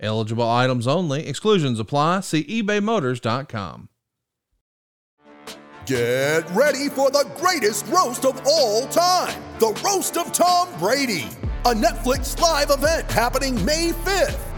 Eligible items only. Exclusions apply. See ebaymotors.com. Get ready for the greatest roast of all time the Roast of Tom Brady, a Netflix live event happening May 5th.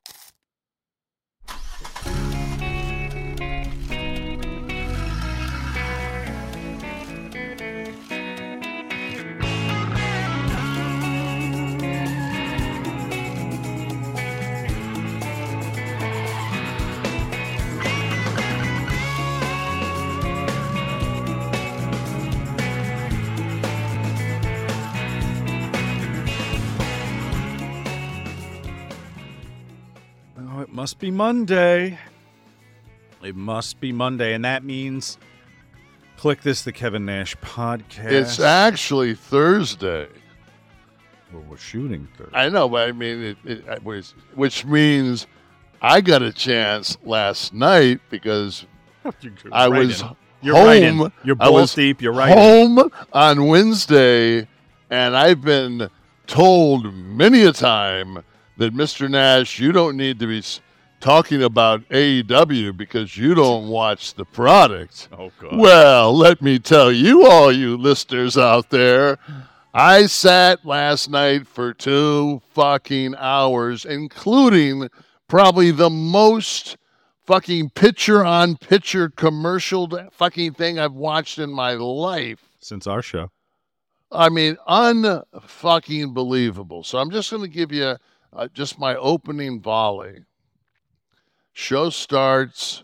Must be Monday. It must be Monday, and that means Kliq This the Kevin Nash podcast. It's actually Thursday. well, we're shooting Thursday. I know, but I mean, it, it, which means I got a chance last night because I right was in. You're right in. home. You're was deep. You're right. in. home on Wednesday, and I've been told many a time that Mr. Nash, you don't need to be talking about AEW because you don't watch the product. Oh God. Well, let me tell you, all you listeners out there, I sat last night for two fucking hours, including probably the most fucking picture on picture commercial fucking thing I've watched in my life. Since our show. I mean, unfucking believable. So I'm just going to give you uh, just my opening volley. Show starts.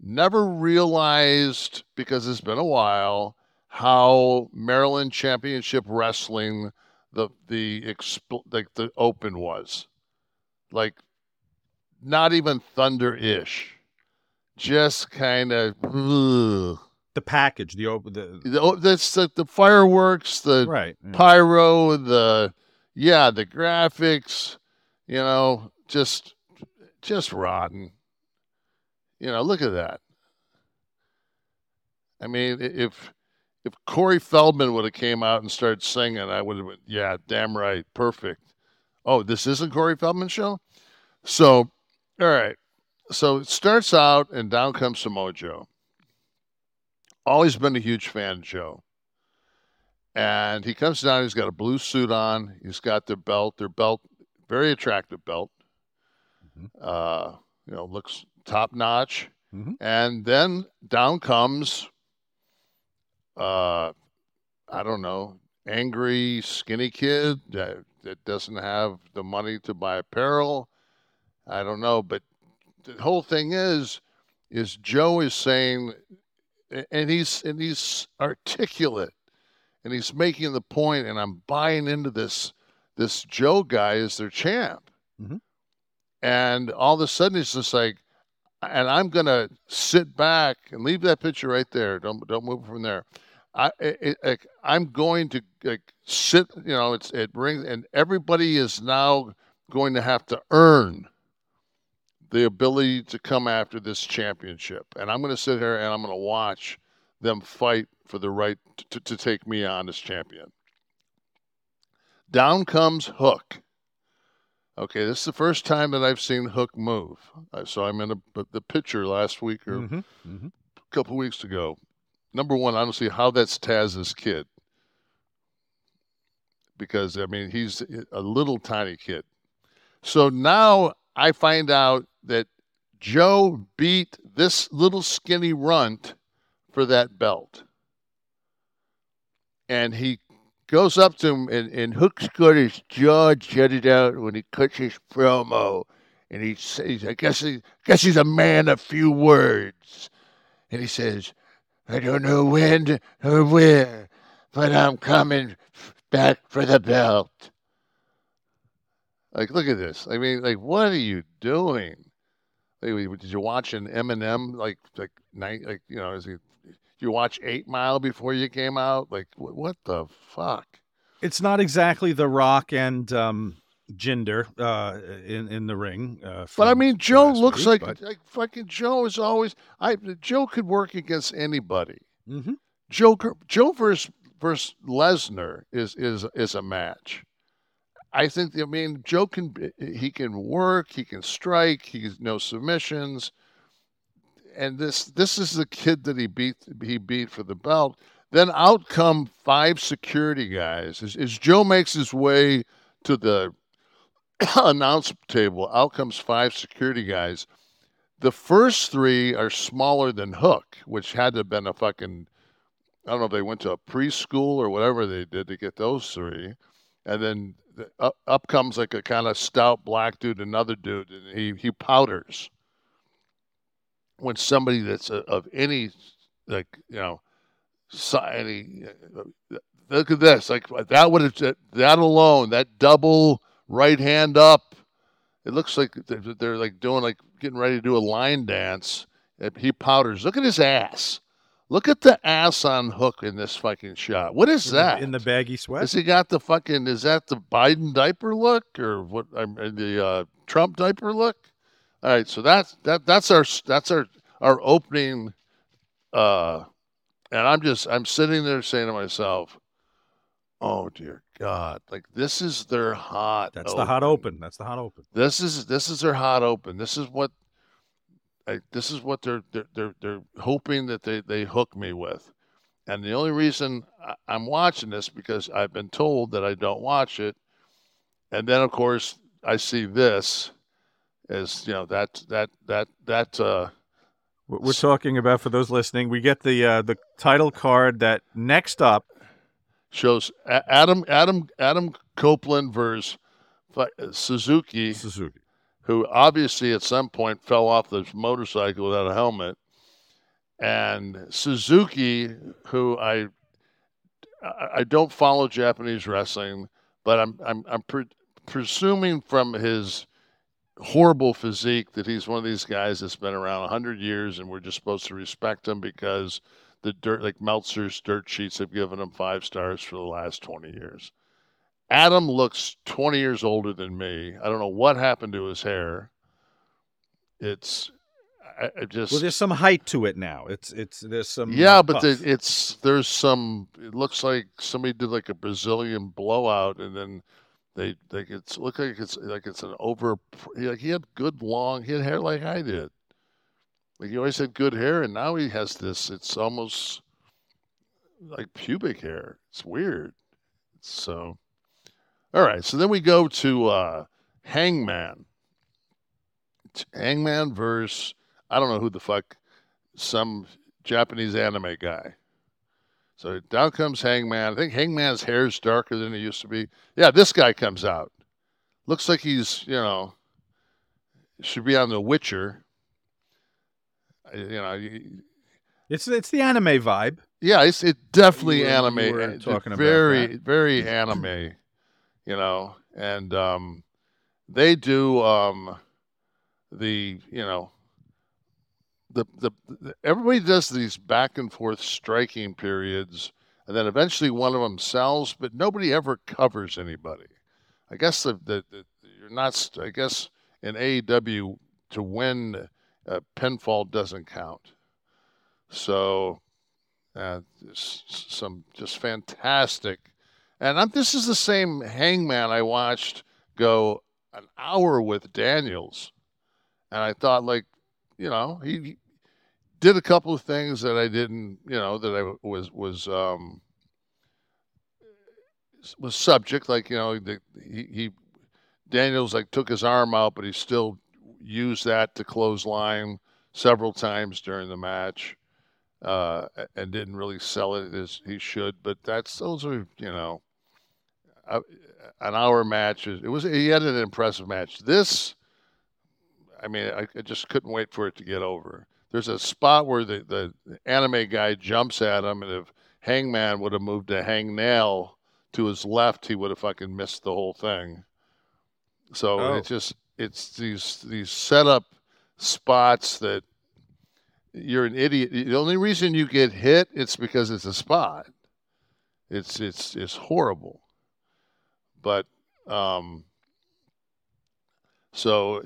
Never realized because it's been a while how Maryland Championship Wrestling the the expl- like the open was, like not even thunder ish, just kind of. The package, the open, the The, that's the, the fireworks, the right. yeah. pyro, the yeah, the graphics, you know, just just rotten. You know, look at that. I mean, if if Corey Feldman would have came out and started singing, I would have been, yeah, damn right, perfect. Oh, this isn't Corey Feldman show? So, all right. So it starts out and down comes Samoa Joe. Always been a huge fan of Joe. And he comes down, he's got a blue suit on, he's got their belt, their belt, very attractive belt. Uh, you know, looks top notch. Mhm. And then down comes uh I don't know, angry skinny kid that, that doesn't have the money to buy apparel. I don't know, but the whole thing is is Joe is saying and he's and he's articulate and he's making the point and I'm buying into this this Joe guy is their champ. Mhm. And all of a sudden it's just like and I'm gonna sit back and leave that picture right there. Don't don't move from there. I it, it, I'm going to like, sit. You know, it's it brings and everybody is now going to have to earn the ability to come after this championship. And I'm going to sit here and I'm going to watch them fight for the right to, to take me on as champion. Down comes Hook. Okay, this is the first time that I've seen Hook move. I saw I'm in a, the picture last week or Mhm, mhm. a couple weeks ago. Number one, I don't see how that's Taz's kid. Because, I mean, he's a little tiny kid. So now I find out that Joe beat this little skinny runt for that belt. And he goes up to him, and, and Hook's got his jaw jutted out when he cuts his promo. And he says, I guess, he, guess he's a man of few words. And he says, I don't know when or where, but I'm coming back for the belt. Like, look at this. I mean, like, what are you doing? Like, did you watch an Eminem like like night like you know? Is he? You watch Eight Mile before you came out? Like, what, what the fuck? It's not exactly The Rock and um, Jinder uh, in in the ring. Uh, But I mean, Joe looks week, like but- like fucking Joe is always. I Joe could work against anybody. Mhm. Joe Joe versus versus Lesnar is is is a match. I think. I mean, Joe can be- he can work. He can strike. He knows submissions. And this this is the kid that he beat he beat for the belt. Then out come five security guys. As, as Joe makes his way to the announce table, out comes five security guys. The first three are smaller than Hook, which had to have been a fucking I don't know if they went to a preschool or whatever they did to get those three. And then the, up, up comes like a kind of stout black dude, another dude, and he, he powders. When somebody that's a, of any, like, you know, any, uh, look at this, like that would have, that alone, that double right hand up, it looks like they're, like doing, like getting ready to do a line dance. He powders. Look at his ass. Look at the ass on Hook in this fucking shot. What is in the- that? in the baggy sweat? Has he got the fucking? Is that the Biden diaper look or what? um, uh, The uh, Trump diaper look? All right, so that's that. That's our that's our our opening. Uh, and I'm just I'm sitting there saying to myself, "Oh dear God! Like this is their hot. That's the hot open. That's the hot open. This is this is their hot open. This is what I, this is what they're they're they're, they're hoping that they, they hook me with. And the only reason I- I'm watching this because I've been told that I don't watch it. And then of course I see this as you know that that that that uh What we're talking about for those listening, we get the uh, the title card that next up shows Adam Adam Adam Copeland versus Suzuki Suzuki. who obviously at some point fell off this motorcycle without a helmet, and Suzuki, who I I I don't follow Japanese wrestling, but I'm I'm I'm pre- presuming from his horrible physique that he's one of these guys that's been around 100 years and we're just supposed to respect him because the dirt like Meltzer's dirt sheets have given him five stars for the last 20 years. Adam looks 20 years older than me. I don't know what happened to his hair. It's I, I just Well, there's some height to it now. It's it's there's some yeah, uh, but the, it's there's some. It looks like somebody did like a Brazilian blowout, and then they like it's look like it's like it's an over. Like he had good long. He had hair like I did. Like he always had good hair, and now he has this. It's almost like pubic hair. It's weird. So, all right. So then we go to uh, Hangman. It's Hangman verse. I don't know who the fuck some Japanese anime guy. So down comes Hangman. I think Hangman's hair is darker than it used to be. Yeah, this guy comes out. Looks like he's, you know, should be on The Witcher. You know, it's it's the anime vibe. yeah, it's it definitely You were- anime. you were It's talking about very, that. very anime. You know, and um, they do um, the you know the, the the everybody does these back and forth striking periods, and then eventually one of them sells, but nobody ever covers anybody. I guess the, the, the you're not. I guess in AEW to win uh, pinfall doesn't count. So uh, some just fantastic. And I'm, this is the same Hangman I watched go an hour with Daniels, and I thought like, you know, he did a couple of things that I didn't, you know, that I was was um, was subject. Like you know, the, he, he Daniels like took his arm out, but he still used that to close line several times during the match, uh, and didn't really sell it as he should. But that's those are you know, a, an hour match. It was he had an impressive match. This, I mean, I, I just couldn't wait for it to get over. There's a spot where the, the anime guy jumps at him, and if Hangman would have moved to hang nail to his left, he would have fucking missed the whole thing. So Oh. it's just it's these these setup spots that you're an idiot. The only reason you get hit it's because it's a spot. It's it's it's horrible. But um so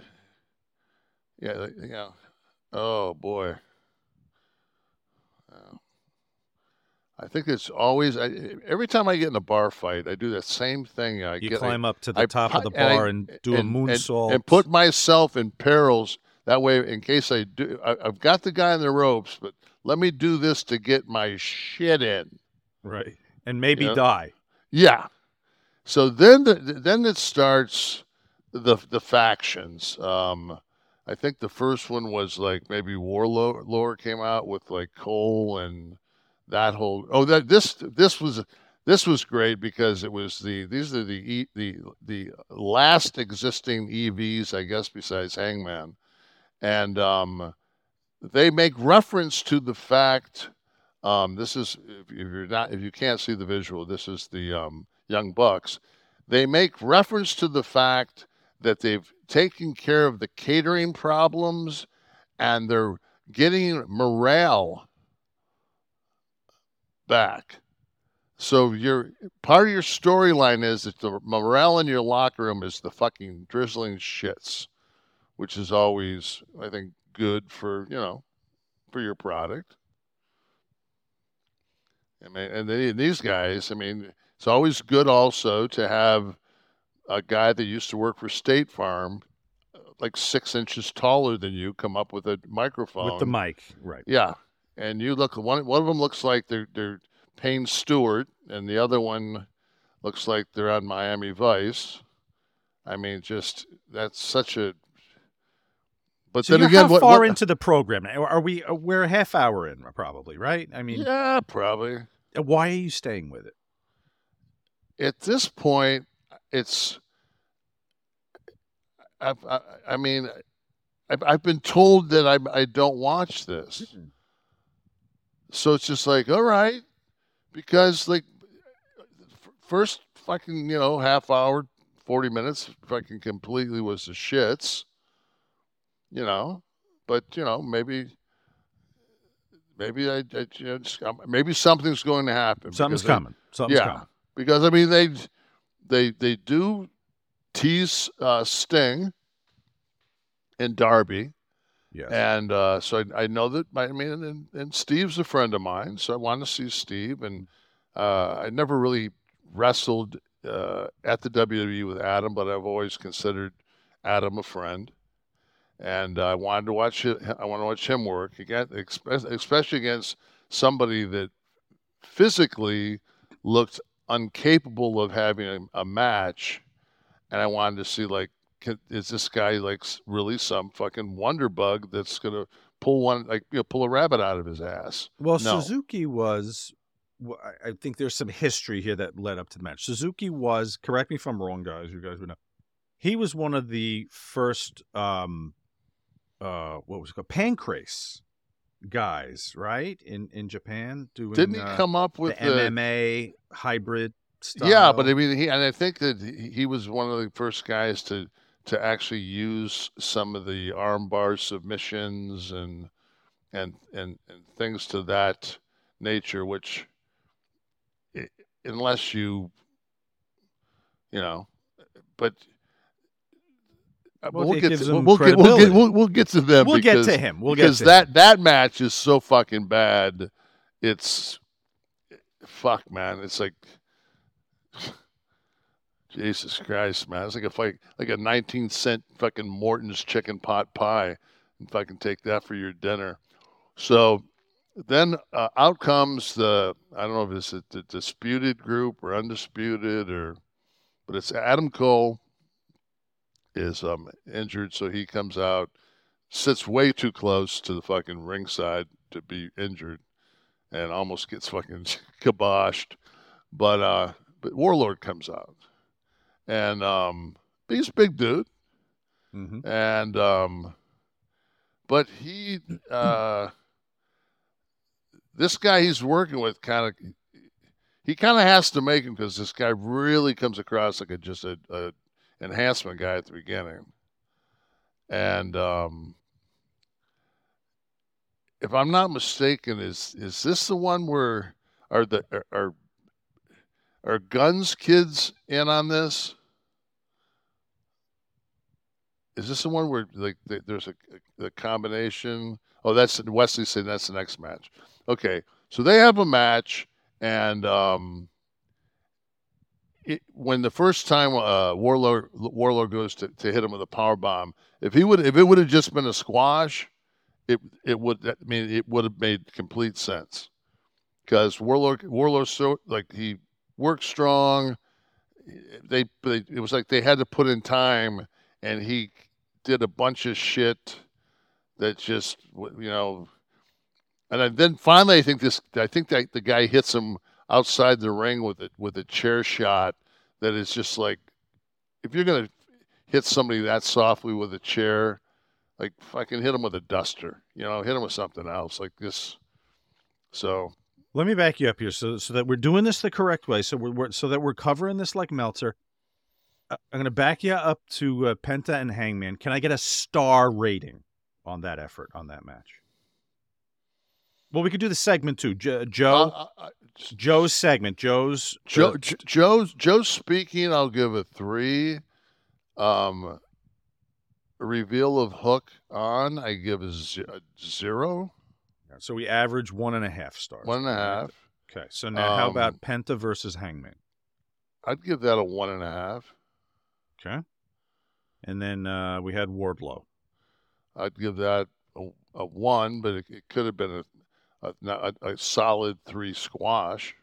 yeah, yeah. Oh boy. I think it's always I, every time I get in a bar fight, I do that same thing. I You get, climb I, up to the I top of the and bar and, do a and- and- moonsault and, put myself in perils. That way, in case I do, I, I've got the guy in the ropes, but let me do this to get my shit in. right and maybe Yeah. die. Yeah. So then, the, then it starts the the factions. Um, I think the first one was like maybe Wardlow came out with like Cole and that whole. Oh, that this this was this was great because it was the these are the the the last existing EVs, I guess, besides Hangman, and um, they make reference to the fact. Um, this is if you're not if you can't see the visual, this is the um, Young Bucks. They make reference to the fact that they've taken care of the catering problems and they're getting morale back. So your part of your storyline is that the morale in your locker room is the fucking drizzling shits, which is always, I think, good for you know, for your product. I mean, and they, these guys, I mean, it's always good also to have a guy that used to work for State Farm, uh, like six inches taller than you, come up with a microphone with the mic, right? yeah, and you look one one of them looks like they're they're Payne Stewart, and the other one looks like they're on Miami Vice. I mean, just that's such a. But So then again, how what, far what- into the program? Are we? uh, We're a half hour in, probably, right? I mean, yeah, probably. uh, why are you staying with it? At this point, it's. I, I, I mean, I've, I've been told that I I don't watch this, so it's just like all right, because like first fucking you know half hour, forty minutes, fucking completely was the shits, you know, but you know maybe. Maybe I, I you know, um, maybe something's going to happen. Something's coming I- coming. Something's yeah, coming. because I mean they they they do tease uh, Sting in Darby. Yes. and uh, so I, I know that. I mean, and, and Steve's a friend of mine, so I want to see Steve. And uh, I never really wrestled uh, at the WWE with Adam, but I've always considered Adam a friend. And I wanted to watch it. I want to watch him work again, especially against somebody that physically looked incapable of having a, a match, and I wanted to see like, can, is this guy like really some fucking wonder bug that's gonna pull one like you know pull a rabbit out of his ass? Well, No. Suzuki was. I- think there's some history here that led up to the match. Suzuki was. Correct me if I'm wrong, guys. You guys would know. He was one of the first. um uh What was it called? Pancrase guys, right? In in Japan, doing. Didn't he uh, come up with the, MMA hybrid style? Yeah, but I mean, he and I think that he was one of the first guys to to actually use some of the armbar submissions and and and and things to that nature, which unless you you know, but Well, we'll, get to, him we'll, get, we'll, get, we'll, we'll get to them. We'll get to because, him. We'll get because to that that match is so fucking bad. It's fuck, man. It's like Jesus Christ, man. It's like a fight, like a 19 cent fucking Morton's chicken pot pie. If I can take that for your dinner. So then uh, out comes the I don't know if it's a, the disputed group or undisputed or, but it's Adam Cole is um injured, so he comes out, sits way too close to the fucking ringside to be injured, and almost gets fucking kiboshed. But uh, but Wardlow comes out, and um, he's a big dude, Mhm. and um, but he uh, this guy he's working with kind of he kind of has to make him because this guy really comes across like a just a, a enhancement guy at the beginning, and um, if I'm not mistaken, is is this the one where are the are are, Gunn's kids in on this? Is this the one where like th- there's a, a combination? Oh, that's Wesley saying that's the next match. Okay, so they have a match, and um, it, when the first time uh, Wardlow Wardlow goes to, to hit him with a power bomb, if he would if it would have just been a squash, it it would I mean it would have made complete sense because Wardlow Wardlow so like he worked strong. They, they it was like they had to put in time, and he did a bunch of shit that just you know. And then finally, I think this I think that the guy hits him outside the ring with it with a chair shot that is just like if you're gonna hit somebody that softly with a chair, like fucking hit them with a duster, you know, hit them with something else like this. So Let me back you up here, so so that we're doing this the correct way. So we're, we're so that we're covering this like Meltzer. Uh, I'm going to back you up to uh, Penta and Hangman. Can I get a star rating on that effort on that match? Well, we could do the segment too. Jo- Joe, uh, uh, Joe's segment. Joe's Joe, uh, Joe's Joe's speaking. I'll give a three. Um, reveal of Hook on. I give a, zero, so we average one and a half stars. one and a half. Okay. So now, how Um, about Penta versus Hangman? I'd give that a one and a half. Okay. And then uh, we had Wardlow. I'd give that a, a one, but it, it could have been a, a, a, a solid three squash.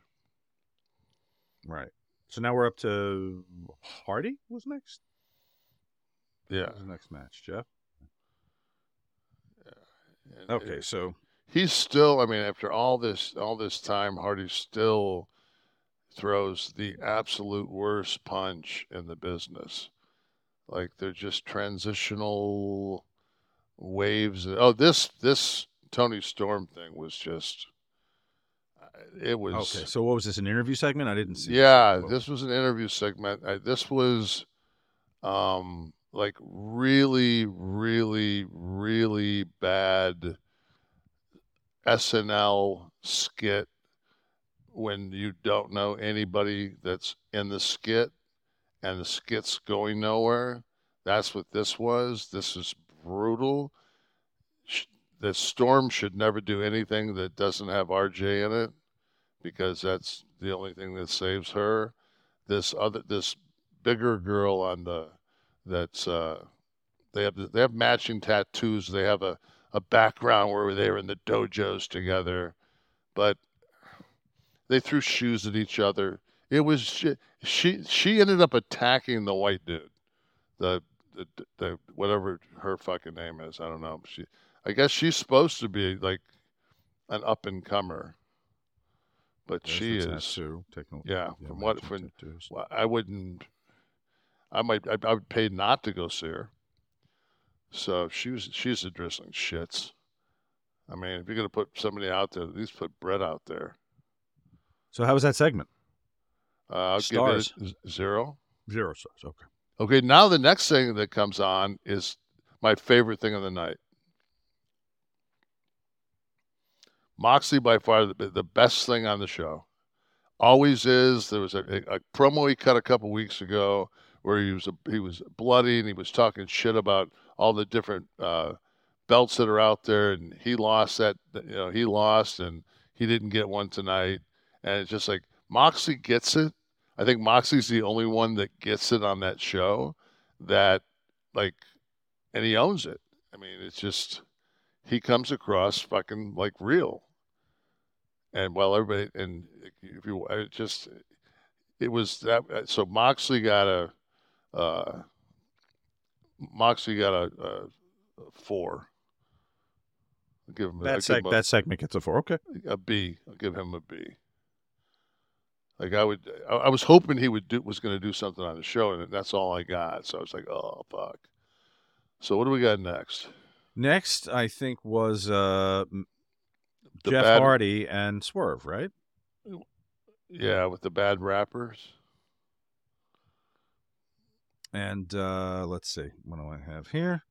Right. So now we're up to Hardy. Was next? Yeah. Was the next match, Jeff? And Okay. it- So he's still. I mean, after all this all this time, Hardy still throws the absolute worst punch in the business. Like they're just transitional waves. Oh, this this Toni Storm thing was just. It was okay. So what was this? An interview segment? I didn't see. Yeah, What this was an interview segment. I, this was um like really really really bad SNL skit when you don't know anybody that's in the skit and the skit's going nowhere. That's what this was. This is brutal. The Storm should never do anything that doesn't have RJ in it because that's the only thing that saves her. This other this bigger girl on the that's uh they have they have matching tattoos. They have a a background where they were in the dojos together, but they threw shoes at each other. It was she she, she ended up attacking the white dude, the, the the whatever her fucking name is. I don't know. She I guess she's supposed to be like an up and comer, but There's she is. tattoo. Taking, Yeah, from what from well, I wouldn't. I might. I, I would pay not to go see her. So she was. She's a drizzling shits. I mean, if you're gonna put somebody out there, at least put Britt out there. So how was that segment? Uh, I'll Stars. give it zero. Zero stars. Okay. Okay, now the next thing that comes on is my favorite thing of the night. Moxley by far the, the best thing on the show. Always is. There was a, a, a promo he cut a couple weeks ago where he was he was bloody and he was talking shit about all the different uh, belts that are out there, and he lost that. You know, he lost, and he didn't get one tonight. And it's just like Moxley gets it. I think Moxley's the only one that gets it on that show. That like, and he owns it. I mean, it's just he comes across fucking like real. And well, everybody, and if you it just, it was that. So Moxley got a, uh, Moxley got a, a, a four. I'll give him a- That, seg- him a- that segment gets a four. Okay. a B. I'll give him a B. Like I would, I, I was hoping he would do was going to do something on the show, and that's all I got. So I was like, oh fuck. So what do we got next? Next, I think was uh, The Jeff bad- Hardy and Swerve, right? Yeah, with the bad rappers. And uh, let's see, what do I have here?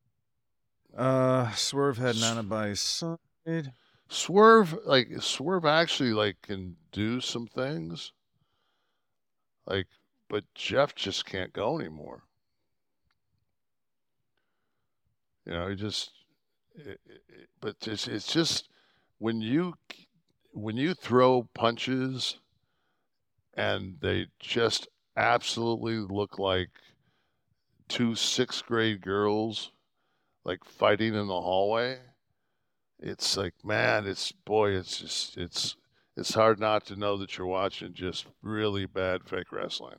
Uh, Swerve had Nana by his side. Swerve, like Swerve, actually like can do some things. Like, but Jeff just can't go anymore. You know, he just. It, it, it- but it's, it's just when you when you throw punches, and they just absolutely look like two sixth grade girls, like fighting in the hallway it's like man it's boy it's just it's it's hard not to know that you're watching just really bad fake wrestling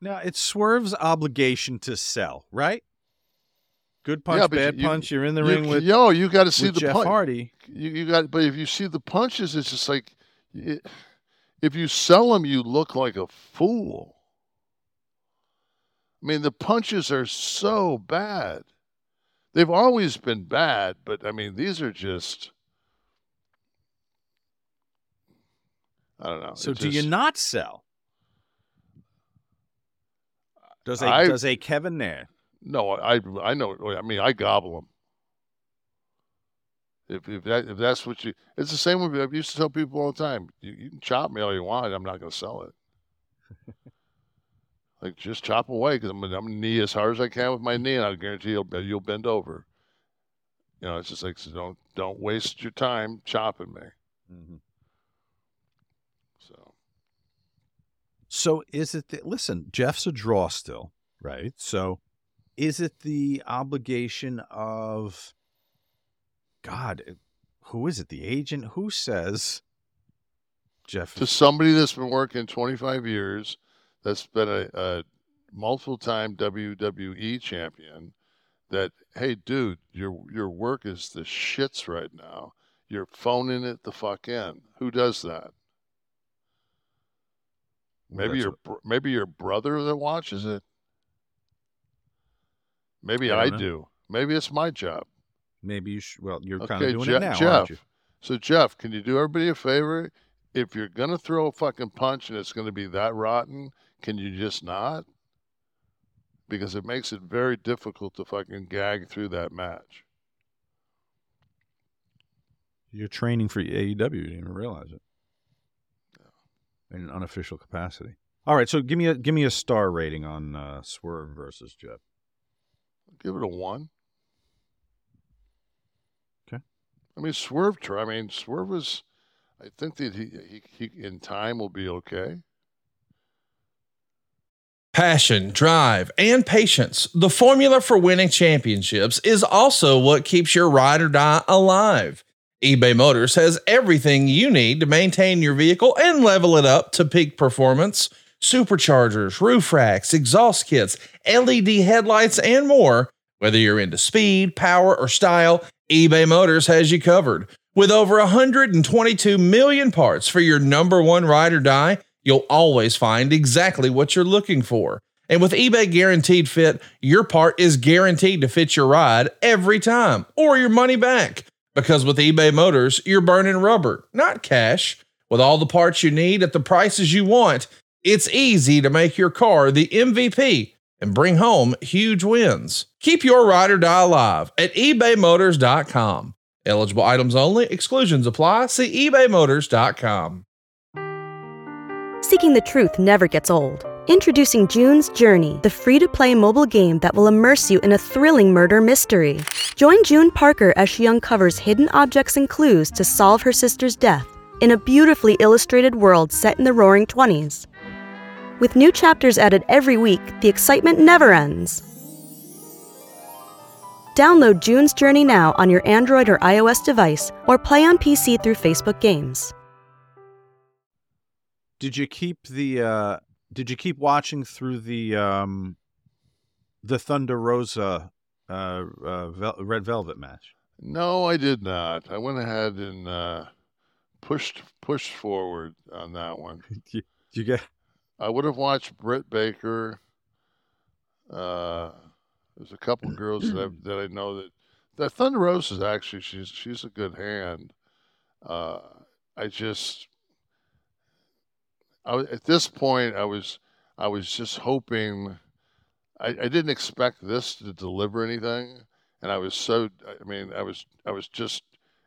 Now, it's Swerve's obligation to sell, right? Good punch, Yeah, bad you- punch. You're in the you, ring with, yo you got to see the Jeff punch Hardy. you, you got but if you see the punches it's just like it, if you sell them you look like a fool i mean the punches are so bad they've always been bad but i mean these are just i don't know So do you not sell? Does a I- does a Kevin Nair? No, I I know. I mean, I gobble them. If if that if that's what you, it's the same with. I used to tell people all the time. You, you can chop me all you want. I'm not going to sell it. like just chop away because I'm I'm gonna knee as hard as I can with my knee, and I guarantee you'll you'll bend over. You know, it's just like so don't don't waste your time chopping me. Mm-hmm. So So is it? The, listen, Jeff's a draw still, right? So is it the obligation of God? Who is it? The agent who says Jeff? to somebody that's been working 25 years, that's been a, a multiple time WWE champion, that hey, dude, your your work is the shits right now. You're phoning it the fuck in. Who does that? Maybe That's your what- maybe your brother that watches it. Maybe I I, do. Maybe it's my job. maybe you should. Well, you're kind of doing Je- it now, Jeff. aren't you? So Jeff, can you do everybody a favor? If you're gonna throw a fucking punch and it's gonna be that rotten, can you just not? Because it makes it very difficult to fucking gag through that match. You're training for AEW. You didn't even realize it. In an unofficial capacity. All right, so give me a give me a star rating on uh, Swerve versus Jeff. Give it a one. Okay. I mean, Swerve. tr- I mean, Swerve was. I think that he, he, he in time will be okay. Passion, drive, and patience. The formula for winning championships is also what keeps your ride or die alive. eBay Motors has everything you need to maintain your vehicle and level it up to peak performance. Superchargers, roof racks, exhaust kits, LED headlights, and more. Whether you're into speed, power, or style, eBay Motors has you covered. With over 122 million parts for your number one ride or die, you'll always find exactly what you're looking for. And with eBay Guaranteed Fit, your part is guaranteed to fit your ride every time or your money back. Because with eBay Motors, you're burning rubber, not cash. With all the parts you need at the prices you want, it's easy to make your car the MVP and bring home huge wins. Keep your ride or die alive at ebaymotors.com. Eligible items only, exclusions apply. See ebaymotors.com. Seeking the truth never gets old. Introducing June's Journey, the free to play mobile game that will immerse you in a thrilling murder mystery. Join June Parker as she uncovers hidden objects and clues to solve her sister's death in a beautifully illustrated world set in the roaring 20s. With new chapters added every week, the excitement never ends. Download June's Journey now on your Android or iOS device or play on PC through Facebook Games. Did you keep the uh did you keep watching through the um the Thunder Rosa uh, uh Vel- Red Velvet match? No, I did not. I went ahead and uh, pushed pushed forward on that one. you, you get I would have watched Britt Baker. Uh, there's a couple girls that I, that I know that that Thunder Rosa is actually she's she's a good hand. Uh, I just I, at this point I was I was just hoping I, I didn't expect this to deliver anything, and I was so I mean I was I was just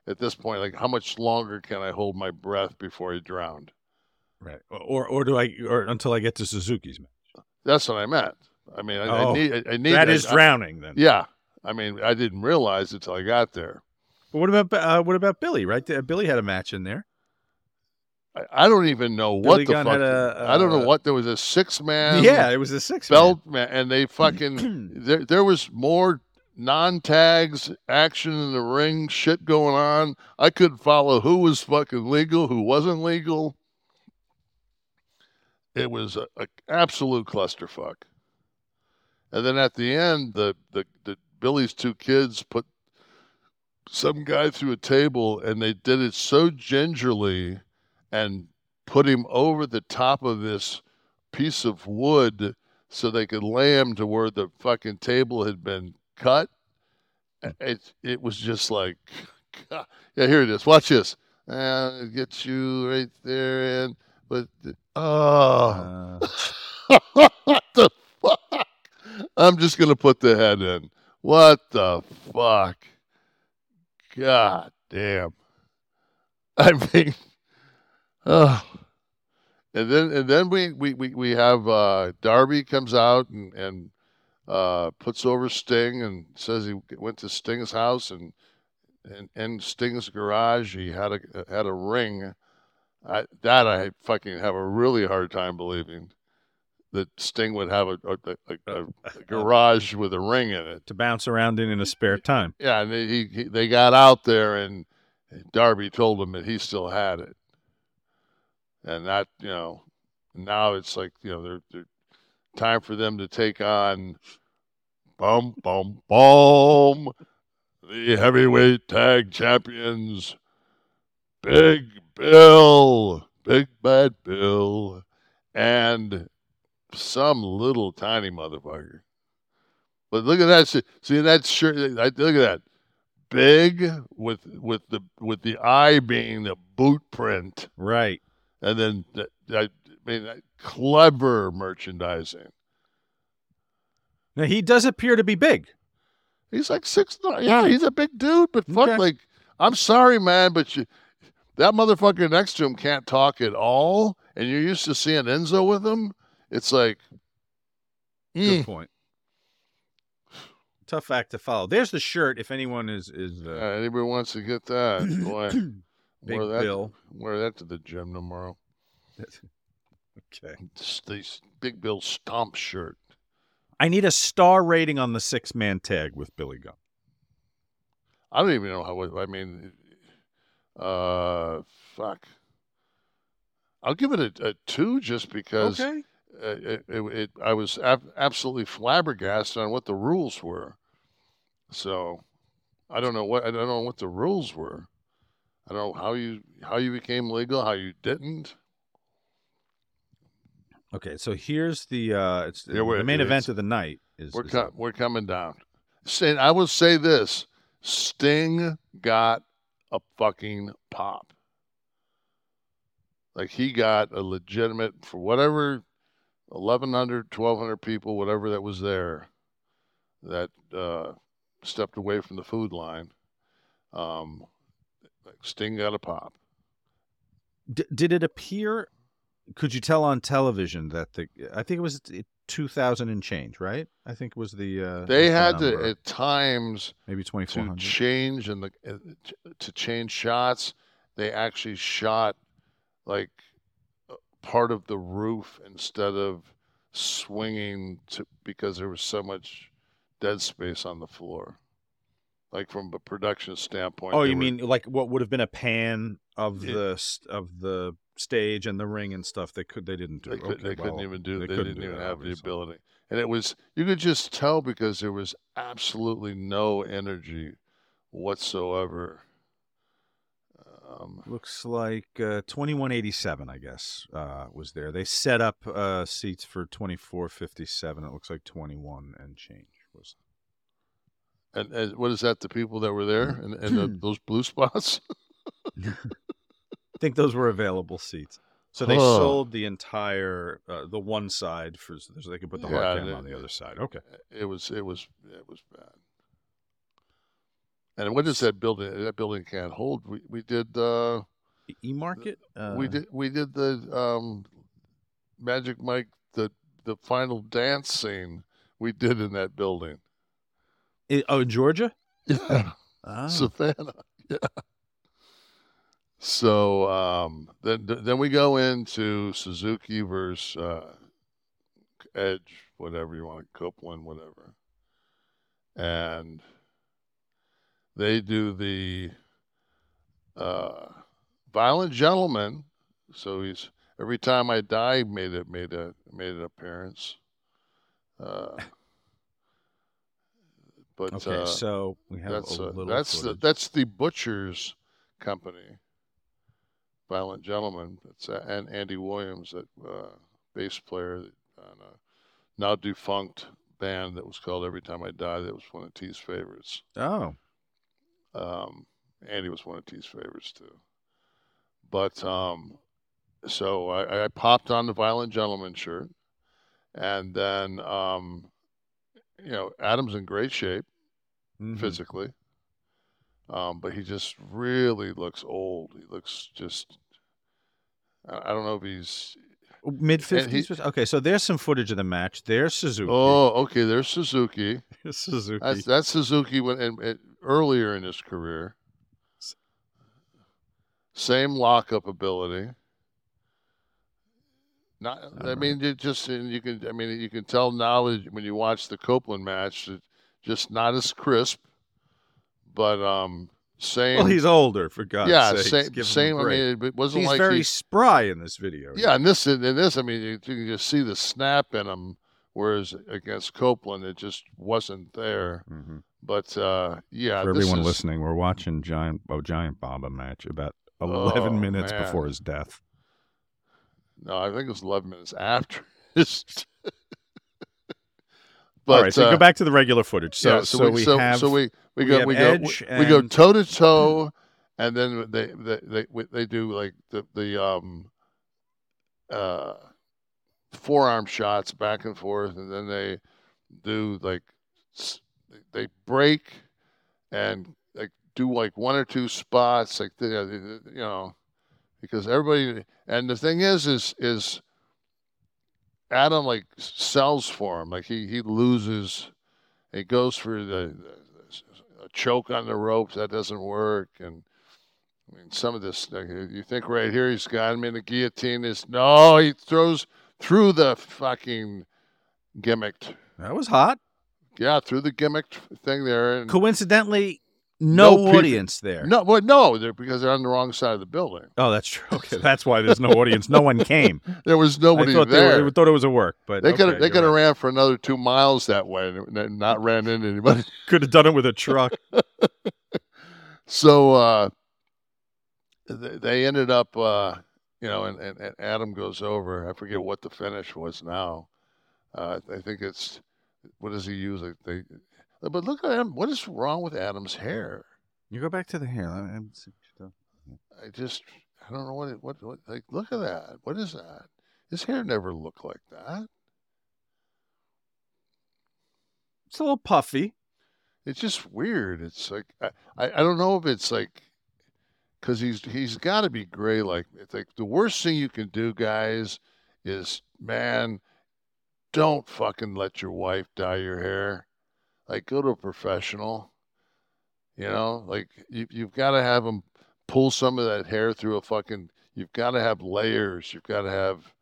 at this point like how much longer can I hold my breath before I drowned? Right. Or or do I or until I get to Suzuki's match? That's what I meant. I mean, I, I Oh, need, I, I need That I- is I- drowning then. yeah, I mean, I didn't realize it till I got there. But what about uh, what about Billy? Right, there? Billy had a match in there. I, I don't even know Billy what the Gunn fuck. had a, I don't know uh, what there was a six man. yeah, it was a six belt man, and they fucking there. There was more non tags action in the ring, shit going on. I couldn't follow who was fucking legal, who wasn't legal. It was a, a absolute clusterfuck. And then at the end, the, the, the Billy's two kids put some guy through a table, and they did it so gingerly, and put him over the top of this piece of wood so they could lay him to where the fucking table had been cut. Hmm. It it was just like, God. yeah, here it is. Watch this. And it gets you right there, and but oh, what the fuck? I'm just gonna put the head in. What the fuck? God damn. I mean, oh. And then and then we we we, we have uh, Darby comes out and and uh, puts over Sting and says he went to Sting's house and and in Sting's garage he had a had a ring. I, that I fucking have a really hard time believing that Sting would have a a, a, a, uh, a garage with a ring in it. to bounce around in in a spare time. Yeah, and they, he, he they got out there and Darby told him that he still had it, and that you know now it's like you know they're, they're time for them to take on boom boom boom the heavyweight tag champions Big Bill, Big Bad Bill, and some little tiny motherfucker. But look at that! See, see that shirt? Look at that! Big with with the with the eye being the boot print, Right. and then I mean clever merchandising. Now he does appear to be big. He's like six. Yeah, he's a big dude, but fuck, Okay. like I'm sorry, man, but you, that motherfucker next to him can't talk at all, and you're used to seeing Enzo with him. It's like, Good mm, point. Tough act to follow. There's the shirt. If anyone is is uh, uh, anybody wants to get that, boy, Big wear that, Bill. wear that to the gym tomorrow. okay. This Big Bill stomp shirt. I need a star rating on the six man tag with Billy Gunn. I don't even know how. I mean, uh, fuck. I'll give it a, a two just because Okay. uh, it, it, it, I was ab- absolutely flabbergasted on what the rules were. So I don't know what I don't know what the rules were. I don't know how you how you became legal, how you didn't. Okay. So here's the uh, it's Yeah, the main it's- event of the night is. We're is com- we're coming down. Saying I will say this: Sting got a fucking pop. Like he got a legitimate for whatever 1,100, 1,200 people, whatever that was there, that uh, stepped away from the food line. Um, Sting got a pop. D- did it appear could you tell on television that the I think it was two thousand and change, right? I think it was the uh, They had to at times maybe twenty four to change and the uh, to change shots. They actually shot like uh, part of the roof instead of swinging to because there was so much dead space on the floor. Like from a production standpoint. Oh, you were- mean like what would have been a pan of It- the of the stage and the ring and stuff? They could they didn't do. They, could, Okay, they couldn't even do. They, couldn't didn't do even have the ability, and it was you could just tell because there was absolutely no energy whatsoever. Um, Looks like uh, twenty one eighty seven, I guess, uh, was there. They set up uh, seats for twenty four fifty seven. It looks like twenty one and change was. and, and what is that? The people that were there and, and the, those blue spots. I think those were available seats. So they Huh. sold the entire uh, the one side for so they could put the Yeah, hard cam on the other side. Okay. It was. It was. It was bad. And what is that building? That building can't hold. We we did. Uh, E market. Uh, we did. We did the um, Magic Mike. The the final dance scene we did in that building. I- oh, in Georgia. Yeah. Ah. Savannah. Yeah. So um, then then we go into Suzuki versus uh, Edge, whatever you want, Copeland, whatever, and they do the uh, Violent Gentlemen. So he's every time I die made it made a made an appearance. Uh, but Okay, uh, so we have that's a uh, little that's the that's the butcher's company violent gentleman that's uh, and andy williams that uh, bass player on a now defunct band that was called every time i die that was one of t's favorites Oh, um, andy was one of t's favorites too but um, so I, I popped on the violent gentleman shirt and then um, you know adam's in great shape mhm. physically. Um, but he just really looks old. He looks just. I don't know if he's. mid fifties. he- Okay, so there's some footage of the match. There's Suzuki. Oh, okay. There's Suzuki. Suzuki. That's that's Suzuki when and, and earlier in his career. Same lockup ability. Not, I Alright. mean, you just and you can. I mean, you can tell now when you watch the Copeland match, that just not as crisp, but um, same. well, he's older for God's yeah, sake. same. same I mean, it wasn't he's like very he, spry in this video. yeah, and this in this, I mean, you, you can just see the snap in him, whereas against Copeland, it just wasn't there. hmm But uh, yeah, For this everyone is- listening, we're watching Giant oh, Giant Baba match about eleven Oh, minutes man. before his death. No, I think it was 11 minutes after. his- All right, so uh, go back to the regular footage. So, yeah, so, we, so, have so we we go we go we, go toe to toe, and then they they they they do like the the um uh forearm shots back and forth, and then they do like they break and like do like one or two spots, like the, you know, because everybody and the thing is is is Adam like sells for him, like he he loses he goes for the, choke on the ropes that doesn't work and I mean some of this you think right here he's got him in the guillotine is no he throws through the fucking gimmicked that was hot. yeah through the gimmicked thing there and Coincidentally, no, people- audience there. no well no they're because they're on the wrong side of the building Oh, that's true. Okay, that's why there's no audience. No one came. there was nobody I thought there they were, thought it was a work, but they could have okay, they could have right. ran for another two miles that way and not ran into anybody could have done it with a truck. so uh, th- they ended up, uh, you know, and, and, and Adam goes over. I forget what the finish was now. Uh, I think it's what does he use? Like they, Uh, but look at him. What is wrong with Adam's hair? You go back to the hair. Let me see what you I just I don't know what it, what what like. Look at that. What is that? His hair never looked like that. It's a little puffy. It's just weird. It's like I, I, I don't know if it's like because he's he's got to be gray. Like it's like the worst thing you can do, guys, is man, don't fucking let your wife dye your hair. Like go to a professional. You know, like you you've got to have them pull some of that hair through a fucking. You've got to have layers. You've got to have.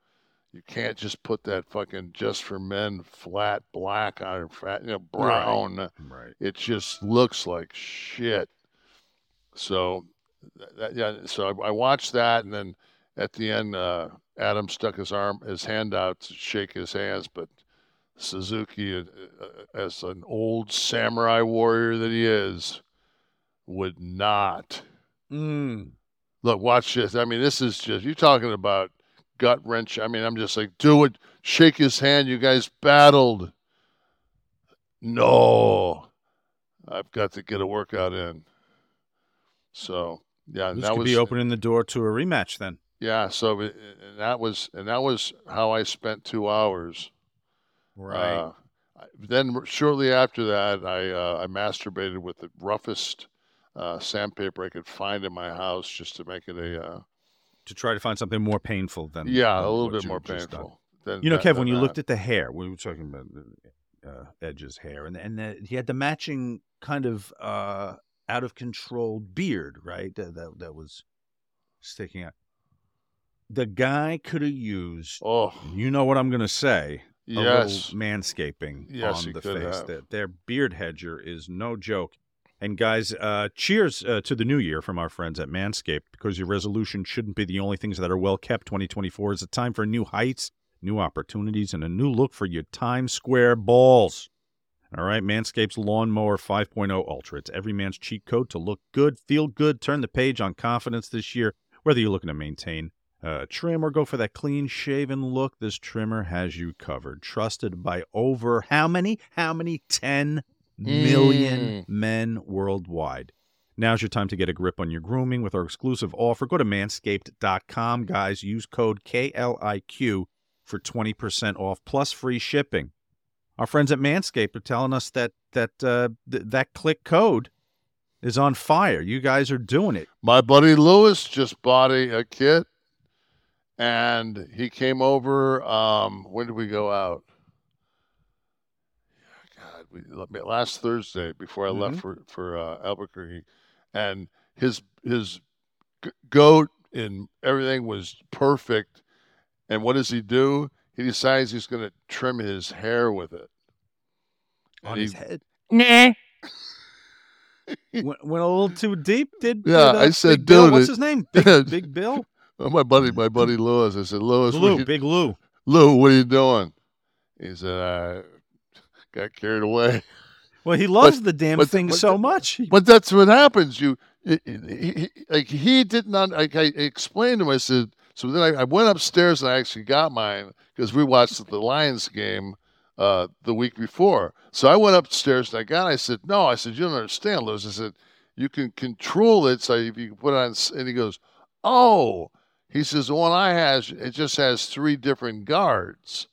You can't just put that fucking just for men flat black on fat, you know, brown. Right. right. It just looks like shit. So, that, yeah. So I, I watched that, and then at the end, uh, Adam stuck his arm, his hand out to shake his hands, but Suzuki, uh, uh, as an old samurai warrior that he is, would not. Mm. Look, watch this. I mean, this is just you're talking about gut wrench. I mean, I'm just like, do it. Shake his hand. You guys battled. No, I've got to get a workout in. So yeah, This that could was be opening the door to a rematch then. yeah. So it, and that was and that was how I spent two hours. Right. Uh, then shortly after that, I uh, I masturbated with the roughest uh, sandpaper I could find in my house just to make it a uh, to try to find something more painful than yeah a little bit more painful. than You know, Kev, when you that. looked at the hair, we were talking about uh, Edge's hair, and and the, he had the matching kind of uh, out of control beard, right? That that, that was sticking out. The guy could have used. Oh, you know what I'm going to say? Yes. manscaping Yes, on the face. have. Their, their beard hedger is no joke. And guys, uh, cheers uh, to the new year from our friends at Manscaped because your resolution shouldn't be the only things that are well kept. 2024 is a time for new heights, new opportunities, and a new look for your Times Square balls. All right, Manscaped's Lawnmower 5.0 Ultra. It's every man's cheat code to look good, feel good, turn the page on confidence this year. Whether you're looking to maintain uh, trim or go for that clean shaven look, this trimmer has you covered. Trusted by over how many? How many? 10 million Mm. men worldwide. Now's your time to get a grip on your grooming with our exclusive offer. Go to manscaped.com, guys. Use code KLIQ for 20% off plus free shipping. Our friends at Manscaped are telling us that that uh, th- that click code is on fire. You guys are doing it. My buddy Lewis just bought a, a kit, and he came over. Um, when did we go out? God, we, last Thursday before I left Mhm. for for uh, Albuquerque, and his his goat and everything was perfect. And what does he do? He decides he's going to trim his hair with it. On And his head. Nah. went, went a little too deep. Did Yeah, did, uh, I said, Big Bill, dude, what's his name? Big, Big Bill. My buddy, my buddy Lewis. I said, Lewis, Lou, you- Big Lou. Lou, what are you doing? He said, I got carried away. Well, he loves But- the damn but- thing but- so much. But that's what happens. You, it- it- he, he- like he did not. Like I explained to him, I said. So then I, I went upstairs and I actually got mine because we watched the Lions game uh, the week before. So I went upstairs and I got. it. I said, no. I said, you don't understand, Lewis. I said, you can control it. So if you can put it on, and he goes, oh. He says the one I has it just has three different guards.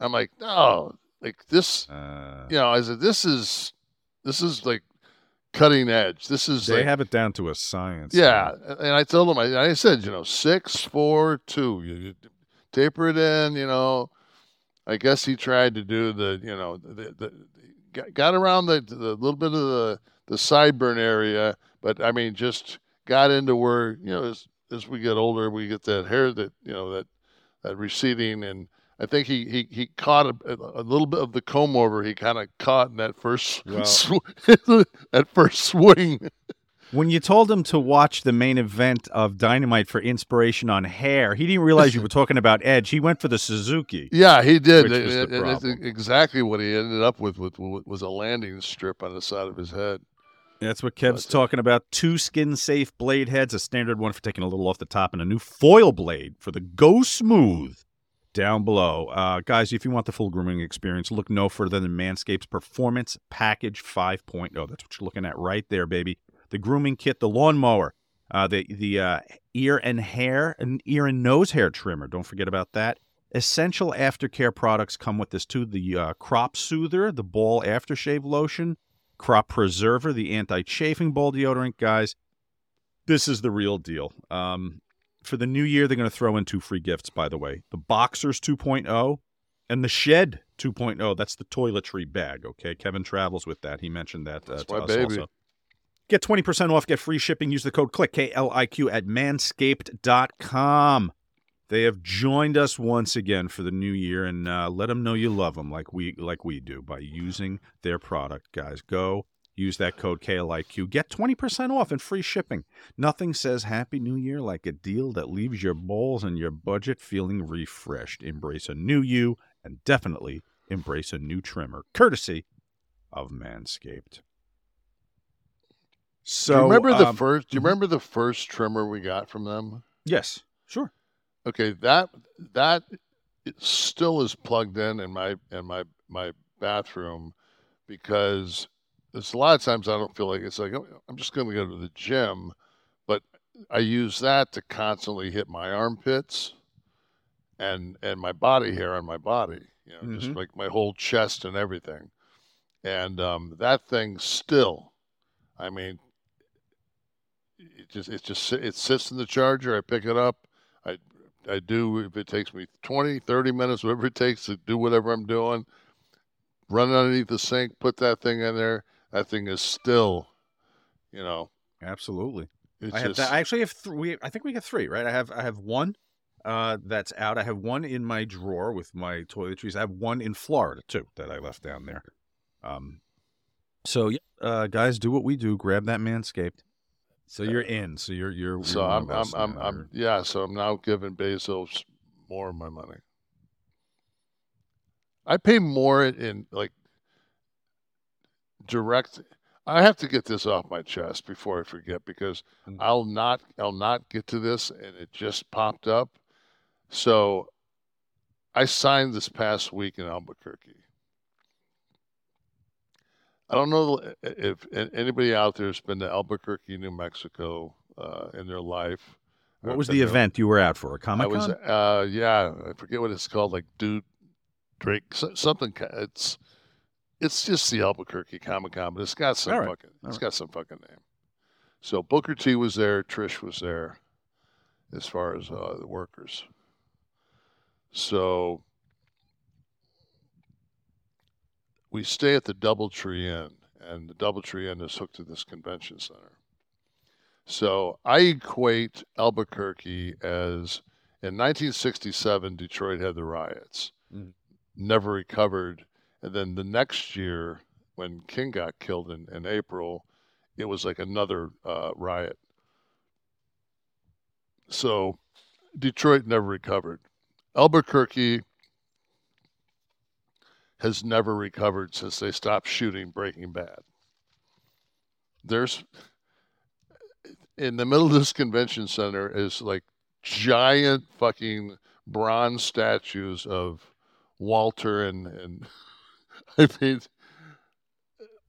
I'm like, no, like this. Uh, You know, I said this is this is like cutting edge. This is they like, have it down to a science. yeah. And I told him, I, I said, you know, six, four, two. You, you taper it in. You know, I guess he tried to do the, you know, the, the, got, got around the, the little bit of the the sideburn area, but I mean, just got into where you know as we get older, we get that hair that you know that that receding and. I think he, he, he caught a, a little bit of the comb over. He kind of caught in that first Well- sw- that first swing. When you told him to watch the main event of Dynamite for inspiration on hair, he didn't realize you were talking about Edge. He went for the Suzuki. Yeah, he did. Which was the And- and that's exactly what he ended up with, with was a landing strip on the side of his head. That's what Kev's talking about. Two skin safe blade heads, a standard one for taking a little off the top, and a new foil blade for the Go Smooth down below. Uh, guys, if you want the full grooming experience, look no further than Manscaped's Performance Package 5.0. That's what you're looking at right there, baby. The grooming kit, the lawnmower, uh, the the uh, ear and hair and ear and nose hair trimmer. Don't forget about that. Essential aftercare products come with this too. The uh, crop soother, the ball aftershave lotion, crop preserver, the anti-chafing ball deodorant, guys. This is the real deal. Um, for the new year, they're going to throw in two free gifts, by the way the Boxers 2.0 and the Shed 2.0. That's the toiletry bag, okay? Kevin travels with that. He mentioned that uh, to us baby. also. Get 20% off, get free shipping. Use the code CLICK, K L I Q, at manscaped.com. They have joined us once again for the new year, and uh, let them know you love them like we like we do by using their product, guys. Go use that code KLIQ. Get 20% off and free shipping. Nothing says Happy New Year like a deal that leaves your balls and your budget feeling refreshed. Embrace a new you and definitely embrace a new trimmer, courtesy of Manscaped. So do you remember the um, first? Do you mhm. remember the first trimmer we got from them? Yes, sure. Okay, that that still is plugged in in my in my my bathroom because there's a lot of times I don't feel like it's like "Oh, I'm just going to go to the gym, but I use that to constantly hit my armpits and and my body hair on my body, you know, just Mhm. like my whole chest and everything. And um, that thing still, I mean, it just it just it sits in the charger. I pick it up. I do if it takes me 20, 30 minutes, whatever it takes to do whatever I'm doing. Run underneath the sink, put that thing in there. That thing is still, you know, Absolutely. I have that. I actually have three. I think we have three, right? I have I have one uh, that's out. I have one in my drawer with my toiletries. I have one in Florida too that I left down there. Um, so yeah, uh, guys, do what we do. Grab that manscaped. So you're in. So you're you're. so you're one I'm I'm I'm. I'm yeah. So I'm now giving Bezos more of my money. I pay more in like direct. I have to get this off my chest before I forget because Mm. I'll not I'll not get to this and it just popped up. So I signed this past week in Albuquerque. I don't know if anybody out there has been to Albuquerque, New Mexico, uh, in their life. What was the event you were at for? A comic was, con? uh, yeah, I forget what it's called, like Dude Drake, something. It's, it's just the Albuquerque Comic Con, but it's got some right, fucking, all it's right. got some fucking name. So Booker T was there, Trish was there, as far as uh, the workers. So we stay at the DoubleTree Inn, and the DoubleTree Inn is hooked to this convention center. So I equate Albuquerque as in 1967, Detroit had the riots, Mhm. never recovered. And then the next year, when King got killed in, in April, it was like another uh, riot. So Detroit never recovered. Albuquerque has never recovered since they stopped shooting Breaking Bad. There's in the middle of this convention center is like giant fucking bronze statues of Walter and and I mean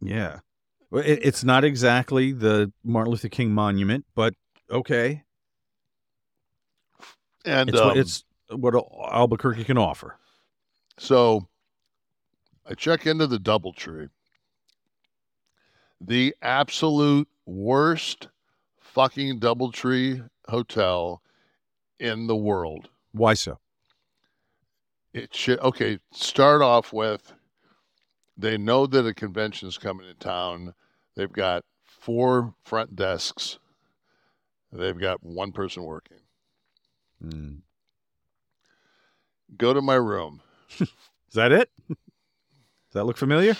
Yeah. It, it's not exactly the Martin Luther King monument, but okay. and It's, what, um, it's what Albuquerque can offer. So I check into the Doubletree. The absolute worst fucking Doubletree hotel in the world. Why so? It should okay, start off with they know that a convention's coming to town. They've got four front desks. They've got one person working. Mm. Go to my room. Is that it? Does that look familiar?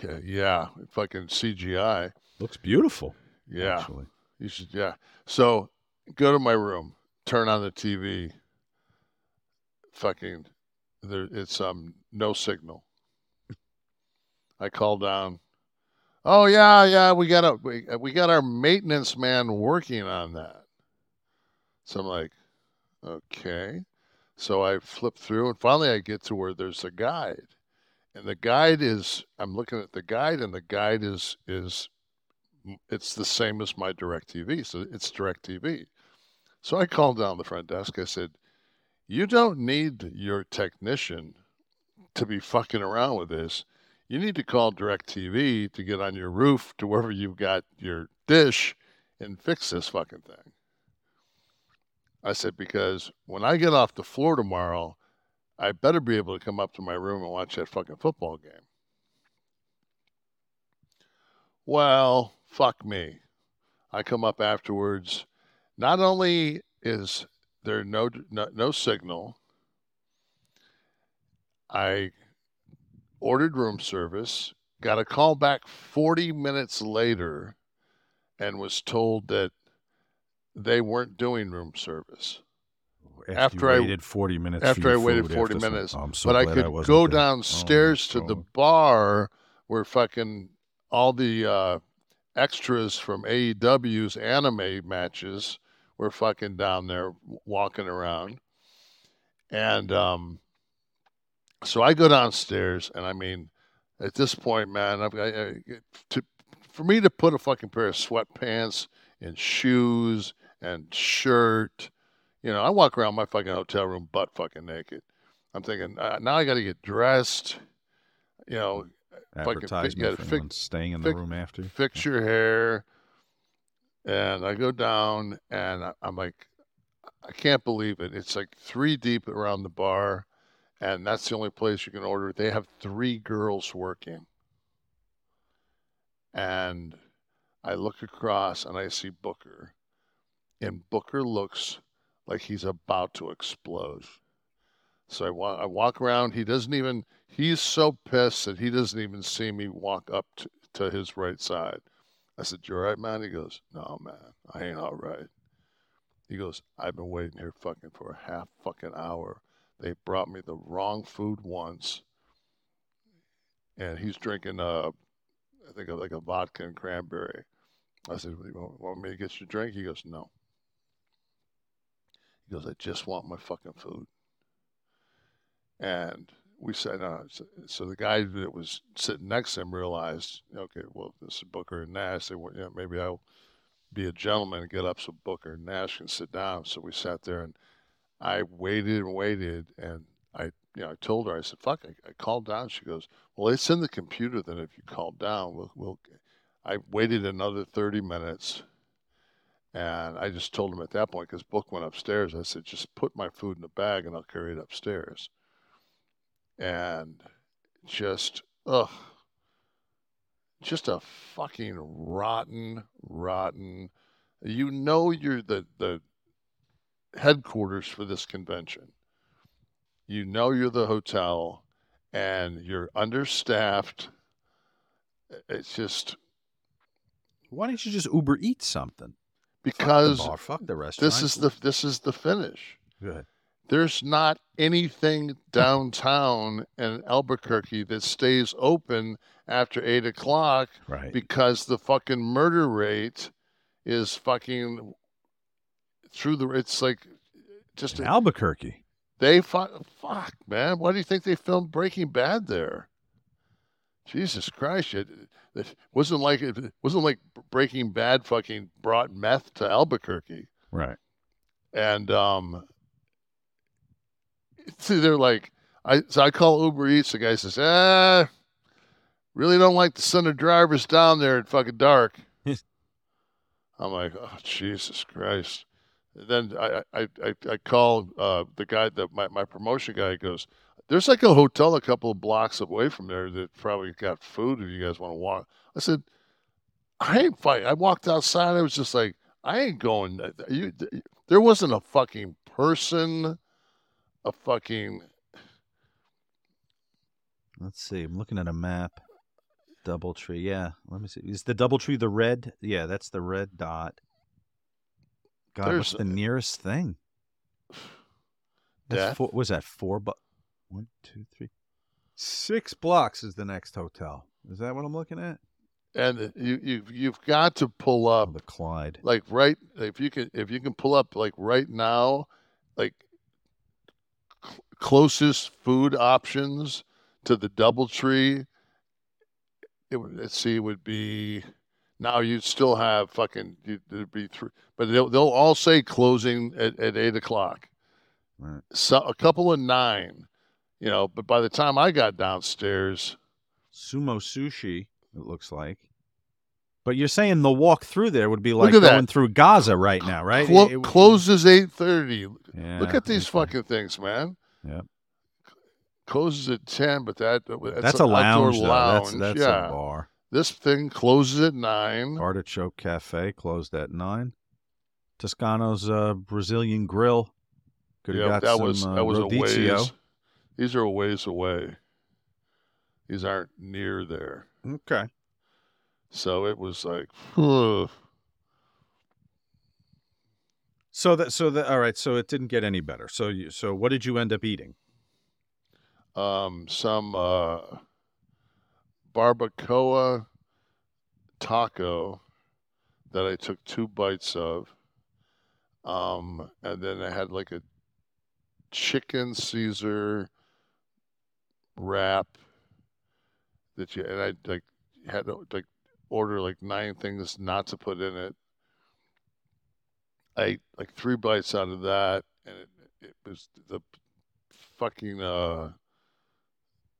Yeah, yeah fucking CGI. Looks beautiful. Yeah. Actually. You should, yeah. So go to my room, turn on the TV. Fucking, there, it's um no signal. I call down. Oh yeah, yeah. We got a we, we got our maintenance man working on that. So I'm like, okay. So I flip through, and finally I get to where there's a guide, and the guide is I'm looking at the guide, and the guide is is it's the same as my direct TV. So it's direct TV. So I called down the front desk. I said, You don't need your technician to be fucking around with this. You need to call direct TV to get on your roof to wherever you've got your dish and fix this fucking thing. I said, because when I get off the floor tomorrow, I better be able to come up to my room and watch that fucking football game. Well, fuck me. I come up afterwards. Not only is there no no, no signal, I ordered room service, got a call back 40 minutes later, and was told that they weren't doing room service. After, you waited 40 minutes. for After I waited food 40 after some- minutes. Oh, so but I could wasn't go there. Oh, downstairs to the bar where fucking all the uh, extras from AEW's anime matches were fucking down there walking around. And um, so I go downstairs, and I mean, at this point, man, I've, I, I, to, for me to put a fucking pair of sweatpants and shoes and shirt, you know, I walk around my fucking hotel room butt fucking naked. I'm thinking uh, now I got to get dressed, you know, fucking fi- Advertisement gotta for fix- staying in the fix- room after. fix your hair. And I go down and I- I'm like, I can't believe it. It's like three deep around the bar, and that's the only place you can order. They have three girls working. And I look across and I see Booker, and Booker looks like he's about to explode. So I walk, I walk around. He doesn't even, he's so pissed that he doesn't even see me walk up to, to his right side. I said, You all right, man? He goes, No, man, I ain't all right. He goes, I've been waiting here fucking for a half fucking hour. They brought me the wrong food once. And he's drinking, uh, I think, like a vodka and cranberry. I said, "You want- Want me to get you a drink? He goes, No. He goes, I just want my fucking food. And we said, uh, so, the guy that was sitting next to him realized, okay, well, this is Booker and Nash. They, went, know, maybe I'll be a gentleman and get up so Booker and Nash can sit down. So we sat there and I waited and waited. And I, you know, I told her, I said, fuck, I, I called down. She goes, well, it's in the computer Then if you call down, we'll, we'll, I waited another 30 minutes. And I just told him at that point, because Book went upstairs, I said, just put my food in a bag and I'll carry it upstairs. And just, ugh, just a fucking rotten, rotten. You know, you're the, the headquarters for this convention. You know, you're the hotel and you're understaffed. It's just Why don't you just Uber eat something? Because fuck the, fuck the restaurant. this is the this is the finish. good. There's not anything downtown in Albuquerque that stays open after eight o'clock Right. because the fucking murder rate is fucking through the. It's like just In Albuquerque. they fu- fuck man. Why do you think they filmed Breaking Bad there? Jesus Christ! It, it wasn't like it wasn't like Breaking Bad fucking brought meth to Albuquerque. Right. and um, see, they're like, I so I call Uber Eats. The guy says, "Ah, really don't like to send the drivers down there at fucking dark." I'm like, "Oh Jesus Christ!" And then I I I, I call uh, the guy that my my promotion guy goes. There's like a hotel a couple of blocks away from there that probably got food if you guys want to walk. I said, I ain't fight. I walked outside. I was just like, I ain't going. You, there wasn't a fucking person, a fucking. Let's see. I'm looking at a map. Double tree. Yeah. Let me see. Is the double tree the red? Yeah, that's the red dot. God, what's the uh, nearest thing? That's Death? four, was that four? Bu- one, two, three. Six blocks is the next hotel. Is that what I'm looking at? And you you you've got to pull Oh, up the Clyde. like right if you can if you can pull up like right now, like cl- closest food options to the DoubleTree. It would let's see it would be now you'd still have fucking you'd, there'd be three, but they'll they'll all say closing at, at eight o'clock. Right. So a couple of nine, you know. But by the time I got downstairs, Sumo Sushi. It looks like, But you're saying the walk through there would be like at that. going through Gaza right now, right? It- it- closes eight thirty. Yeah, Look at these okay. fucking things, man. Yep. Closes at ten, but that that's, That's, a lounge, though. That's, lounge. that's yeah. a bar. This thing closes at nine. Artichoke Cafe closed at nine. Tucanos uh, Brazilian Grill. Could have yeah, got that some was uh, that was a rodizio. These are a ways away. These aren't near there. Okay. So it was like, ugh. So that so that all right. So it didn't get any better. So you so what did you end up eating? um, some uh, barbacoa taco that I took two bites of. Um, and then I had like a chicken Caesar wrap that you and I like had to like order like nine things not to put in it. I ate like three bites out of that, and it, it was the fucking uh,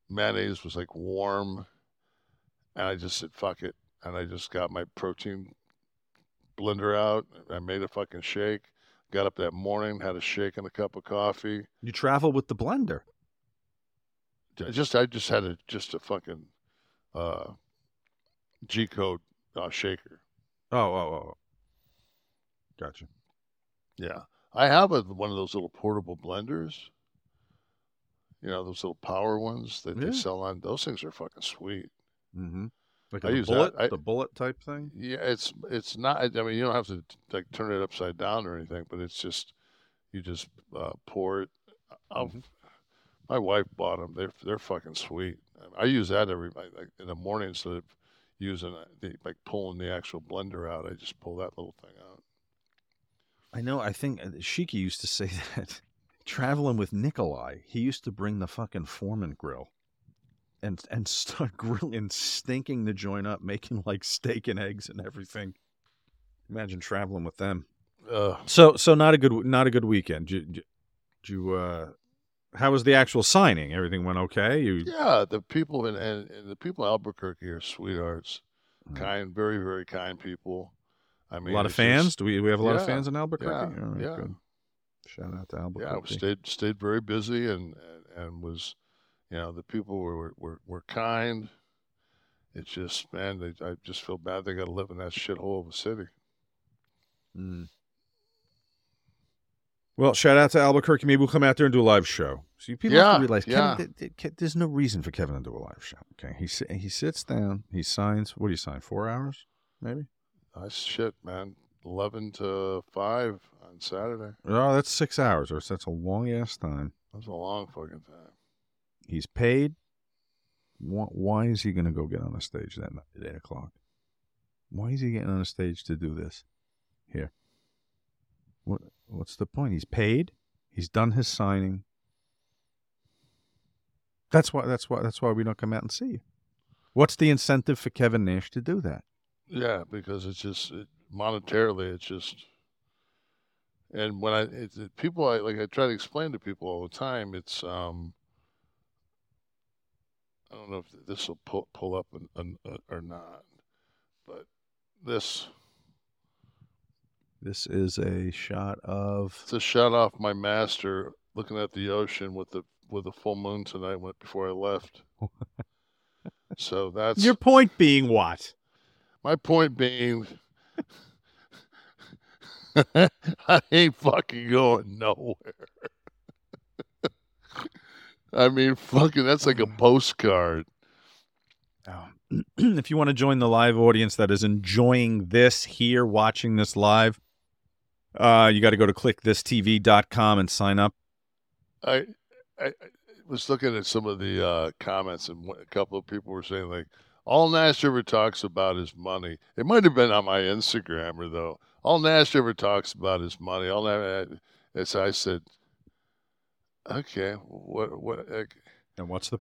mayonnaise was like warm, and I just said fuck it, and I just got my protein blender out. I made a fucking shake. Got up that morning, had a shake and a cup of coffee. You travel with the blender. I just I just had a just a fucking uh, G code uh, shaker. Oh oh oh. Gotcha. Yeah, I have a, one of those little portable blenders. You know those little power ones that Yeah. they sell on. Those things are fucking sweet. Mm-hmm. Like I the use that. bullet, I- the bullet type thing. Yeah, it's it's not. I mean, you don't have to like turn it upside down or anything, but it's just you just uh, pour it. I'll, My wife bought them. They're they're fucking sweet. I use that every like in the morning instead of using uh, the, like pulling the actual blender out. I just pull that little thing out. I know. I think uh, Shiki used to say that traveling with Nikolai, he used to bring the fucking Foreman grill and and start grilling, stinking the joint up, making like steak and eggs and everything. Imagine traveling with them. Ugh. So so not a good not a good weekend. Did you, did you uh, how was the actual signing? Everything went okay. You Yeah, the people in and, and the people in Albuquerque are sweethearts, kind, very very kind people. I mean, a lot of fans. just- Do we we have a lot of fans in Albuquerque? Yeah, right, yeah. good. Shout out to Albuquerque. Yeah, I stayed stayed very busy and and, and was, you know, the people were were, were kind. It's just man, they, I just feel bad they got to live in that shithole of a city. Mm. Well, shout out to Albuquerque. Maybe we'll come out there and do a live show. See, people have to realize yeah. Kevin, th- th- there's no reason for Kevin to do a live show. Okay, he si- he sits down, he signs. What do you sign? Four hours, maybe. Nice shit, man. Eleven to five on Saturday. Oh, that's six hours, or that's a long ass time. That's a long fucking time. He's paid. Why, why is he going to go get on the stage that night at eight o'clock? Why is he getting on the stage to do this? Here. What What's the point? He's paid. He's done his signing. That's why. That's why. That's why we don't come out and see you. What's the incentive for Kevin Nash to do that? Yeah, because it's just it, monetarily, it's just. And when I it's it, people, I like I try to explain to people all the time. It's um. I don't know if this will pull pull up an, an, uh, or not, but this This is a shot of. it's a shot off my master looking at the ocean with the with the full moon tonight went before I left. so that's Your point being what? My point being, I ain't fucking going nowhere. I mean, fucking, that's like a postcard. Oh. if you want to join the live audience that is enjoying this here, watching this live, uh, you got to go to clickthisTV.com and sign up. I, I, was looking at some of the uh, comments, and a couple of people were saying like, all Nash ever talks about is money. It might have been on my Instagrammer though. All Nash ever talks about is money. All Nash, as I said, okay, what, what, And what's the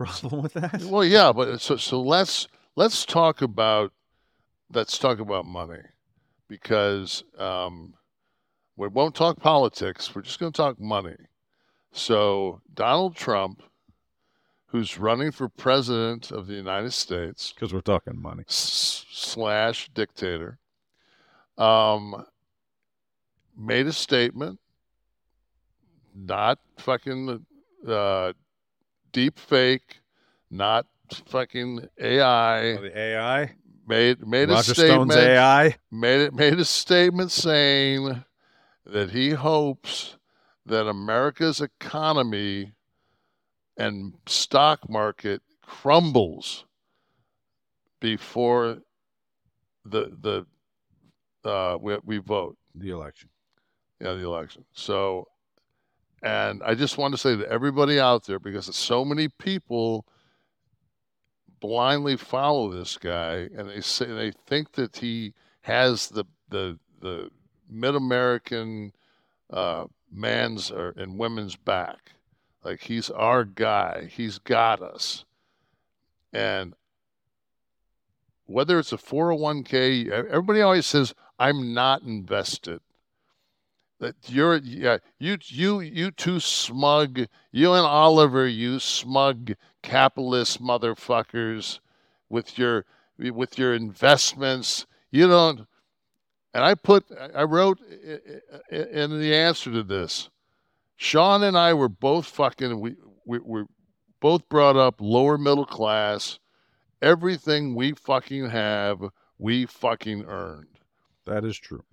Problem with that? Well, yeah, but so so let's let's talk about let's talk about money because um, we won't talk politics. We're just going to talk money. So Donald Trump, who's running for president of the United States, because we're talking money s- slash dictator, um, made a statement. Not fucking uh, deep fake, not fucking AI. Oh, the AI made made Roger a statement. Stone's AI made it made a statement saying that he hopes that America's economy and stock market crumbles before the the uh, we, we vote the election. Yeah, the election. So, and I just want to say to everybody out there, because so many people blindly follow this guy, and they say they think that he has the the the mid American uh, man's or, and women's back. Like he's our guy. He's got us. And whether it's a 401k, everybody always says, I'm not invested. That you're yeah, you you you two smug, you and Oliver, you smug capitalist motherfuckers with your with your investments. You don't and I put I wrote in the answer to this. Sean and I were both fucking we we were both brought up lower middle class. Everything we fucking have, we fucking earned. That is true.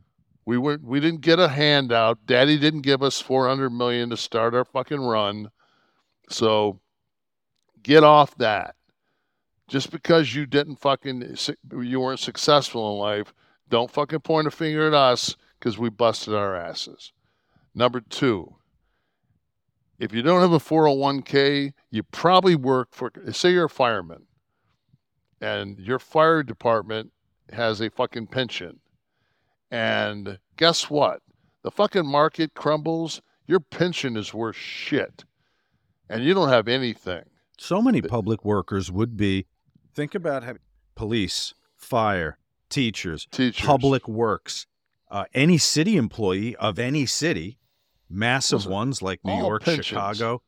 We weren't we didn't get a handout. Daddy didn't give us 400 million to start our fucking run. So get off that. Just because you didn't fucking you weren't successful in life, don't fucking point a finger at us cuz we busted our asses. Number 2, if you don't have a 401k, you probably work for say you're a fireman and your fire department has a fucking pension. And guess what? The fucking market crumbles, your pension is worth shit. And you don't have anything. So many public workers would be think about having police, fire, teachers, teachers. public works, uh, any city employee of any city, massive Listen, ones like New York, pensions. Chicago,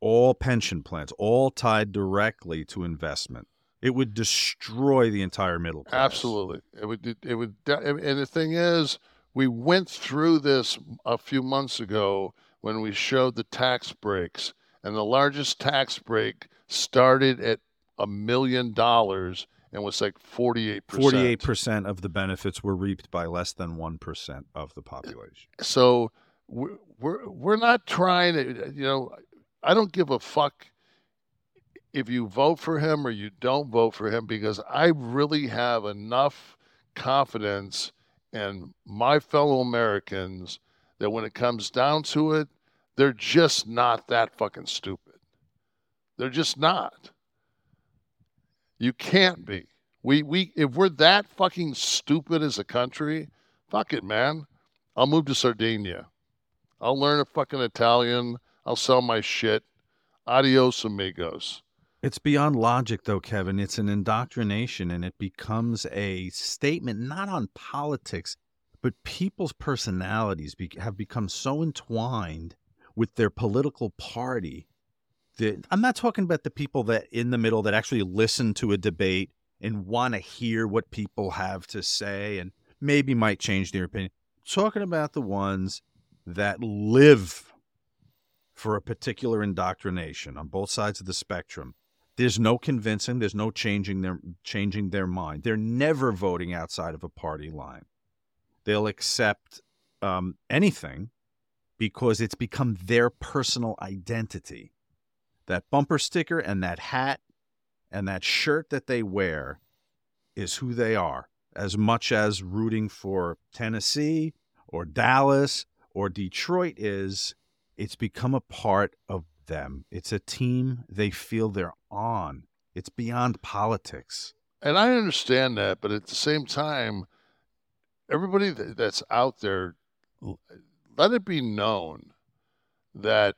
all pension plans, all tied directly to investment. It would destroy the entire middle class. Absolutely. It would it, it would and the thing is, we went through this a few months ago when we showed the tax breaks and the largest tax break started at a million dollars and was like 48%. 48% of the benefits were reaped by less than 1% of the population. So we're, we're, we're not trying to, you know, I don't give a fuck if you vote for him or you don't vote for him because I really have enough confidence in my fellow Americans that when it comes down to it, they're just not that fucking stupid. They're just not. You can't be. We we if we're that fucking stupid as a country, fuck it, man. I'll move to Sardinia. I'll learn a fucking Italian. I'll sell my shit. Adios, amigos. It's beyond logic, though, Kevin. It's an indoctrination, and it becomes a statement not on politics, but people's personalities be- have become so entwined with their political party that I'm not talking about the people that in the middle that actually listen to a debate and want to hear what people have to say and maybe might change their opinion. talking about the ones that live for a particular indoctrination on both sides of the spectrum. There's no convincing, there's no changing their changing their mind. They're never voting outside of a party line. They'll accept um, anything because it's become their personal identity. That bumper sticker and that hat and that shirt that they wear is who they are, as much as rooting for Tennessee or Dallas or Detroit is. It's become a part of them. It's a team they feel they're on. It's beyond politics. And I understand that, but at the same time, everybody that's out there, let it be known that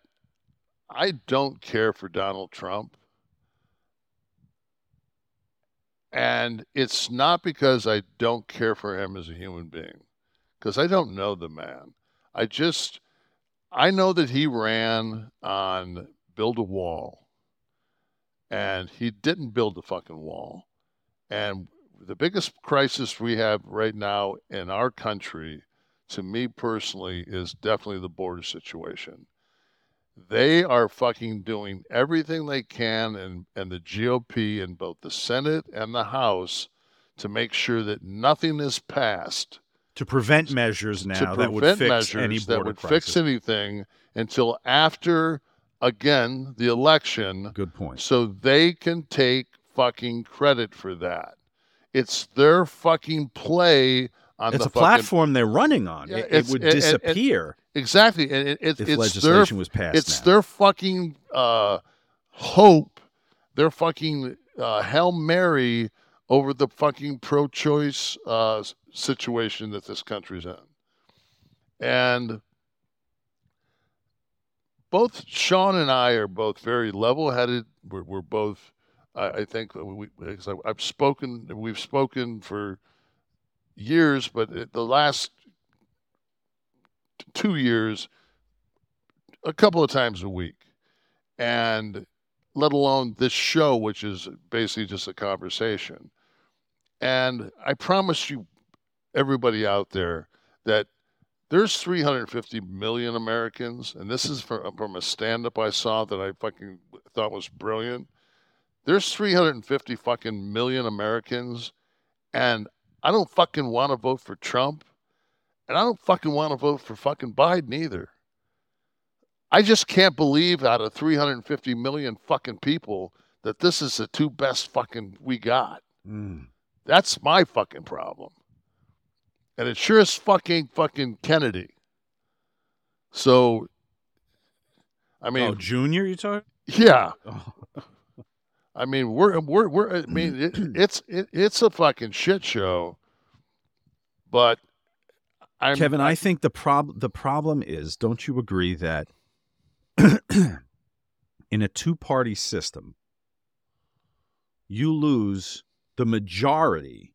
I don't care for Donald Trump. And it's not because I don't care for him as a human being, because I don't know the man. I just, I know that he ran on build a wall, and he didn't build the fucking wall. And the biggest crisis we have right now in our country, to me personally, is definitely the border situation. They are fucking doing everything they can, and, and the GOP in both the Senate and the House to make sure that nothing is passed To prevent measures now to that would fix measures any that would crisis. fix anything until after again the election. Good point. So they can take fucking credit for that. It's their fucking play on It's the a fucking- platform they're running on. Yeah, it, it would and- disappear. exactly, and it, it, if it's legislation their, was passed It's now. their fucking uh, hope, their fucking uh, hail mary over the fucking pro-choice uh, situation that this country's in, and both Sean and I are both very level-headed. We're, we're both, I, I think, we, I've spoken, we've spoken for years, but the last two years, a couple of times a week, and let alone this show, which is basically just a conversation. And I promise you, everybody out there, that there's 350 million Americans, and this is from, from a stand up I saw that I fucking thought was brilliant. There's 350 fucking million Americans, and I don't fucking want to vote for Trump, and I don't fucking want to vote for fucking Biden either. I just can't believe out of 350 million fucking people that this is the two best fucking we got. Mm. That's my fucking problem. And it sure is fucking fucking Kennedy. So, I mean, oh, Junior, you talking? yeah. Oh. I mean, we're we're we're. I mean, it, it's it, it's a fucking shit show. But I'm Kevin, I think the prob the problem is, don't you agree that in a two party system, you lose the majority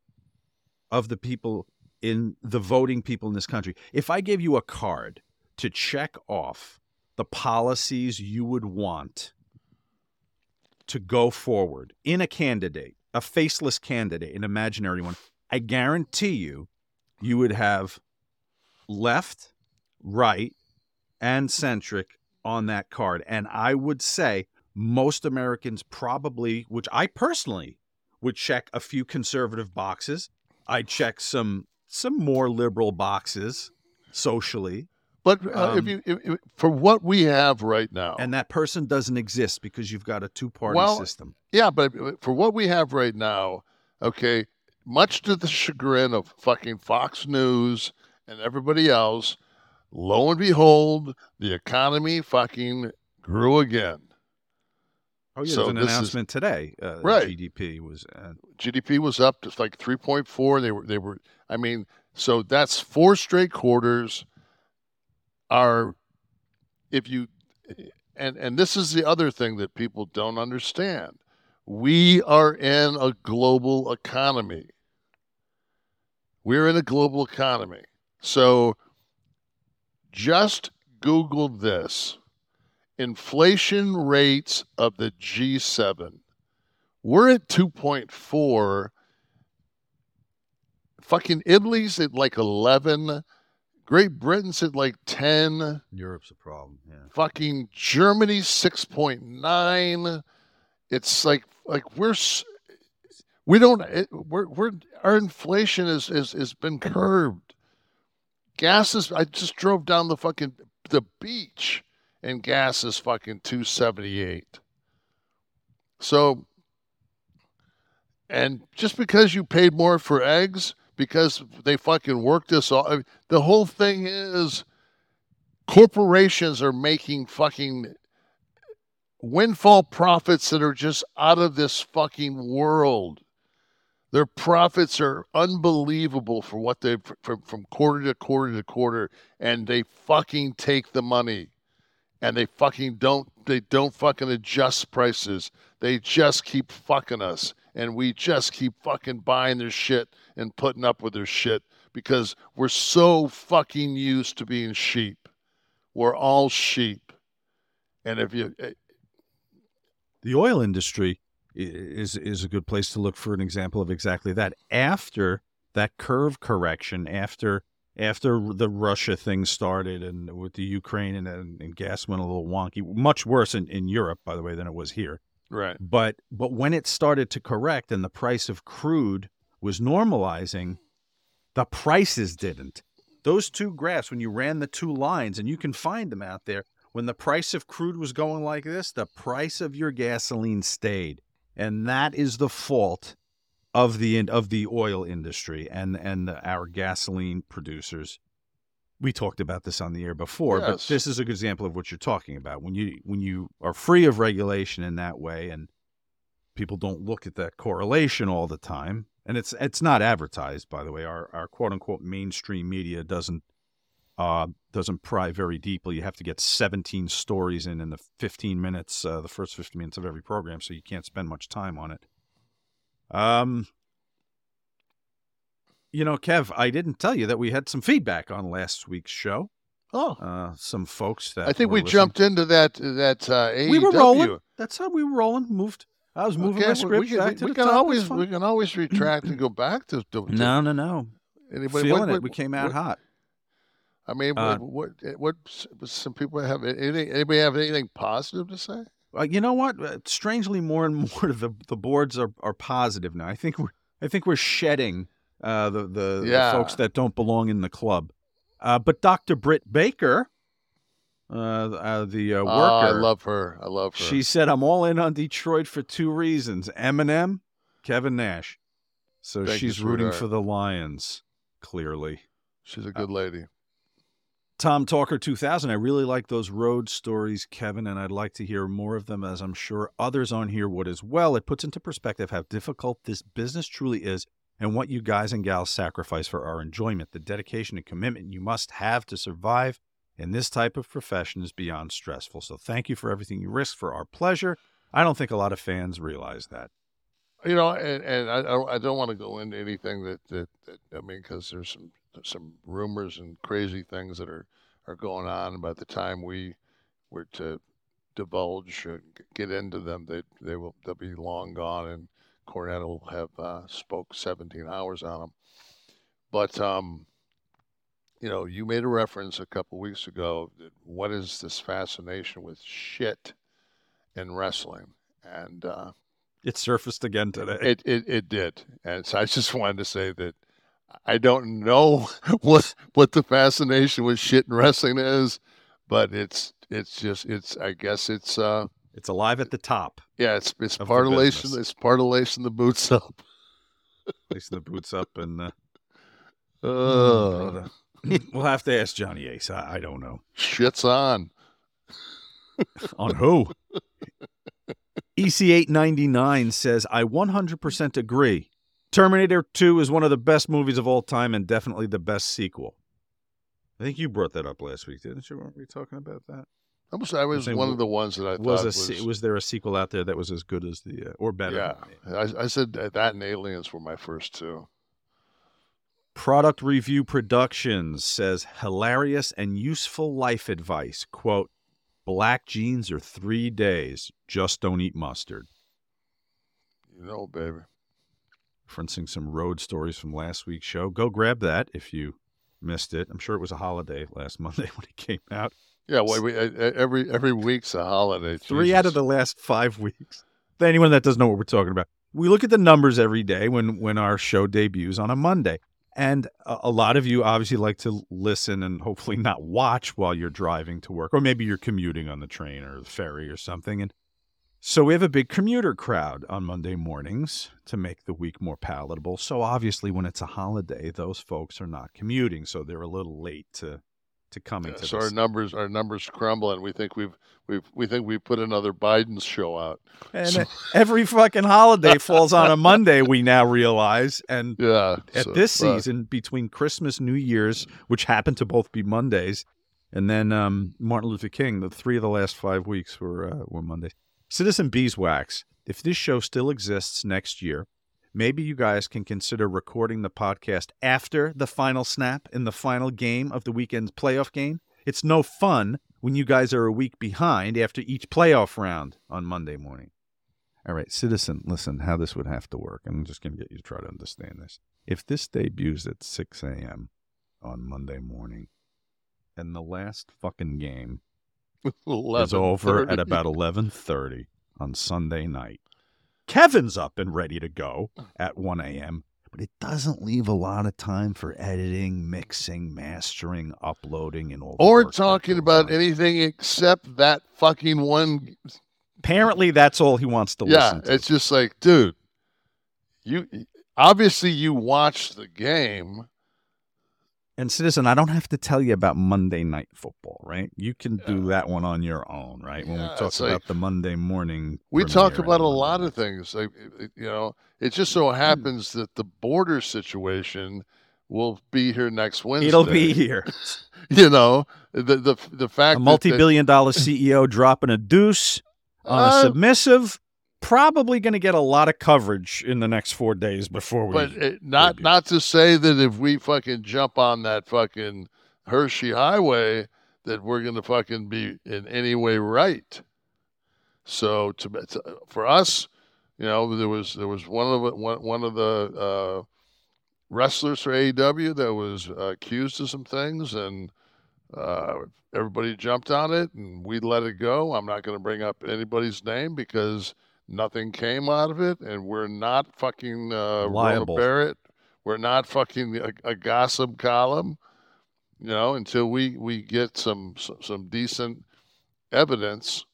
of the people in the voting people in this country. If I gave you a card to check off the policies you would want to go forward in a candidate, a faceless candidate, an imaginary one, I guarantee you, you would have left, right, and centric on that card. And I would say most Americans probably, which I personally would check a few conservative boxes. I'd check some some more liberal boxes socially. But uh, if Um, you if, if- for what we have right now, And that person doesn't exist because you've got a two party Well, system. Yeah, but for what we have right now, okay, much to the chagrin of fucking Fox News and everybody else, lo and behold, the economy fucking grew again. Oh yeah, So there's an this is- announcement today. Uh, Right. GDP was uh, GDP was up to like 3.4. They were they were I mean, so that's four straight quarters are if you and and this is the other thing that people don't understand. We are in a global economy. We're in a global economy. So just Google this. Inflation rates of the G7. We're at 2.4. Fucking Italy's at like 11. Great Britain's at like 10. Europe's a problem. Yeah. Fucking Germany's 6.9. It's like like we're we don't it, we're we're our inflation is is has been curbed. Gas is I just drove down the fucking the beach and gas is fucking 278. So And just because you paid more for eggs, because they fucking worked this all, I mean, the whole thing is corporations are making fucking windfall profits that are just out of this fucking world. Their profits are unbelievable for what they from from quarter to quarter to quarter, and they fucking take the money, and they fucking don't they don't fucking adjust prices. They just keep fucking us, and we just keep fucking buying their shit and putting up with their shit because we're so fucking used to being sheep. We're all sheep, and if you eh, the oil industry is is a good place to look for an example of exactly that. After that curve correction, after after the Russia thing started and with the Ukraine and, and, and gas went a little wonky, much worse in, in Europe, by the way, than it was here. right, But but when it started to correct and the price of crude was normalizing, the prices didn't. Those two graphs, when you ran the two lines, and you can find them out there, when the price of crude was going like this, the price of your gasoline stayed, and that is the fault of the of the oil industry and and our gasoline producers. We talked about this on the air before, but this is a good example of what you're talking about. When you when you are free of regulation in that way, and people don't look at that correlation all the time, and it's it's not advertised, by the way. Our our quote unquote mainstream media doesn't uh, doesn't pry very deeply. You have to get 17 stories in in the 15 minutes, uh, the first 15 minutes of every program, so you can't spend much time on it. Um, you know, Kev, I didn't tell you that we had some feedback on last week's show. Oh, Uh, some folks that I think we listening- jumped into that that uh, AEW. We were rolling. That's how we were rolling. Moved. I was moving Okay, my we- script we can, back we, to we the can top. It's always we can always retract and go back to, to, to No, no, no. anybody. Feeling what- it. what- We came out what- hot. I mean, Uh, what, what what some people have anything? Anybody have anything positive to say? Uh, you know what? Uh, Strangely, more and more the the boards are, are positive now. I think we're I think we're shedding uh, the, the the folks that don't belong in the club. Uh, but Dr. Britt Baker, uh, uh, the uh, worker, Oh, I love her. I love her. she said, "I'm all in on Detroit for two reasons: Eminem, Kevin Nash." So Thank she's rooting for the Lions. Clearly, She's a good lady. Tom Talker 2000. I really like those road stories, Kevin, and I'd like to hear more of them as I'm sure others on here would as well. It puts into perspective how difficult this business truly is and what you guys and gals sacrifice for our enjoyment. The dedication and commitment you must have to survive in this type of profession is beyond stressful. So thank you for everything you risk for our pleasure. I don't think a lot of fans realize that. You know, and, and I, I- don't want to go into anything that, that, that I mean, because there's some some rumors and crazy things that are, are going on. By the time we were to divulge or g- get into them, they they will they'll be long gone, and Cornette will have uh, spoke 17 hours on them. But um, you know, you made a reference a couple weeks ago. That what is this fascination with shit in wrestling? And uh, It surfaced again today. it, it it did, and so I just wanted to say that I don't know what what the fascination with shit and wrestling is, but it's it's just it's I guess it's uh it's alive at the top. yeah it's it's Of part of lacing it's part of lacing the boots up. Lacing the boots up and uh, Uh, we'll have to ask Johnny Ace. I, I don't know. shit's on. On who? E EC899 says, I 100% agree. Terminator 2 is one of the best movies of all time and definitely the best sequel. I think you brought that up last week, didn't you? Weren't we talking about that? I was I was one of the ones that I Was, thought a, was, was there a sequel out there that was as good as the, uh, or better? yeah. I, I said that, that and Aliens were my first two. Product Review Productions says hilarious and useful life advice. Quote, black jeans are three days. Just don't eat mustard. You know, baby. Referencing some road stories from last week's show. Go grab that if you missed it. I'm sure it was a holiday last Monday when it came out. Yeah, well, we, uh, uh, every every week's a holiday. Three out of the last five weeks. Anyone that doesn't know what we're talking about, we look at the numbers every day when when our show debuts on a Monday. And a lot of you obviously like to listen and hopefully not watch while you're driving to work, or maybe you're commuting on the train or the ferry or something. And So we have a big commuter crowd on Monday mornings to make the week more palatable. So obviously, when it's a holiday, those folks are not commuting, so they're a little late to to coming Yeah, to so this. our numbers our numbers crumble, and we think we've we've we think we put another Biden show out. And So- every fucking holiday falls on a Monday, we now realize. And yeah, at so, this season, between Christmas, New Year's, which happened to both be Mondays, and then um, Martin Luther King, the three of the last five weeks were uh, were Mondays. Citizen Beeswax, if this show still exists next year, maybe you guys can consider recording the podcast after the final snap in the final game of the weekend's playoff game. It's no fun when you guys are a week behind after each playoff round on Monday morning. All right, citizen, listen how this would have to work. I'm just going to get you to try to understand this. If this debuts at 6 a.m. on Monday morning, and the last fucking game is over at about 11:30 on Sunday night, Kevin's up and ready to go at 1 a.m. But it doesn't leave a lot of time for editing, mixing, mastering, uploading, and all. or talking about on. anything except that fucking one. Apparently, that's all he wants to Yeah, listen to. it's just like, dude, you obviously you watched the game. And citizen, I don't have to tell you about Monday night football, right? You can do that one on your own, right? When Yeah, we talk about like- the Monday morning, We talk about a lot of things. Like, you know, it just so Hmm. happens that the border situation will be here next Wednesday. It'll be here. you know, the the the fact a multi-billion dollar CEO dropping a deuce on a Uh, submissive, probably going to get a lot of coverage in the next four days before we. But it, not not to say that if we fucking jump on that fucking Hershey Highway that we're gonna fucking be in any way right. So to, to for us, you know, there was there was one of the- one one of the uh, wrestlers for AEW that was uh, accused of some things, and uh, everybody jumped on it, and we let it go. I'm not going to bring up anybody's name because nothing came out of it, and we're not fucking uh, Rona Barrett. We're not fucking a, a gossip column, you know, until we we get some some, decent evidence.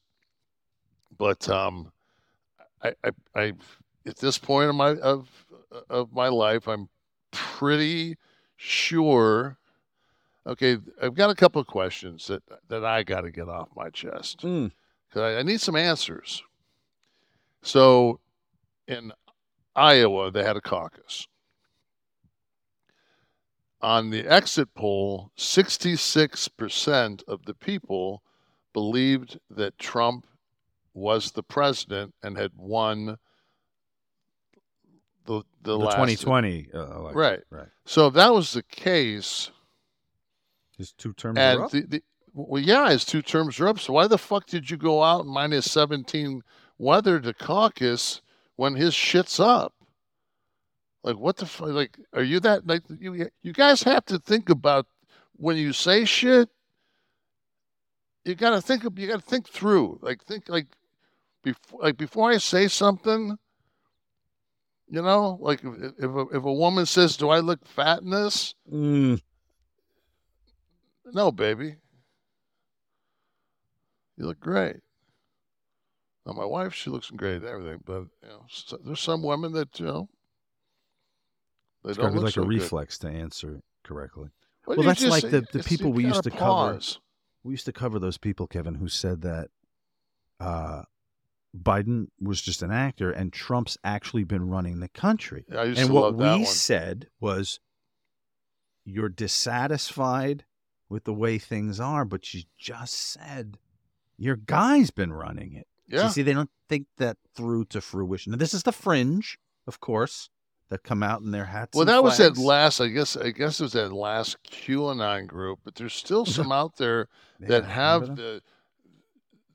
But um, I, I I at this point of my of of my life, I'm pretty sure. Okay, I've got a couple of questions that that I got to get off my chest because I, I need some answers. So, in Iowa, they had a caucus. On the exit poll, 66% of the people believed that Trump was the president and had won the the, the last 2020 uh, election. Right. Right. So if that was the case, His two terms are up. the, the, well, yeah, his two terms are up. So why the fuck did you go out minus 17 weather to caucus when his shit's up? Like what the fuck? Like, are you that like you? You guys have to think about when you say shit. You gotta think. You gotta think through. Like think like before. Like before I say something. You know, like if if a, if a woman says, "Do I look fat in this?" Mm, No, baby. You look great. Now, my wife, she looks great and everything, but you know, so, there's some women that you know they it's don't got to be look like so a good. reflex to answer correctly. Well, well, that's just- like the, the people we used to cover. We used to cover those people, Kevin, who said that uh, Biden was just an actor and Trump's actually been running the country. Yeah, I used and to what love we that one. said was, you're dissatisfied with the way things are, but you just said your guy's been running it. So Yeah. you see, they don't think that through to fruition. Now, this is the fringe, of course, that come out in their hats. Well, that was that last. I guess. I guess it was that last QAnon group, but there's still some out there that have the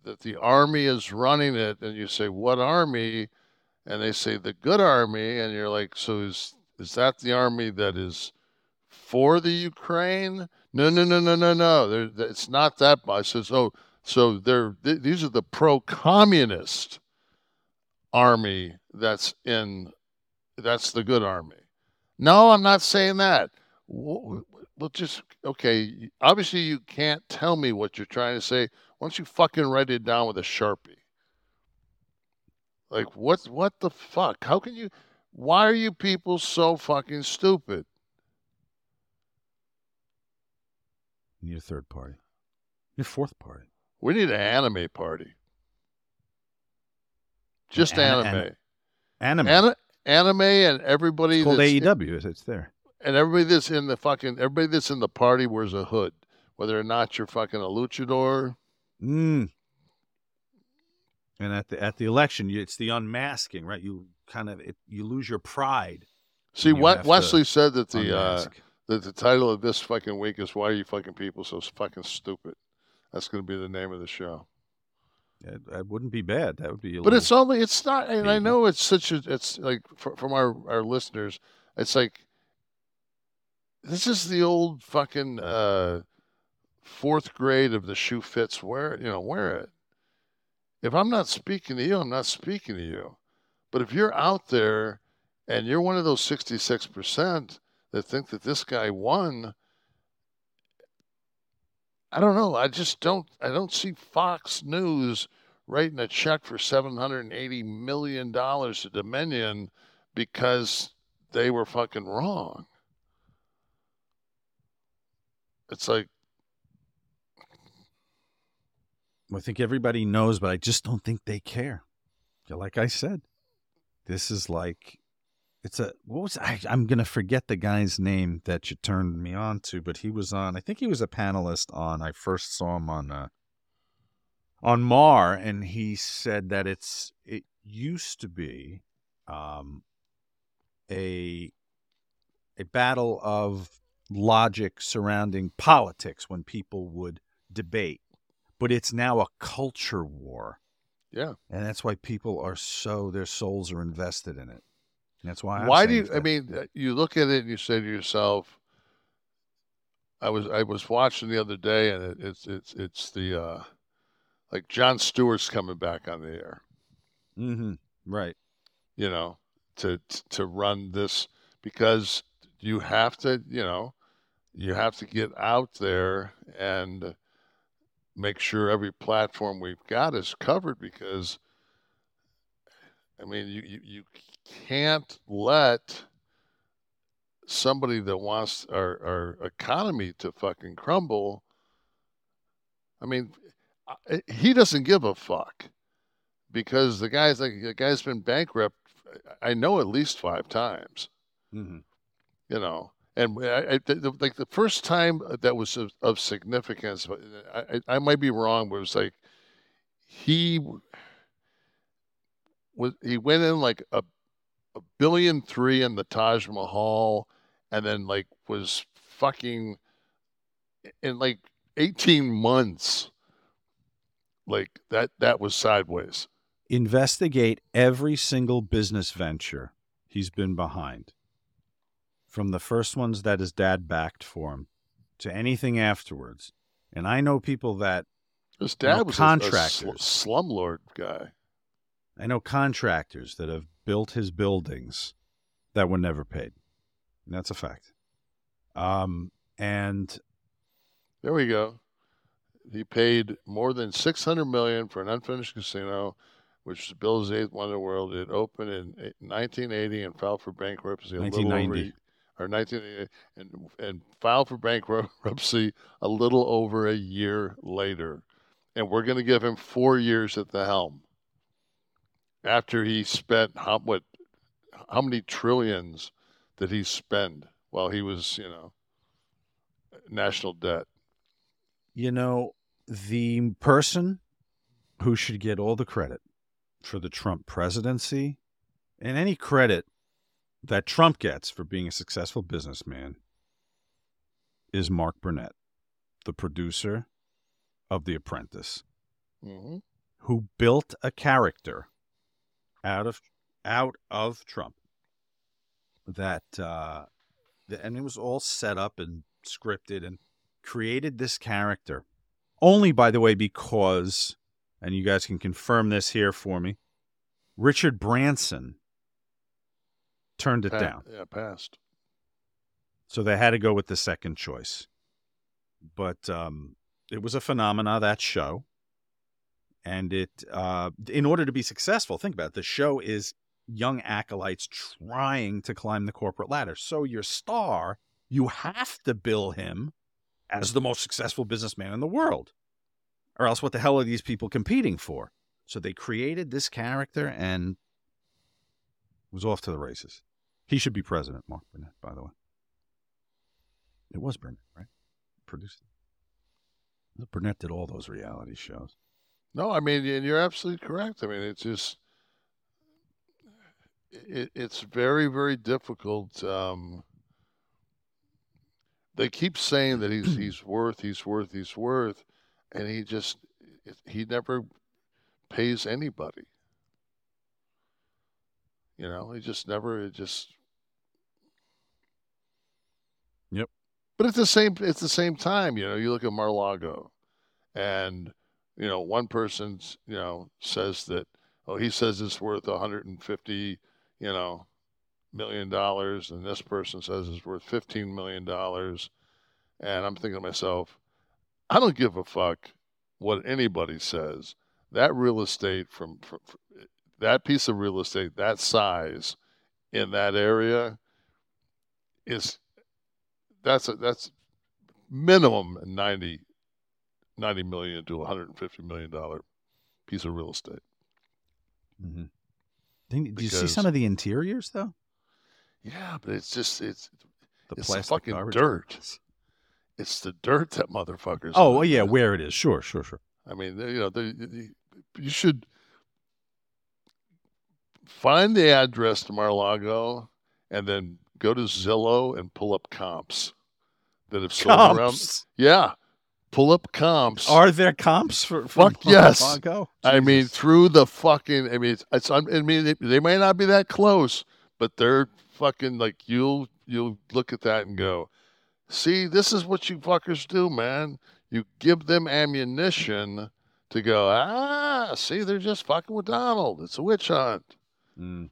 that the army is running it, and you say, "What army?" And they say, "The good army," and you're like, "So is is that the army that is for the Ukraine?" No, no, no, no, no, no. There, it's not that much. So, so, so they're th- these are the pro-communist army that's in that's the good army. No, I'm not saying that. Well, just okay. Obviously, you can't tell me what you're trying to say. Don't you fucking write it down with a sharpie? Like what? What the fuck? How can you? Why are you people so fucking stupid? You need a third party. You need a fourth party. We need an anime party. Just An- anime. an- Anime. Ana- anime and everybody it's called that's AEW. It's- It's there. and everybody that's in the fucking everybody that's in the party wears a hood, whether or not you're fucking a luchador. Mm. And at the at the election, you, it's the unmasking, right? You kind of it, you lose your pride. See, what Wesley said that the uh, that the title of this fucking week is "Why Are You Fucking People So Fucking Stupid." That's going to be the name of the show. That, that wouldn't be bad. That would be. A But it's only it's not, and I know it's such a it's like fr- from our our listeners, it's like this is the old fucking uh, fourth grade of the shoe fits. Wear it. you know wear it. If I'm not speaking to you, I'm not speaking to you. But if you're out there and you're one of those 66 percent that think that this guy won. I don't know. I just don't. I don't see Fox News writing a check for seven hundred and eighty million dollars to Dominion because they were fucking wrong. It's like I think everybody knows, but I just don't think they care. Like I said, this is like it's a what was I, I'm gonna forget the guy's name that you turned me on to, but he was on. I think he was a panelist on. I first saw him on uh, on Maher, and he said that it's it used to be um, a a battle of logic surrounding politics when people would debate, but it's now a culture war. Yeah. And that's why people are so their souls are invested in it. That's why. I'm why do you? I mean, uh, you look at it and you say to yourself, "I was I was watching the other day, and it, it's it's it's the uh, like Jon Stewart's coming back on the air." Mm-hmm. Right. You know, to to run this because you have to, you know, you have to get out there and make sure every platform we've got is covered because I mean you, you, you can't let somebody that wants our, our economy to fucking crumble. I mean, he doesn't give a fuck because the guy's like the guy's been bankrupt. I know at least five times Mm-hmm. you know and I, I, the, like the first time that was of, of significance I I might be wrong but it was like he was he went in like a, a billion three in the Taj Mahal and then like was fucking in like 18 months like that that was sideways. Investigate every single business venture he's been behind, from the first ones that his dad backed for him to anything afterwards. And I know people that his dad was a- a, sl- slumlord guy. I know contractors that have built his buildings that were never paid. And that's a fact. Um, and There we go. He paid more than six hundred million for an unfinished casino, which was Bill's eighth wonder in the world. It opened in 1980 and filed for bankruptcy a little over, 1990. or 1980, and and filed for bankruptcy a little over a year later. And we're going to give him four years at the helm. After he spent how what, how many trillions did he spend while he was you know national debt? You know, the person who should get all the credit for the Trump presidency and any credit that Trump gets for being a successful businessman is Mark Burnett, the producer of The Apprentice, Mm-hmm. who built a character out of out of Trump that uh and it was all set up and scripted and created this character only by the way because and you guys can confirm this here for me richard branson turned it Pa- down. Yeah, passed. so they had to go with the second choice. But um it was a phenomena that show and it uh, in order to be successful, think about it. The show is young acolytes trying to climb the corporate ladder. So your star, you have to bill him as the most successful businessman in the world, or else what the hell are these people competing for? So they created this character and was off to the races. He should be president, Mark Burnett, by the way. It was Burnett, right? Produced. Burnett did all those reality shows. No, I mean, and you're absolutely correct. I mean, it's just, it, it's very, very difficult. Um, they keep saying that he's he's worth, he's worth, he's worth, and he just he never pays anybody. You know, he just never it just Yep. But at the same at the same time, you know, you look at Mar-Lago and you know, one person, you know, says that oh, he says it's worth 150, you know, million dollars and this person says it's worth 15 million dollars and I'm thinking to myself, I don't give a fuck what anybody says. That real estate from, from, from that piece of real estate, that size in that area is that's a, that's minimum 90, 90 million to 150 million dollar piece of real estate. Mm-hmm. Did you see some of the interiors though? Yeah, but it's just it's the it's plastic fucking garbage dirt. It's the dirt that motherfuckers. Oh well, yeah, where it is. Sure, sure, sure. I mean, you know, they, they, you should find the address to Mar-a-Lago and then go to Zillow and pull up comps that have sold around. Comps? Yeah, pull up comps. Are there comps for, for Fuck yes. Mar-a-Lago? I mean, through the fucking. I mean, it's. it's I mean, they, they may not be that close, but they're fucking like you'll you'll look at that and go, see, this is what you fuckers do, man. You give them ammunition to go. Ah, see, they're just fucking with Donald. It's a witch hunt. Mm.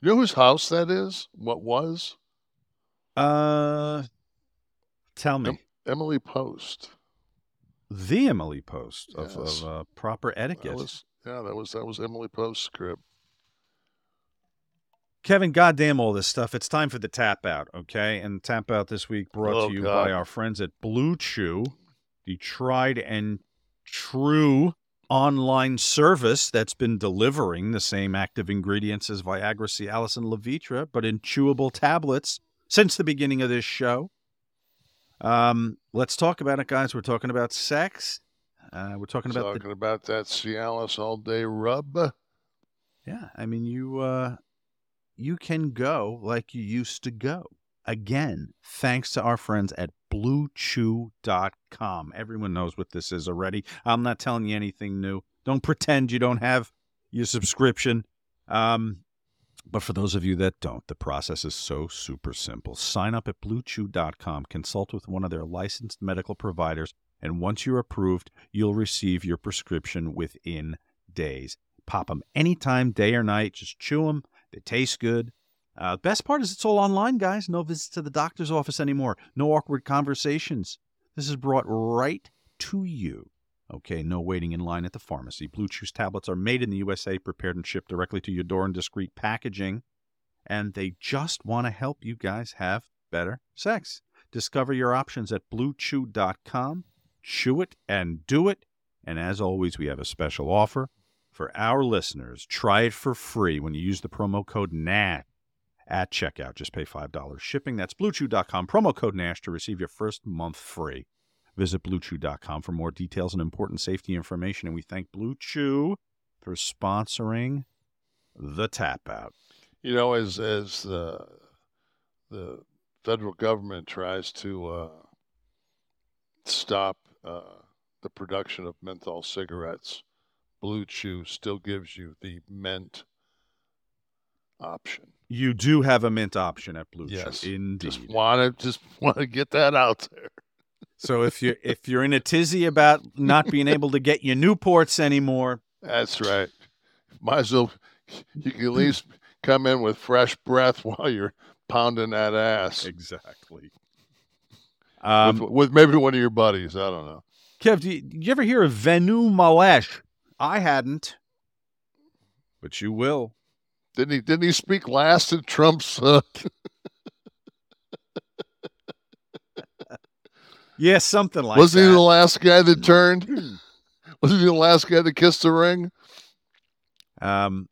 You know whose house that is? What was? Uh, tell me. Em- Emily Post. the Emily Post of, of uh, proper etiquette. That was yeah, that was that was Emily Post's script. Kevin, goddamn all this stuff. It's time for the tap out, okay? And tap out this week brought Oh, to you God. by our friends at Blue Chew, the tried and true online service that's been delivering the same active ingredients as Viagra, Cialis, and Levitra, but in chewable tablets since the beginning of this show. Um, let's talk about it, guys. We're talking about sex. Uh, we're talking about the Talking about that Cialis all day rub. Yeah, I mean you uh you can go like you used to go. Again, thanks to our friends at bluechew.com. Everyone knows what this is already. I'm not telling you anything new. Don't pretend you don't have your subscription. Um but for those of you that don't, the process is so super simple. Sign up at bluechew.com, consult with one of their licensed medical providers, and once you're approved, you'll receive your prescription within days. Pop them anytime, day or night. Just chew them. They taste good. Uh, the best part is it's all online, guys. No visits to the doctor's office anymore. No awkward conversations. This is brought right to you. Okay, no waiting in line at the pharmacy. Blue Chew's tablets are made in the USA, prepared and shipped directly to your door in discreet packaging. And they just want to help you guys have better sex. Discover your options at bluechew.com. Chew it and do it. And as always, we have a special offer for our listeners. Try it for free when you use the promo code NASH at checkout. Just pay $5 shipping. That's bluechew.com, promo code NASH to receive your first month free. Visit bluechew.com for more details and important safety information. And we thank Blue Chew for sponsoring the tap out. You know, as as the the federal government tries to uh, stop uh, the production of menthol cigarettes, Blue Chew still gives you the mint option. You do have a mint option at Blue Yes, Chew. Indeed. Just want to just want to get that out there. So if you're if you're in a tizzy about not being able to get your Newports anymore, That's right. Might as well. You can at least come in with fresh breath while you're pounding that ass. Exactly. Um, with, with maybe one of your buddies. I don't know. Kev, do you, did you ever hear of Venu Malesh? I hadn't, but you will. Didn't he? Didn't he speak last at Trump's? Uh, Yeah, something like wasn't that. he the last guy that turned? wasn't he the last guy that kissed the ring? Um,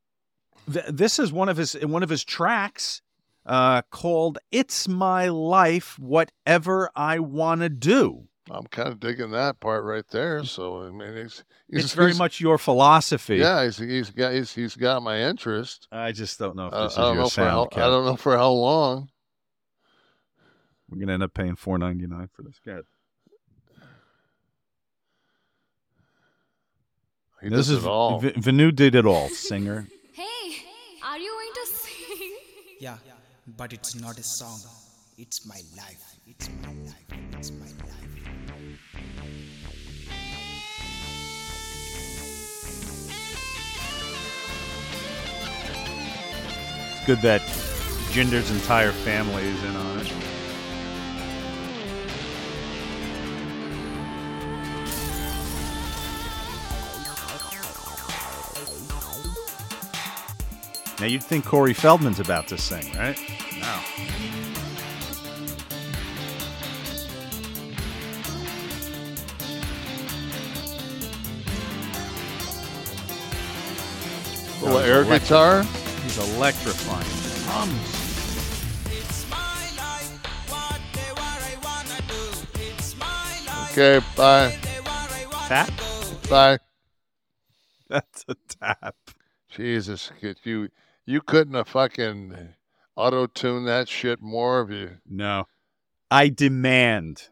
th- this is one of his one of his tracks uh, called "It's My Life, Whatever I Want to Do." I'm kind of digging that part right there. So I mean, he's, he's It's very he's- much your philosophy. Yeah, he's, he's got he's, he's got my interest. I just don't know if this is I don't your for how sound. I don't know for how long. We're gonna end up paying four ninety nine for this guy. He this does is it all. V- Vanu did it all. Singer. Hey, are you going to sing? Yeah, but it's not a song. It's my life. It's my life. It's my life. It's good that Jinder's entire family is in on it. Now you'd think Corey Feldman's about to sing, right? No. Little he's air electric- guitar. He's electrifying. Drums. Okay, bye. Tap? Bye. That's a tap. Jesus, could you you couldn't have fucking auto tuned that shit more of you. No. I demand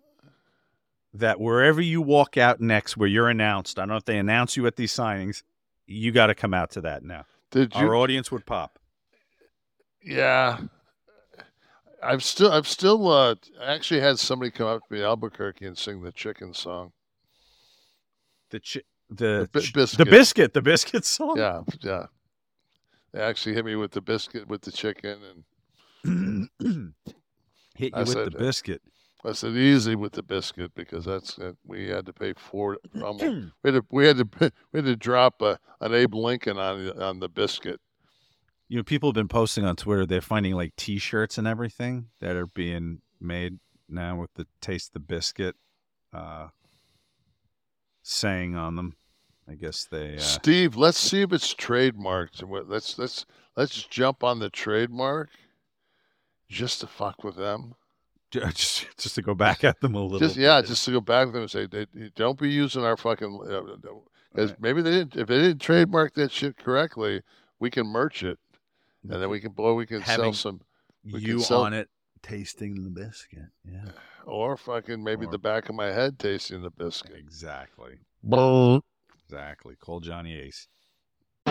that wherever you walk out next, where you're announced, I don't know if they announce you at these signings, you got to come out to that now. Did you? Our audience would pop. Yeah. I've still I've still uh actually had somebody come up to me in Albuquerque and sing the chicken song. The chi- the ch- biscuit. the biscuit, the biscuit song. Yeah, yeah. They actually hit me with the biscuit with the chicken and Hit you I with said, the uh, biscuit. I said easy with the biscuit because that's uh, we had to pay four. almost- we had to we had to we had to drop uh, an Abe Lincoln on the- on the biscuit. You know, people have been posting on Twitter. They're finding like T-shirts and everything that are being made now with the "Taste the Biscuit" uh, saying on them. I guess they. Uh, Steve, let's see if it's trademarked. Let's let's let's jump on the trademark just to fuck with them. just just to go back at them a little. Just yeah, just to go back at them and say, they, don't be using our fucking. Uh, uh, because maybe they didn't. If they didn't trademark that shit correctly, we can merch it, and then mm-hmm. we can boy, we can sell some. You can sell, on it, tasting the biscuit. Yeah, or fucking maybe Or- the back of my head tasting the biscuit. exactly, Brr. Exactly. Call Johnny Ace.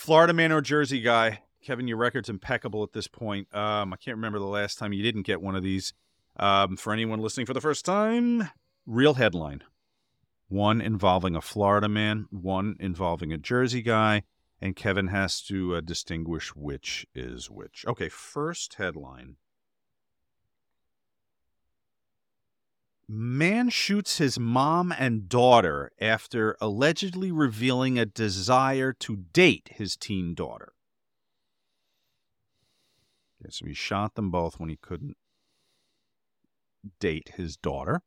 Florida man or Jersey guy, Kevin, your record's impeccable at this point. Um, I can't remember the last time you didn't get one of these. Um, for anyone listening for the first time, real headline: one involving a Florida man, one involving a Jersey guy, and Kevin has to uh, distinguish which is which. Okay, first headline. Man shoots his mom and daughter after allegedly revealing a desire to date his teen daughter. So he shot them both when he couldn't date his daughter.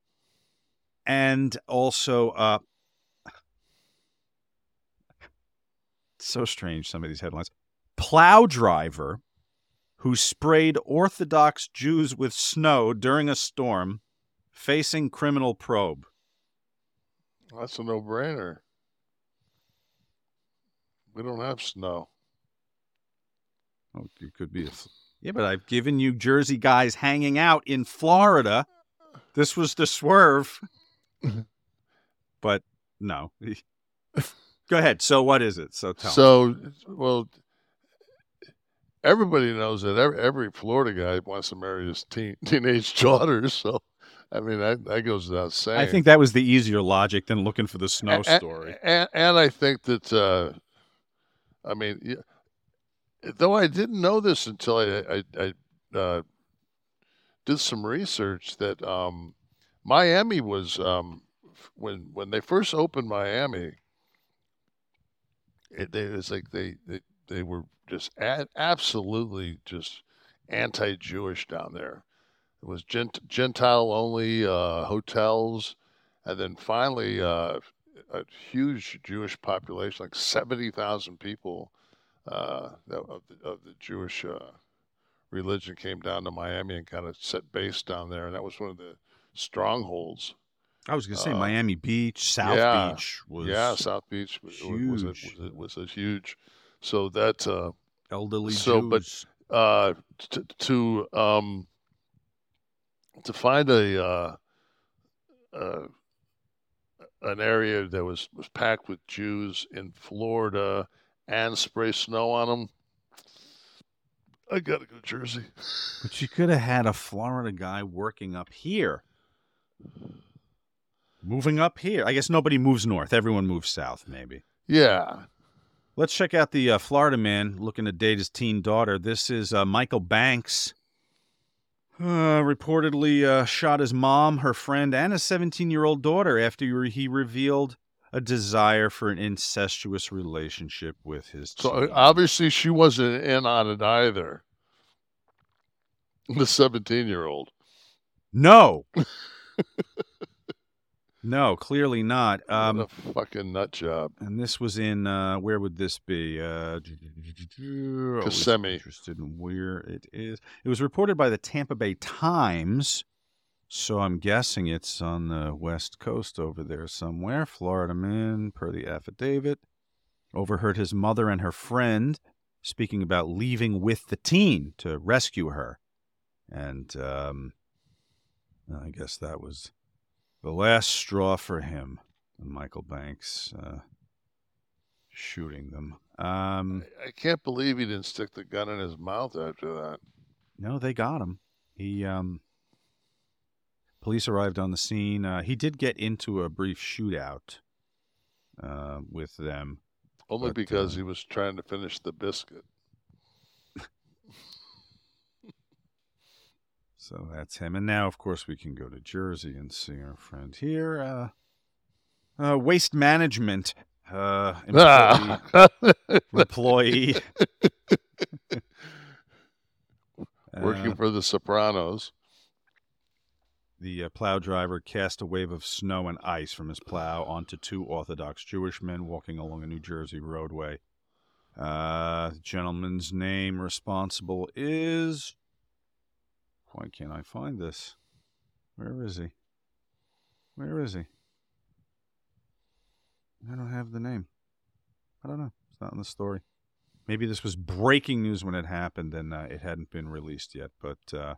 And also, uh, so strange, some of these headlines. Plow driver who sprayed Orthodox Jews with snow during a storm facing criminal probe. That's a no-brainer. We don't have snow. Oh, it could be a. Yeah, but I've given you Jersey guys hanging out in Florida. This was the swerve. but No. Go ahead. So what is it? So tell. me. So, well, everybody knows that every, every Florida guy wants to marry his teen, teenage daughter. So, I mean, that, that goes without saying. I think that was the easier logic than looking for the snow A- a- story. And, and I think that, uh, I mean, though I didn't know this until I, I, I uh, did some research that um, Miami was um, when when they first opened Miami. It, they, it's like they, they they were just absolutely just anti-Jewish down there. It was gent- Gentile only uh, hotels, and then finally uh, a huge Jewish population, like seventy thousand people uh, that, of, the, of the Jewish uh, religion, came down to Miami and kind of set base down there, and that was one of the strongholds. I was going to say Uh, Miami Beach, South yeah, Beach was yeah, South Beach was, was, a, was, huge. a, was a huge. So that uh, elderly so, Jews. but uh, to to um, to find a uh, uh, an area that was was packed with Jews in Florida and spray snow on them. I gotta go to Jersey. But you could have had a Florida guy working up here. Moving up here. I guess nobody moves north. Everyone moves south, maybe. Yeah. Let's check out the uh, Florida man looking to date his teen daughter. This is uh, Michael Banks. Uh, reportedly uh, shot his mom, her friend, and a 17 year old daughter after he revealed a desire for an incestuous relationship with his So uh, obviously she wasn't in on it either. The seventeen-year-old. No. no, clearly not. Um, what a fucking nut job. And this was in uh, where would this be? Uh, Kissimmee. Interested in where it is. It was reported by the Tampa Bay Times, so I'm guessing it's on the west coast over there somewhere. Florida man, per the affidavit, overheard his mother and her friend speaking about leaving with the teen to rescue her, and um, I guess that was the last straw for him. Michael Banks uh, shooting them. Um, I can't believe he didn't stick the gun in his mouth after that. no, they got him. He um, police arrived on the scene. Uh, he did get into a brief shootout uh, with them. Only but, because uh, he was trying to finish the biscuit. So that's him. And now, of course, we can go to Jersey and see our friend here. Uh, uh, waste management uh, employee. employee. Working Uh, for the Sopranos. The uh, plow driver cast a wave of snow and ice from his plow onto two Orthodox Jewish men walking along a New Jersey roadway. Uh, the gentleman's name responsible is. Why can't I find this? Where is he? Where is he? I don't have the name. I don't know. It's not in the story. Maybe this was breaking news when it happened and uh, it hadn't been released yet. But uh,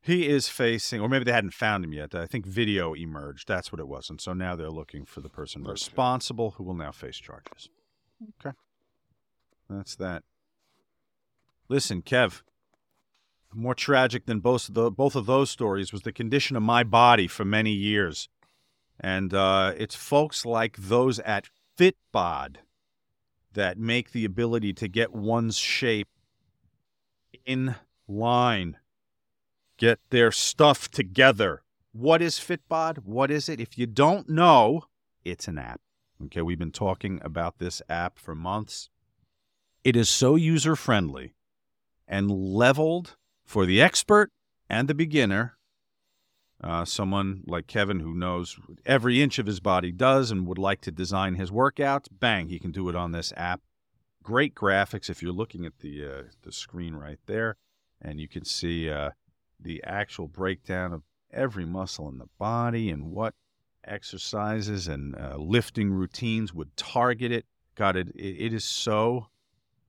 he is facing, or maybe they hadn't found him yet. I think video emerged. That's what it was. And so now they're looking for the person responsible who will now face charges. Okay. That's that. Listen, Kev, more tragic than both of, the, both of those stories was the condition of my body for many years. And uh, it's folks like those at Fitbod that make the ability to get one's shape in line, get their stuff together. What is Fitbod? What is it? If you don't know, it's an app. Okay, we've been talking about this app for months. It is so user friendly and leveled for the expert and the beginner. Uh, someone like Kevin who knows every inch of his body does and would like to design his workouts, bang, he can do it on this app. Great graphics if you're looking at the uh, the screen right there, and you can see uh, the actual breakdown of every muscle in the body and what exercises and uh, lifting routines would target it. God, it, it, it is so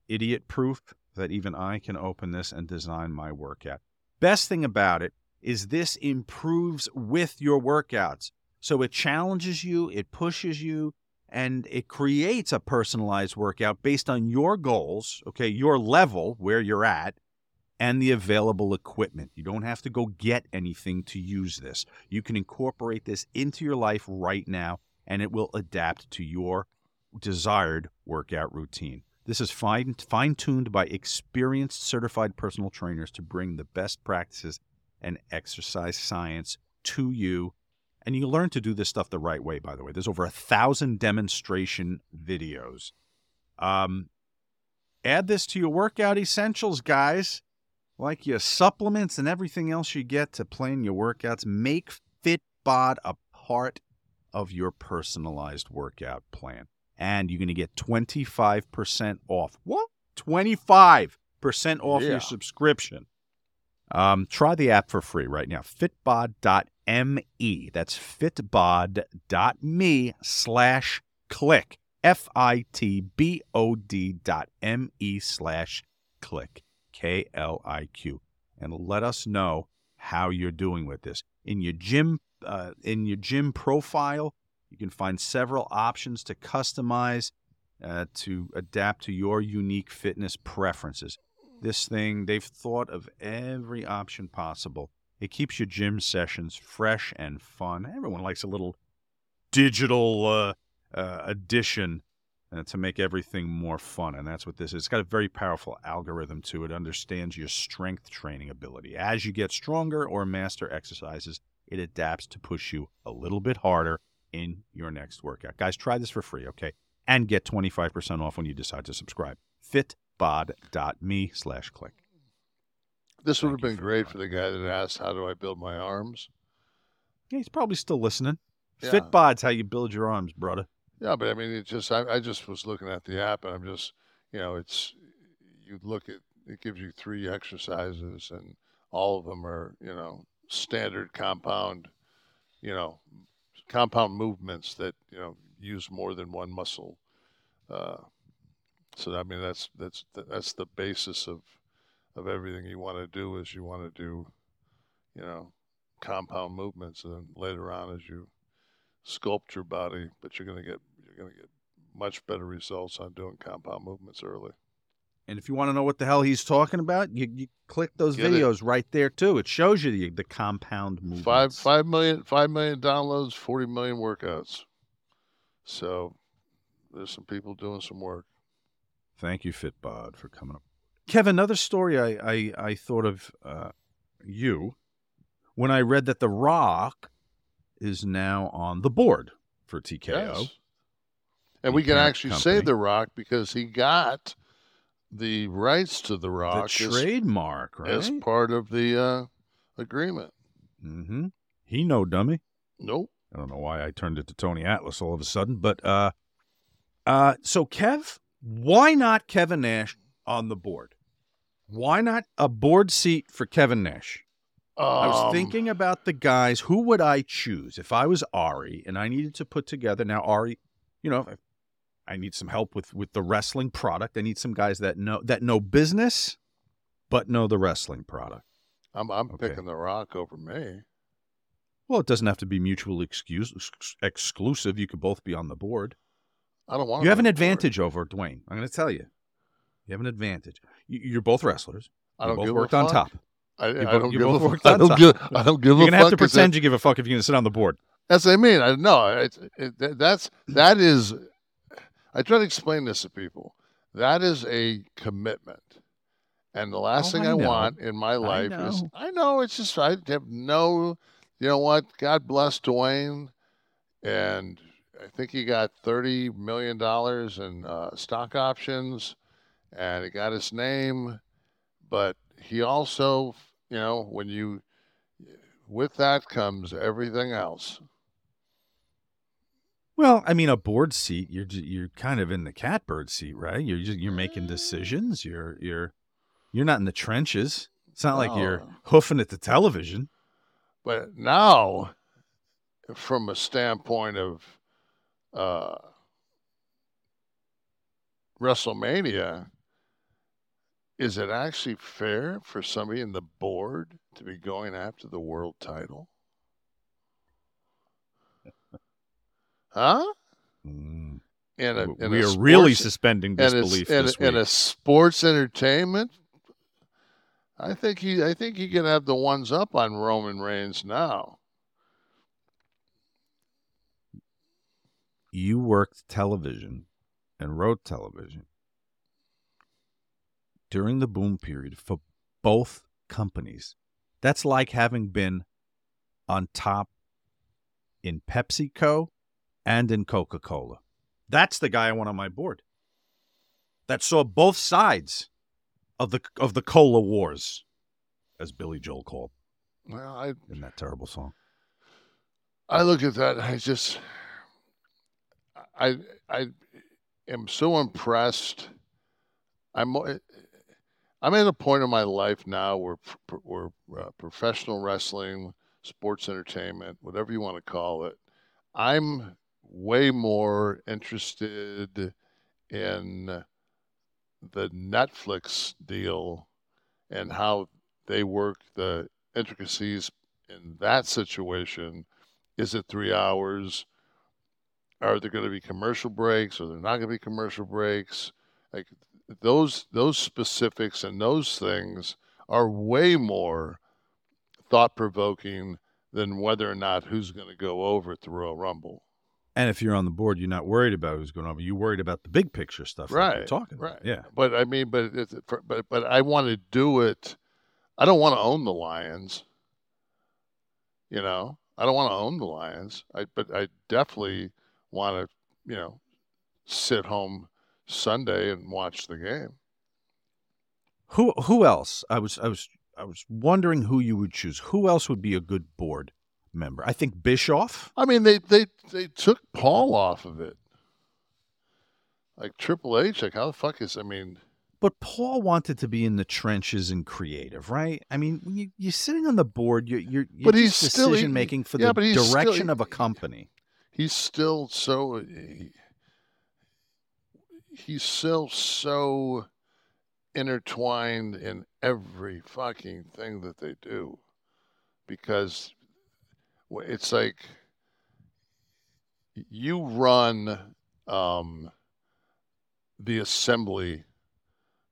idiot proof that even I can open this and design my workout. Best thing about it is this improves with your workouts. So it challenges you, it pushes you, and it creates a personalized workout based on your goals, okay, your level, where you're at, and the available equipment. You don't have to go get anything to use this. You can incorporate this into your life right now, and it will adapt to your desired workout routine. This is fine fine tuned by experienced certified personal trainers to bring the best practices and exercise science to you. And you learn to do this stuff the right way, by the way. There's over a thousand demonstration videos. Um, add this to your workout essentials, guys, like your supplements and everything else you get to plan your workouts. Make Fitbod a part of your personalized workout plan and you're going to get 25% off. What? 25% off Yeah. your subscription. Um, try the app for free right now. Fitbod.me. That's fitbod.me slash KLIQ. F I T B O D dot M E slash KLIQ. K L I Q. And let us know how you're doing with this. In your gym, uh, in your gym profile, you can find several options to customize uh, to adapt to your unique fitness preferences. This thing, they've thought of every option possible. It keeps your gym sessions fresh and fun. Everyone likes a little digital uh, uh, addition uh, to make everything more fun, and that's what this is. It's got a very powerful algorithm to it. Understands your strength training ability. As you get stronger or master exercises, it adapts to push you a little bit harder in your next workout. Guys, try this for free, okay? And get 25% off when you decide to subscribe. Fitbod.me slash KLIQ. This would have been great for the guy that asked, "How do I build my arms?" Yeah, he's probably still listening. Yeah. Fitbod's how you build your arms, brother. Yeah, but I mean, it just I, I just was looking at the app, and I'm just you know, it's you look at it gives you three exercises, and all of them are you know standard compound, you know, compound movements that you know use more than one muscle. Uh, so I mean, that's that's that's the basis of of everything you want to do is you want to do, you know, compound movements, and then later on as you sculpt your body, but you're going to get you're going to get much better results on doing compound movements early. And if you want to know what the hell he's talking about, you, you click those Get it. videos right there too. It shows you the, the compound movements. Five five million five million downloads, forty million workouts. So there's some people doing some work. Thank you, Fitbod, for coming up. Kevin, another story I, I, I thought of uh, you when I read that The Rock is now on the board for TKO. Yes. And we can actually company. say The Rock because he got the rights to The Rock as- trademark, as right? part of the uh, agreement. Mm-hmm. He no dummy. Nope. I don't know why I turned it to Tony Atlas all of a sudden, but uh, uh, so Kev, why not Kevin Nash on the board? Why not a board seat for Kevin Nash? I was Um, thinking about the guys. Who would I choose if I was Ari and I needed to put together? Now, Ari, you know, if I need some help with with the wrestling product. I need some guys that know that know business, but know the wrestling product. I'm I'm Okay. picking The Rock over me. Well, it doesn't have to be mutually excuse, ex- exclusive. You could both be on the board. I don't want. You have an on the board. advantage over Dwayne. I'm going to tell you. You have an advantage. You- You're both wrestlers. I don't both give a worked on fuck. top. I, I both- don't give a fuck. I don't give. I don't give You're gonna have to pretend that- you give a fuck if you're going to sit on the board. That's what I mean. I know it's it, that's that is. I try to explain this to people. That is a commitment, and the last Oh, thing I I, want in my life is I know it's just I have no. You know what? God bless Dwayne, and I think he got thirty million dollars in uh, stock options, and he got his name, but he also, you know, when you with that comes everything else. Well, I mean, a board seat. You're you're kind of in the catbird seat, right? You're just, you're making decisions. You're you're you're not in the trenches. It's not like you're hoofing at the television. But now, from a standpoint of uh, WrestleMania, is it actually fair for somebody in the board to be going after the world title? Huh? Mm. In a, in We are really suspending disbelief in a, this in a sports entertainment. I think he. I think he can have the ones up on Roman Reigns now. you worked television and wrote television during the boom period for both companies. That's like having been on top in PepsiCo and in Coca Cola. That's the guy I want on my board. That saw both sides of the of the cola wars, as Billy Joel called Well, I in that terrible song. I look at that. I just, I, I am so impressed. I'm, I'm at a point in my life now where, where uh, professional wrestling, sports entertainment, whatever you want to call it, I'm way more interested in the Netflix deal and how they work the intricacies in that situation. Is it three hours? Are there going to be commercial breaks? Are there not going to be commercial breaks? Like those those specifics and those things are way more thought provoking than whether or not who's going to go over at the Royal Rumble. And if you're on the board, you're not worried about who's going over. You're worried about the big picture stuff. right you're talking right about. Yeah. but i mean but it's but but i want to do it i don't want to own the lions you know i don't want to own the lions i but i definitely want to you know sit home sunday and watch the game Who who else? I was I was I was wondering who you would choose. Who else would be a good board member? I think Bischoff. i mean they they they took paul off of it like triple h like how the fuck is i mean But Paul wanted to be in the trenches and creative, right? I mean, you, you're sitting on the board, you're you're, you're But he's just still- he- decision making for yeah, the he's still- direction of a company. he's still so he- he's still so intertwined in every fucking thing that they do because it's like you run um, the assembly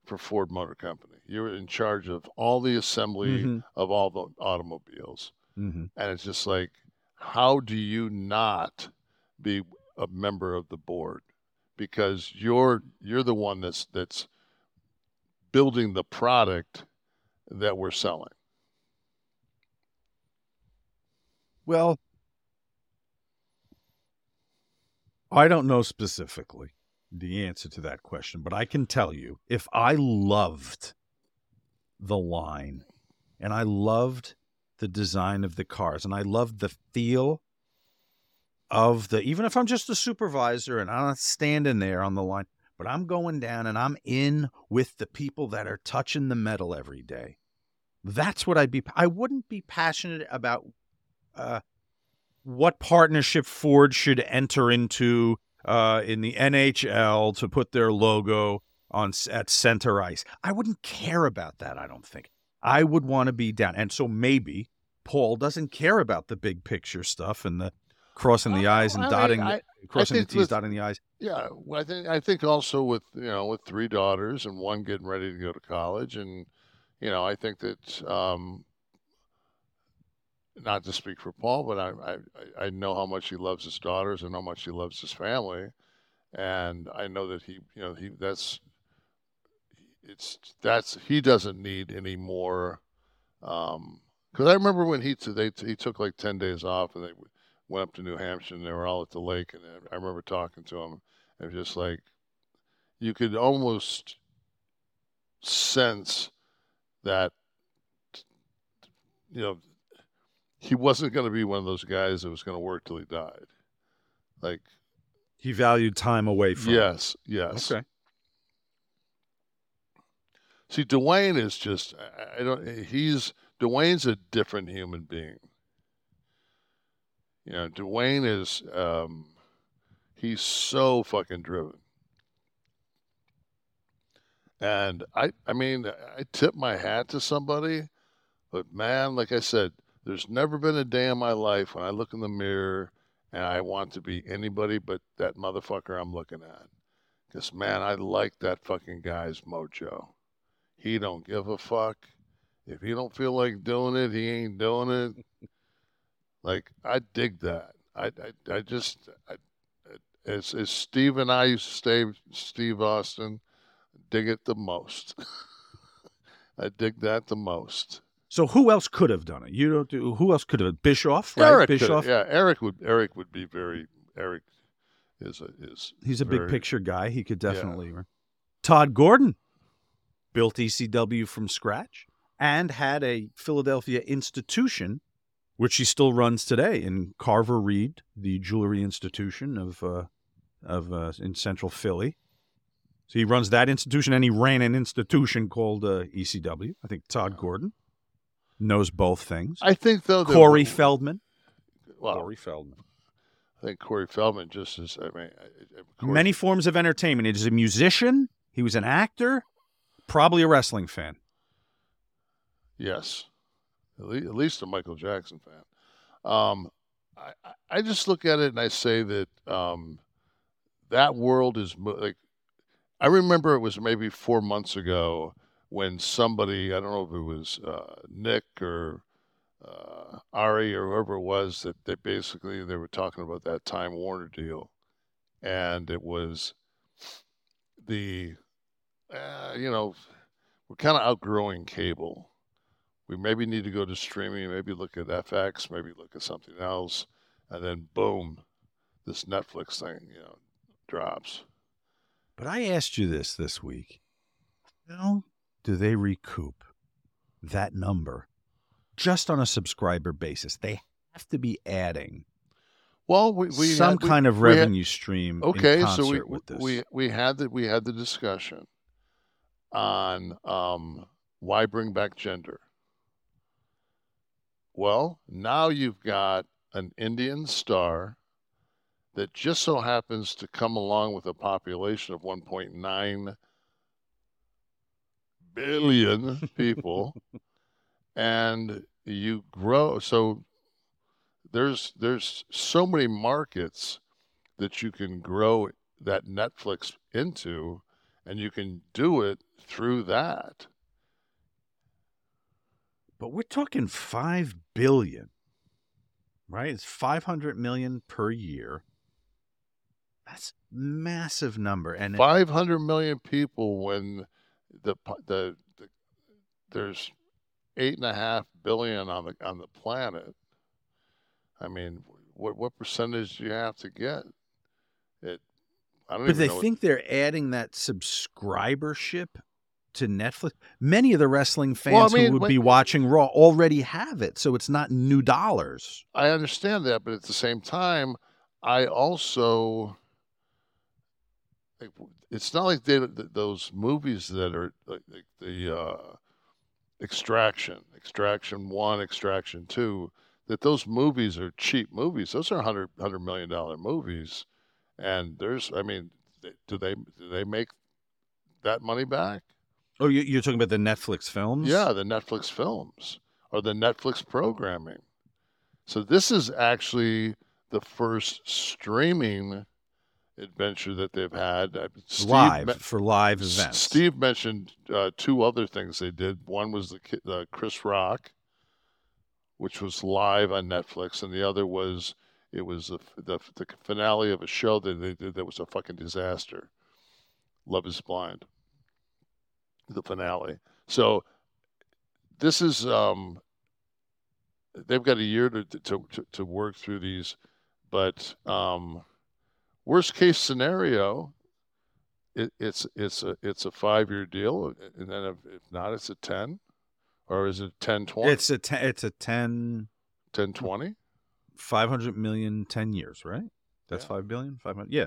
for Ford Motor Company. You're in charge of all the assembly Mhm. of all the automobiles. Mm-hmm. And it's just like, how do you not be a member of the board? Because you're you're the one that's that's building the product that we're selling. Well, I don't know specifically the answer to that question, but I can tell you if I loved the line and I loved the design of the cars and I loved the feel of the, even if I'm just a supervisor and I'm standing there on the line, but I'm going down and I'm in with the people that are touching the metal every day. That's what I'd be. I wouldn't be passionate about uh, what partnership Ford should enter into uh, in the NHL to put their logo on at center ice. I wouldn't care about that. I don't think I would want to be down. And so maybe Paul doesn't care about the big picture stuff and the crossing the i's and I mean, dotting, I- the, I crossing the t's, with- dotting the i's. Yeah, well, I think I think also with you know with three daughters and one getting ready to go to college, and you know I think that um, not to speak for Paul, but I, I I know how much he loves his daughters and how much he loves his family, and I know that he you know he that's it's that's he doesn't need any more. Um, because I remember when he they he took like ten days off and they went up to New Hampshire and they were all at the lake and I remember talking to him and just like you could almost sense that you know he wasn't going to be one of those guys that was going to work till he died. Like He valued time away from. yes, yes. Okay. See, Dwayne is just I- don't he's Dwayne's a different human being. You know, Dwayne is um he's so fucking driven. And I I mean, I tip my hat to somebody, but man, like I said, there's never been a day in my life when I look in the mirror and I want to be anybody but that motherfucker I'm looking at. Because man, I like that fucking guy's mojo. He don't give a fuck. If he don't feel like doing it, he ain't doing it. like I dig that. I I, I just I, as as Steve and I used to stay, Steve Austin, dig it the most. I dig that the most. So who else could have done it? You don't do. Who else could have? Bischoff, right? Eric, Bischoff. yeah, Eric would. Eric would be very. Eric is a is. He's a big very- picture guy. He could definitely. Todd Gordon built ECW from scratch and had a Philadelphia institution, which he still runs today in Carver Reed, the jewelry institution of uh, of uh, in Central Philly. So he runs that institution, and he ran an institution called uh, ECW. I think Todd Gordon knows both things. I think though that- Corey Feldman. Well, Corey Feldman. I think Corey Feldman just is. I mean, I- I- Corey- Many forms of entertainment. He was a musician. He was an actor. Probably a wrestling fan. Yes, at, le- at least a Michael Jackson fan. Um, I, I- I just look at it and I say that um, that world is mo- like. I remember it was maybe four months ago when somebody I don't know if it was uh, Nick or uh, Ari or whoever it was that they basically they were talking about that Time Warner deal, and it was the uh, you know we're kind of outgrowing cable we maybe need to go to streaming, maybe look at FX, maybe look at something else, and then boom, this Netflix thing, you know, drops. But I asked you this this week. How do they recoup that number just on a subscriber basis? They have to be adding Well, we, we some had- we- kind of we had- revenue stream. Okay, so we with this. we we had the we had the discussion on um, why bring back Jinder. Well, now you've got an Indian star that just so happens to come along with a population of 1.9 billion people and you grow so there's there's so many markets that you can grow that Netflix into and you can do it through that But we're talking five billion, right? It's five hundred million per year. That's massive number, and 500 million people when the the, the there's eight and a half billion on the on the planet. I mean, what what percentage do you have to get? It. I don't but even they think they're adding that subscribership to Netflix. Many of the wrestling fans Well, I mean, who would when- be watching Raw already have it, so it's not new dollars. I understand that, but at the same time, I also it's not like they, th- those movies that are like, like the uh, Extraction, Extraction One, Extraction Two, that those movies are cheap movies. Those are hundred hundred million dollar movies, and there's, I mean, do they do they make that money back? Oh, you're talking about the Netflix films? Yeah, the Netflix films or the Netflix programming. So this is actually the first streaming adventure that they've had. Steve live me- for live events. Steve mentioned uh, two other things they did. One was the uh, Chris Rock, which was live on Netflix, and the other was it was the, the the finale of a show that they did that was a fucking disaster. Love is Blind. The finale. So this is um they've got a year to to to, to work through these, but um worst case scenario it, it's it's a it's a five year deal, and then if, if not, it's a ten, or is it 10, 20? It's a te- it's a 10 10, 20? 500 million 10 years, right? That's 5 billion, 500. Yeah.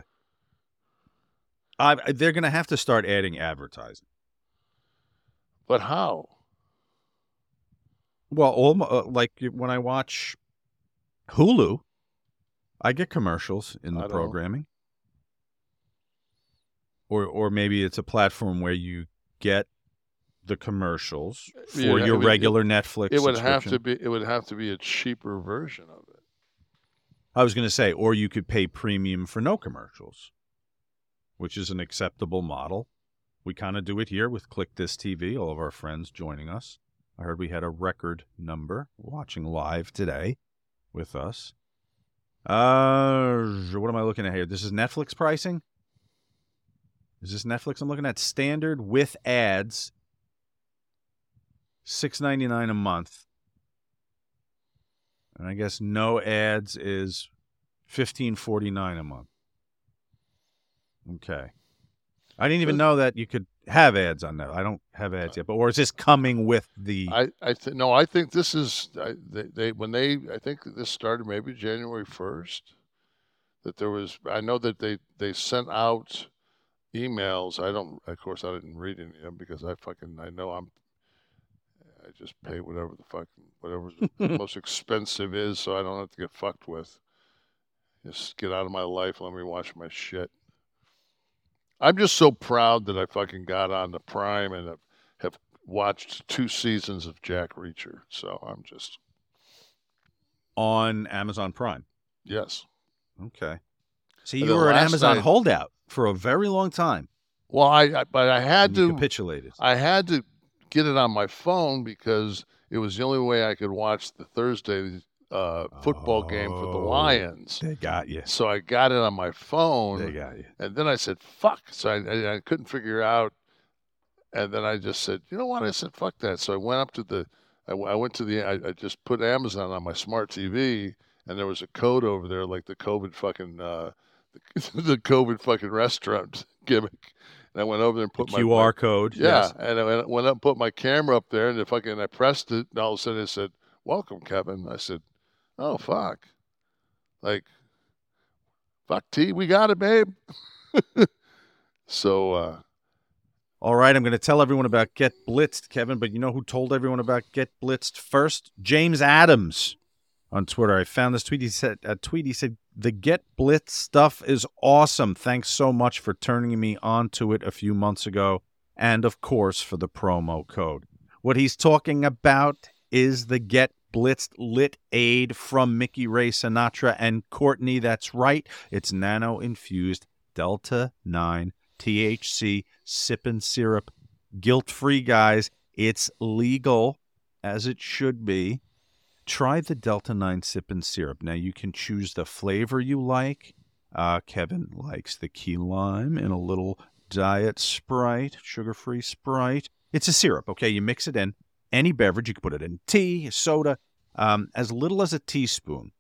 I, they're going to have to start adding advertising. But how? Well, all, my- uh, like when I watch Hulu, I get commercials in the programming. Or or maybe it's a platform where you get the commercials uh, for Yeah, your regular it- Netflix It would have to be it would have to be a cheaper version of it. I was going to say, or you could pay premium for no commercials, which is an acceptable model. We kind of do it here with Kliq This TV, all of our friends joining us. I heard we had a record number watching live today with us. Uh, what am I looking at here? This is Netflix pricing. Is this Netflix? I'm looking at standard with ads. Six ninety nine a month. And I guess no ads is fifteen forty nine a month. Okay. I didn't even know that you could have ads on that. I don't have uh, ads yet, but or is this coming with the? I I th- no, I think this is I, they, they when they I think this started maybe January first. That there was I know that they they sent out emails. I don't of course I didn't read any of them because I fucking I know I'm I just pay whatever the fucking whatever the most expensive is, so I don't have to get fucked with. Just get out of my life. Let me watch my shit. I'm just so proud that I fucking got on the Prime and have, have watched two seasons of Jack Reacher. So I'm just on Amazon Prime. Yes. Okay. See, And you were an Amazon night- holdout for a very long time. Well, I, I but I had to capitulated. I had to get it on my phone because it was the only way I could watch the Thursday uh, football game for the Lions. They got you. So I got it on my phone. They got you. And then I said, "Fuck!" So I, I, I couldn't figure out. And then I just said, "You know what?" I said, "Fuck that." So I went up to the, I went to the, I, I just put Amazon on my smart TV, and there was a code over there, like the COVID fucking, uh, the, the COVID fucking restaurant gimmick. And I went over there and put my QR my- code, Yeah, yes. and I went, went up and put my camera up there, and the fucking I pressed it, and all of a sudden it said, "Welcome, Kevin." I said, "Oh fuck!" Like, fuck T, we got it, babe. so, uh, All right, I'm going to tell everyone about Get Blitzed, Kevin, but you know who told everyone about Get Blitzed first? James Adams on Twitter. I found this tweet. He said, a tweet. He said, "The Get Blitzed stuff is awesome. Thanks so much for turning me onto it a few months ago, and of course for the promo code." What he's talking about is the Get Blitzed Lit Aid from Mickey Ray Sinatra and Courtney. That's right. It's nano infused Delta 9 THC sipping syrup. Guilt free, guys. It's legal as it should be. Try the Delta 9 sipping syrup. Now, you can choose the flavor you like. Uh, Kevin likes the key lime in a little diet Sprite, sugar free Sprite. It's a syrup, okay? You mix it in any beverage. You can put it in tea, soda, um, as little as a teaspoon.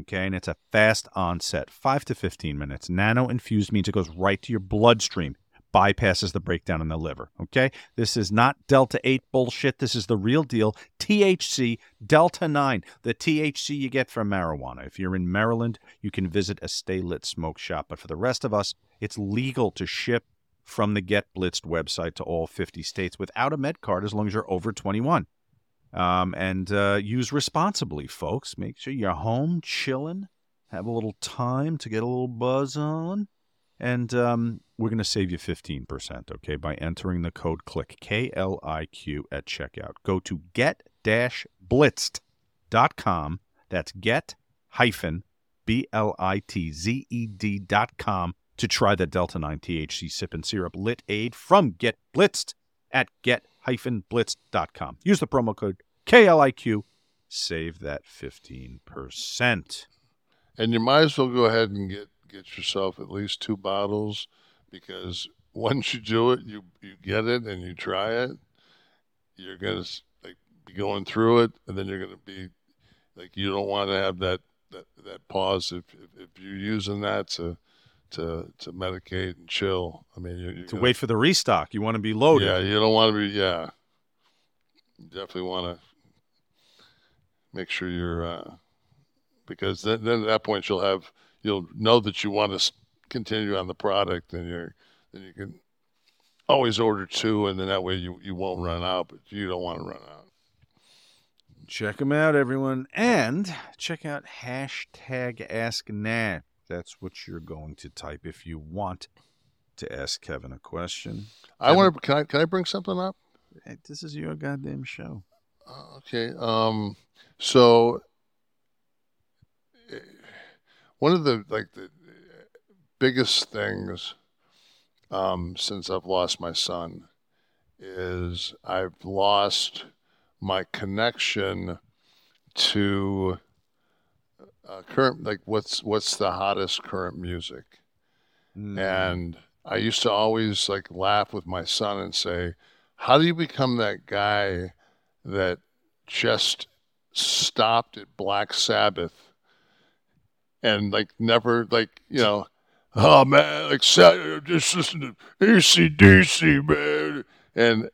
Okay, and it's a fast onset, five to 15 minutes. Nano infused means it goes right to your bloodstream, bypasses the breakdown in the liver. Okay, this is not Delta 8 bullshit. This is the real deal. THC, Delta 9, the THC you get from marijuana. If you're in Maryland, you can visit a Stay Lit smoke shop. But for the rest of us, it's legal to ship from the Get Blitzed website to all 50 states without a med card as long as you're over 21. Um, and uh, use responsibly, folks. Make sure you're home chilling, have a little time to get a little buzz on. And um, we're going to save you 15%, okay, by entering the code KLIQ, K L I Q, at checkout. Go to get blitzed.com. That's get hyphen B L I T Z E D dot com to try the Delta 9 THC sip and syrup lit aid from Get Blitzed at get hyphen blitz.com. Use the promo code KLIQ. Save that 15%. and you might as well go ahead and get get yourself at least two bottles because once you do it, you you get it and you try it, you're gonna like be going through it, and then you're gonna be like you don't want to have that that, that pause if, if if you're using that to to to medicate and chill. I mean, you To wait for the restock, you want to be loaded. Yeah, you don't want to be. Yeah, you definitely want to make sure you're uh, because then, then at that point you'll have you'll know that you want to continue on the product, and you're then you can always order two, and then that way you you won't run out, but you don't want to run out. Check them out, everyone. And check out hashtag Ask Nash. That's what you're going to type if you want to ask Kevin a question. I want to. Can I can I bring something up? Hey, this is your goddamn show. Okay. Um. So, eh, one of the like the biggest things um, since I've lost my son is I've lost my connection to uh, current like what's what's the hottest current music? And i used to always like laugh with my son and say how do you become that guy that just stopped at black sabbath and like never like you know oh man like just listen to acdc man. And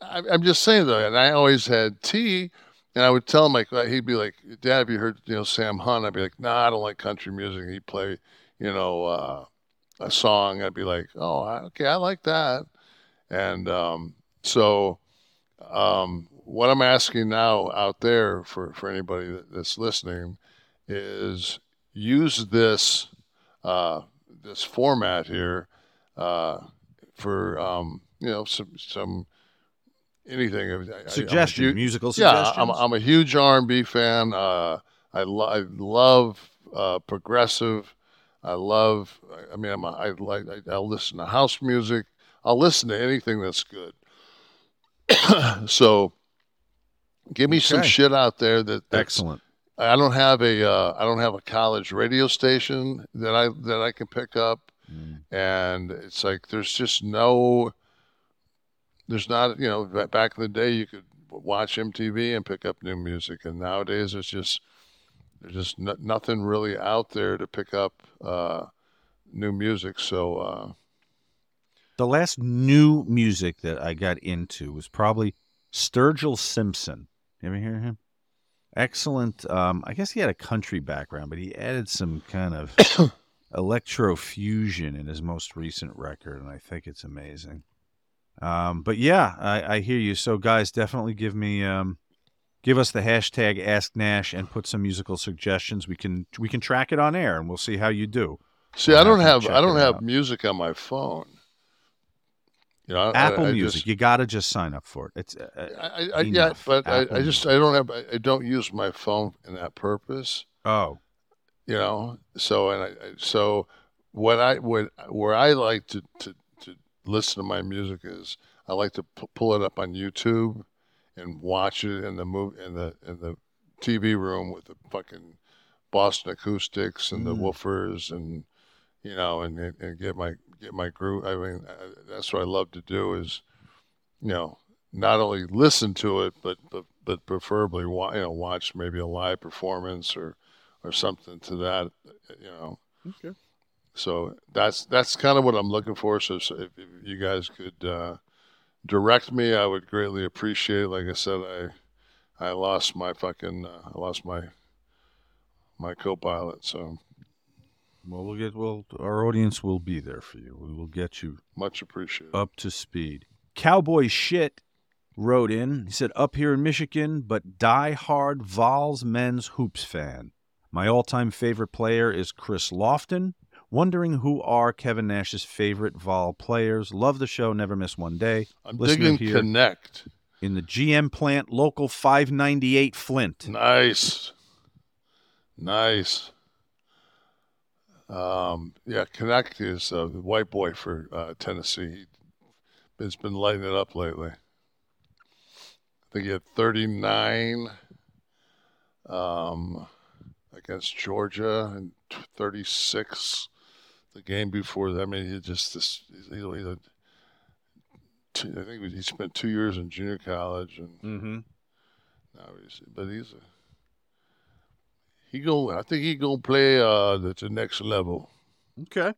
I- I'm just saying though, and I always had tea, and I would tell him like he'd be like, "Dad, have you heard you know Sam Hunt?" I'd be like, "Nah, I don't like country music." He'd play you know uh, a song. I'd be like, "Oh, okay, I like that," and um, so um, what I'm asking now out there for for anybody that's listening is use this uh, this format here uh, for um, you know some some anything. I- I- Suggestion, musical Yeah, I'm. I'm a huge R&B fan. Uh, I, lo- I love uh, progressive. I love. I- mean, I'm a, I like. I, I'll listen to house music. I'll listen to anything that's good. so, give me some shit out there that that's, Excellent. I don't have a uh, I don't have a college radio station that I that I can pick up, and it's like there's just no there's not you know back in the day you could watch MTV and pick up new music, and nowadays there's just there's just no, nothing really out there to pick up uh, new music. So uh, The last new music that I got into was probably Sturgill Simpson. You ever hear him? Excellent. Um, I guess he had a country background, but he added some kind of electro fusion in his most recent record, and I think it's amazing. Um, but yeah, I, I hear you. So guys, definitely give me um, give us the hashtag Ask Nash and put some musical suggestions. We can we can track it on air, and we'll see how you do. see, I don't have I don't have out. music on my phone. You know, Apple I, I Music. just- you got to just sign up for it. It's uh, I, I, yeah, but I, I just I don't have I, don't use my phone in that purpose. Oh, you know. So and I, so what I would where I like to to listen to my music is I like to pu- pull it up on YouTube and watch it in the movie in the in the TV room with the fucking Boston acoustics and the Mm. woofers and you know and, and get my get my groove. I mean uh, that's what I love to do is you know not only listen to it but but but preferably wa- you know watch maybe a live performance or or something to that you know Okay. So that's that's kind of what i'm looking for so, so if, if you guys could uh direct me i would greatly appreciate it like i said i i lost my fucking uh, i lost my my co-pilot so Well, we'll get well. Our audience will be there for you. We will get you much appreciated up to speed. Cowboy shit wrote in. He said, "Up here in Michigan, but die-hard Vols men's hoops fan. My all-time favorite player is Chris Lofton. Wondering who are Kevin Nash's favorite Vol players. Love the show. Never miss one day. i'm Listening digging Knecht in the GM plant, local 598 Flint. Nice. Nice. Um, yeah, Knecht is a white boy for uh, Tennessee. He's been lighting it up lately. I think he had 39 um, against Georgia and 36 the game before that. I mean, he just this. He's, he's a, two, I think he spent two years in junior college and Mm-hmm. now he's but he's a he go I think he gonna play uh the, the next level. Okay.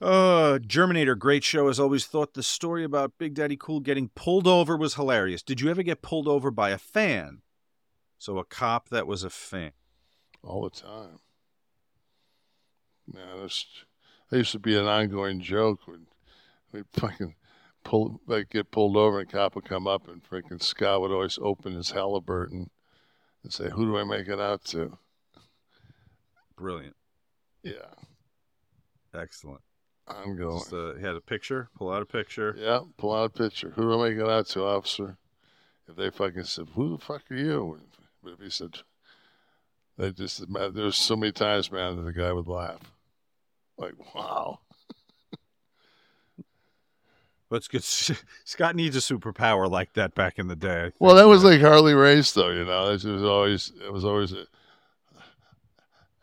Uh, Germinator, great show. As always, thought the story about Big Daddy Cool getting pulled over was hilarious. Did you ever get pulled over by a fan? So a cop that was a fan. all the time. Man, this that used to be an ongoing joke when we fucking pull like get pulled over and cop would come up and freaking Scott would always open his Halliburton and say, "Who do I make it out to?" Brilliant. Yeah, Excellent. I'm going. Just, uh, he had a picture. Pull out a picture. Yeah, pull out a picture. Who do I make it out to, officer? If they fucking said, "Who the fuck are you?" But if he said, They just man, there was so many times, man, that the guy would laugh. Like, wow. It's good. Scott needs a superpower like that back in the day. Well, that was like Harley Race, though. You know, it was always it was always a,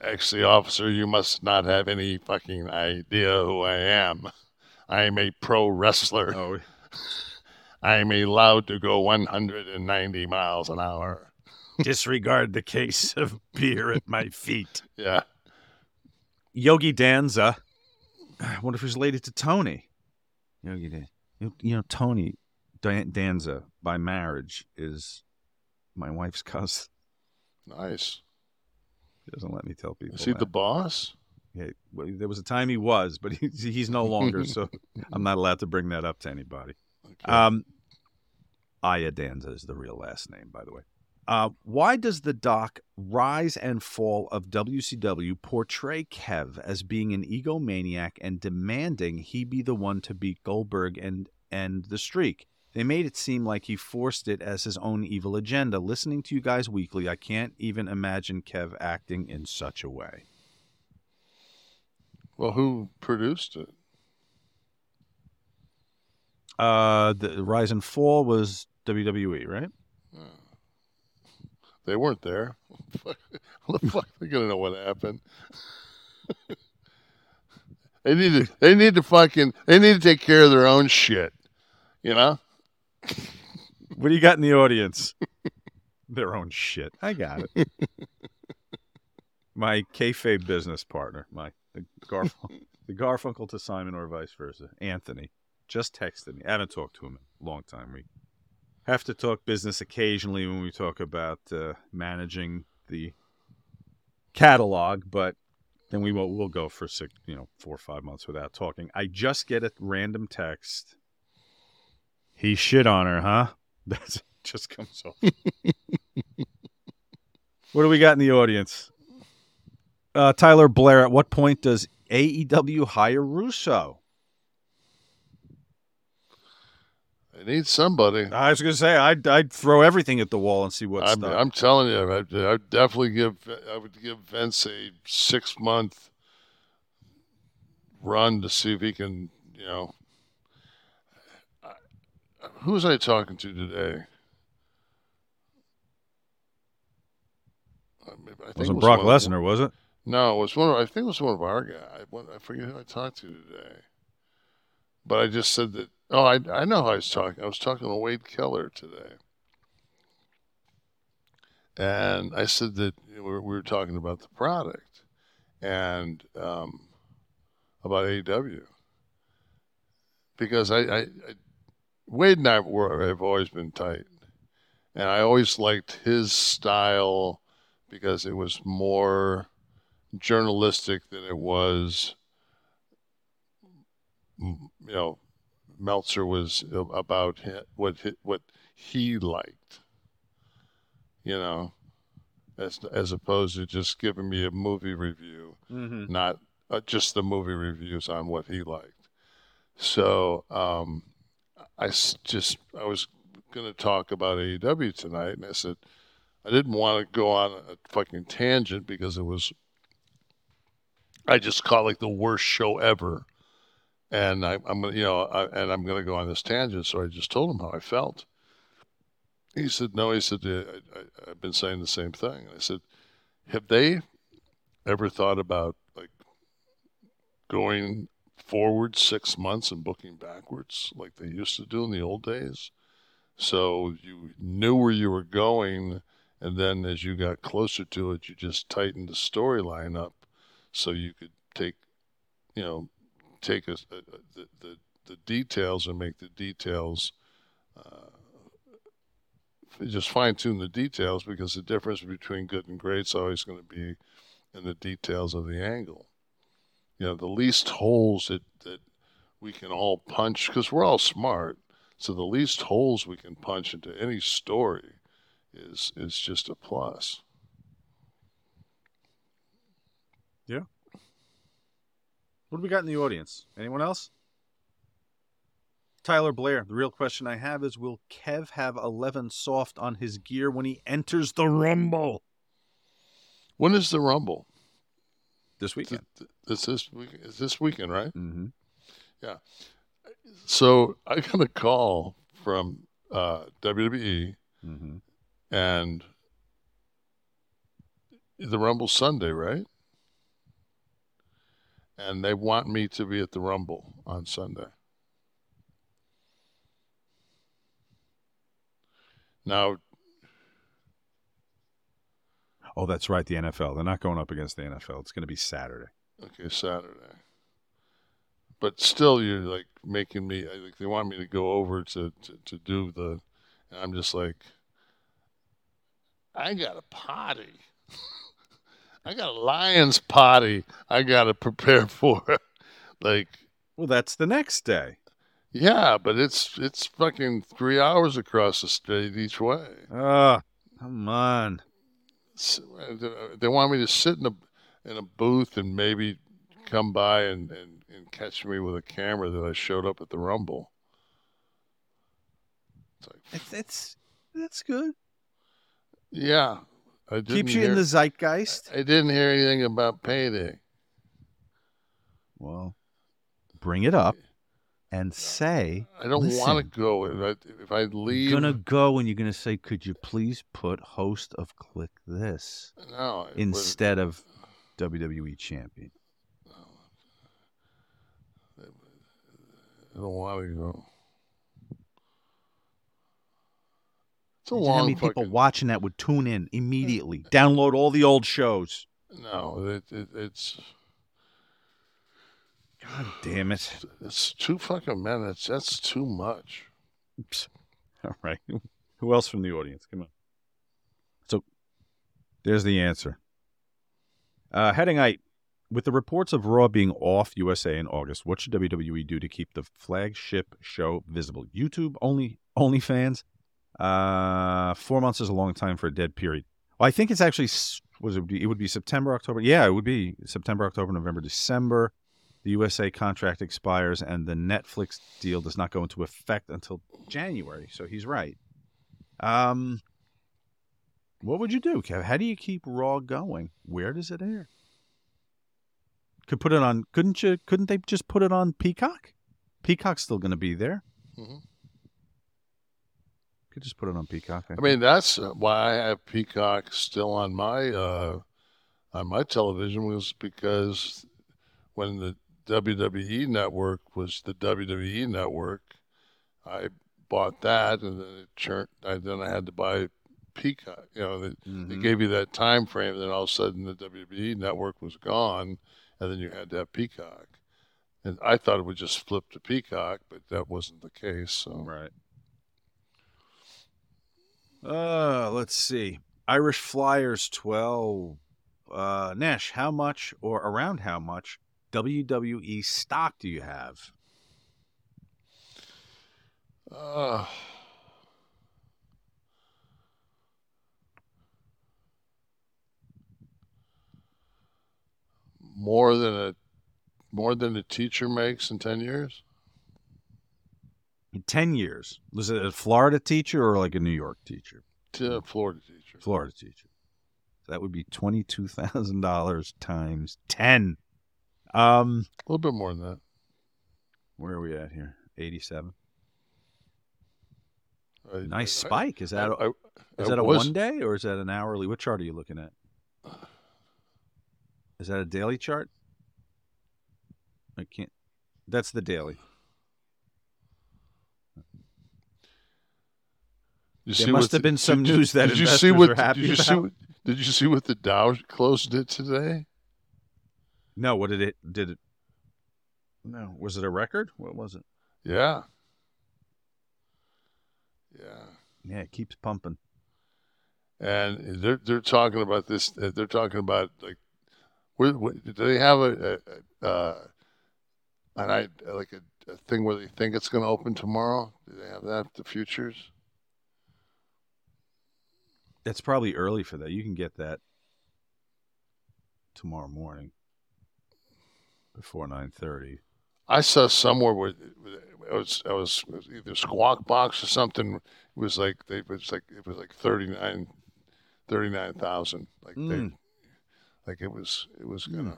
actually, officer, you must not have any fucking idea who I am. I am a pro wrestler. Oh. I am allowed to go 190 miles an hour. Disregard the case of beer at my feet. Yeah. Yogi Danza. I wonder if he's related to Tony. Yogi Dan. You know, Tony Danza by marriage is my wife's cousin. Nice. He doesn't let me tell people. Is he that. the boss? Yeah, well, there was a time he was, but he's, he's no longer, so I'm not allowed to bring that up to anybody. Um, Iadanza is the real last name, by the way. Uh, why does the doc Rise and Fall of WCW portray Kev as being an egomaniac and demanding he be the one to beat Goldberg and end the streak? They made it seem like he forced it as his own evil agenda. Listening to you guys weekly, I can't even imagine Kev acting in such a way. Well, who produced it? Uh, the Rise and Fall was WWE, right? They weren't there. How the fuck they gonna know what happened? they need to. They need to fucking. They need to take care of their own shit. You know. What do you got in the audience? Their own shit. I got it. my kayfabe business partner, my the, Garfun- the Garfunkel to Simon or vice versa, Anthony, just texted me. I haven't talked to him in a long time. We have to talk business occasionally when we talk about uh, managing the catalog, but then we will we'll go for six, you know, four or five months without talking. I just get a random text. He shit on her, huh? That's just comes off. what do we got in the audience? Uh, Tyler Blair, at what point does AEW hire Russo? They need somebody. I was going to say I'd I'd throw everything at the wall and see what's I'm, I'm telling you, I'd, I'd definitely give. I would give Vince a six month run to see if he can. You know, I, who was I talking to today? I think Wasn't it was Brock of- Lesnar, was it? No, it was one. Of, I think it was one of our guys. I forget who I talked to today. But I just said that. Oh, I I know I was talking. I was talking to Wade Keller today, and I said that we, were, we were talking about the product and um, about AEW because I, I, I Wade and I were have always been tight, and I always liked his style because it was more journalistic than it was you know Meltzer was about what what he liked you know as as opposed to just giving me a movie review Mhm. not uh, just the movie reviews on what he liked so um I s- just I was going to talk about AEW tonight and I said I didn't want to go on a fucking tangent because it was I just caught like the worst show ever, and I, I'm gonna, you know, I, and I'm gonna go on this tangent. So I just told him how I felt. He said, "No." He said, "I, I've been saying the same thing." I said, "Have they ever thought about like going forward six months and booking backwards like they used to do in the old days?" So you knew where you were going, and then as you got closer to it, you just tightened the storyline up so you could take, you know, take a, a, a- the, the the details and make the details. Uh, just fine tune the details because the difference between good and great is always going to be in the details of the angle. You know, the least holes that, that we can all punch because we're all smart. So the least holes we can punch into any story is is just a plus. Yeah. What do we got in the audience? Anyone else? Tyler Blair. The real question I have is Will Kev have 11 soft on his gear when he enters the Rumble? When is the Rumble? This weekend. This this week is this weekend, right? Mm-hmm. Yeah. So I got a call from uh, WWE, Mm-hmm. and the Rumble Sunday, right? And they want me to be at the Rumble on Sunday. Now, Oh, that's right. The NFL. They're not going up against the NFL. It's going to be Saturday. okay, Saturday. But still, you're like making me. I think they want me to go over to, to, to do the. And I'm just like, I got a potty. I got a lion's potty. I got to prepare for. like, Well, that's the next day. yeah, but it's it's fucking three hours across the state each way. Ah, come on. S- They want me to sit in a in a booth and maybe come by and, and, and catch me with a camera that I showed up at the Rumble. It's, like, it's that's good. Yeah, Keeps you in the zeitgeist. I didn't hear anything about payday. Well, bring it up and say. I don't want to go. If I, if I leave, You're gonna go and you're gonna say, "Could you please put host of Kliq This no, instead of WWE champion?" I don't want to go. It's a Imagine how long many people watching that would tune in immediately, download all the old shows. No, it, it, it's God damn it! it's two fucking minutes. That's too much. Oops. All right, who else from the audience? Come on. So, there's the answer. Uh, heading eight. With the reports of Raw being off USA in August, what should WWE do to keep the flagship show visible? YouTube only, OnlyFans. Uh, four months is a long time for a dead period. Well, I think it's actually was it, it would be September, October. Yeah, it would be September, October, November, December. The USA contract expires, and the Netflix deal does not go into effect until January. So he's right. Um, what would you do, Kev? How do you keep Raw going? Where does it air? Could put it on. Couldn't you? Couldn't they just put it on Peacock? Peacock's still going to be there. Mhm. Could just put it on Peacock. I mean, that's why I have Peacock still on my uh, on my television was because when the WWE network was the WWE network, I bought that, and then it turned. I, then I had to buy Peacock. You know, they, they Mhm. gave you that time frame. Then all of a sudden, the WWE network was gone, and then you had to have Peacock. And I thought it would just flip to Peacock, but that wasn't the case. So right. Uh, let's see. Irish Flyers 12. Uh, Nash, how much or around how much WWE stock do you have? Uh, more than a more than a teacher makes in ten years. In 10 years. Was it a Florida teacher or like a New York teacher? To a Florida teacher. Florida teacher. So that would be $22,000 times 10. Um, A little bit more than that. where are we at here? 87. I- Nice spike. Is that a, I- I- is that a was- one day or is that an hourly? What chart are you looking at? Is that a daily chart? I can't. That's the daily. You There see must what have the- been some did- news that did you investors see what, are happy did you see about. what, Did you see what the Dow closed it today? No, what did it did it? No, was it a record? What was it? Yeah. Yeah. Yeah, it keeps pumping. and they're they're talking about this. They're talking about like, where, where, do they have a, a, a uh, an I like a, a thing where they think it's going to open tomorrow? Do they have that the futures? It's probably early for that. You can get that tomorrow morning before nine thirty. I saw somewhere where it was, it was, it was either Squawk Box or something. It was like they it was like it was like 39 39,000. Like they Mm. Like it was, it was gonna.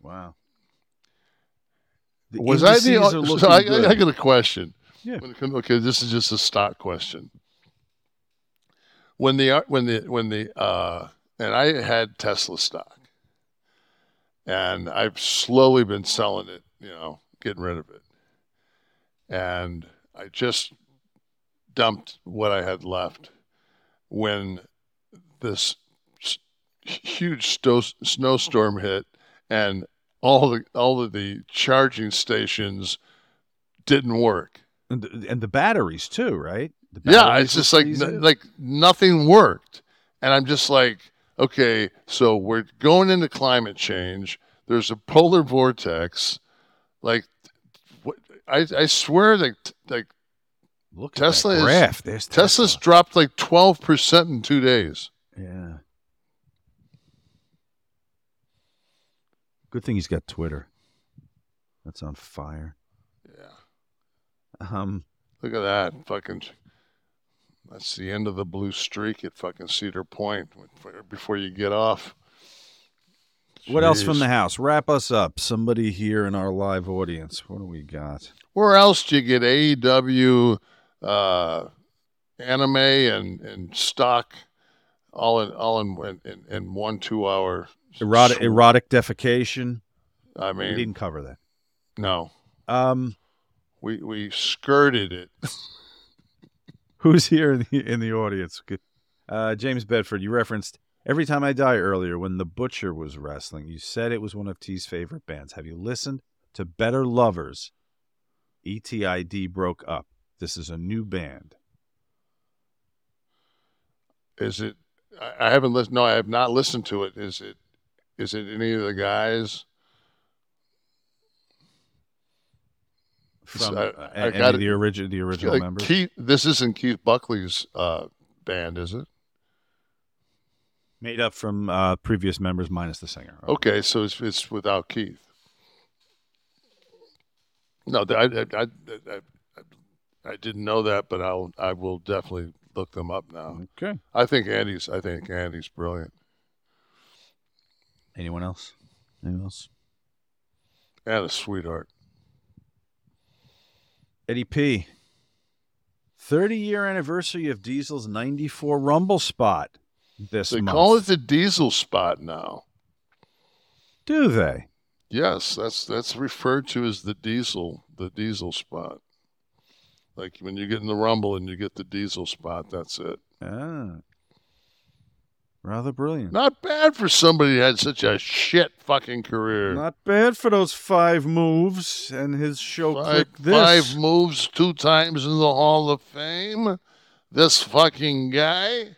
Wow. was I the? So I, I, I got a question. Yeah. When it come- okay, this is just a stock question. When the when the when the uh, and I had Tesla stock, and I've slowly been selling it. You know, getting rid of it, and I just dumped what I had left when this huge sto- snowstorm hit and all the all of the charging stations didn't work. And the, and the batteries too, right? Yeah, it's just like freezing? like nothing worked, and I'm just like, okay, so we're going into climate change. There's a polar vortex, like, what, I I swear that like Look at that is graph. There's Tesla's dropped like twelve percent in two days. Yeah. Good thing he's got Twitter. That's on fire. Yeah. Um. Look at that fucking. That's the end of the blue streak at fucking Cedar Point before you get off. What else from the house? Wrap us up. Somebody here in our live audience. What do we got? Where else do you get AEW, uh, anime, and and stock, all in all in in, in one two hour? Erotic, sw- erotic defecation. I mean, we didn't cover that. no, Um, we we skirted it. who's here in the in the audience? Uh, James Bedford. You referenced "Every Time I Die" earlier when the Butcher was wrestling. You said it was one of T's favorite bands. Have you listened to Better Lovers? ETID broke up. This is a new band. Is it? I haven't listened. No, I have not listened to it. Is it? Is it any of the guys? From I- uh, I any got of the original the original Like members. Keith, this isn't Keith Buckley's uh, band, is it? Made up from uh, previous members minus the singer. Okay, so it's it's without Keith. No, I, I, I, I, I didn't know that, but I'll I will definitely look them up now. Okay. I think Andy's I think Andy's brilliant. Anyone else? Anyone else? And a sweetheart. Eddie P. 30 year anniversary of Diesel's 94 Rumble spot this They month. call it the Diesel Spot now. Do they? Yes, that's that's referred to as the Diesel the Diesel Spot. Like when you get in the Rumble and you get the Diesel Spot, that's it. Ah. Rather brilliant. Not bad for somebody who had such a shit fucking career. Not bad for those five moves and his show five, Kliq This. five moves two times in the Hall of Fame. This fucking guy.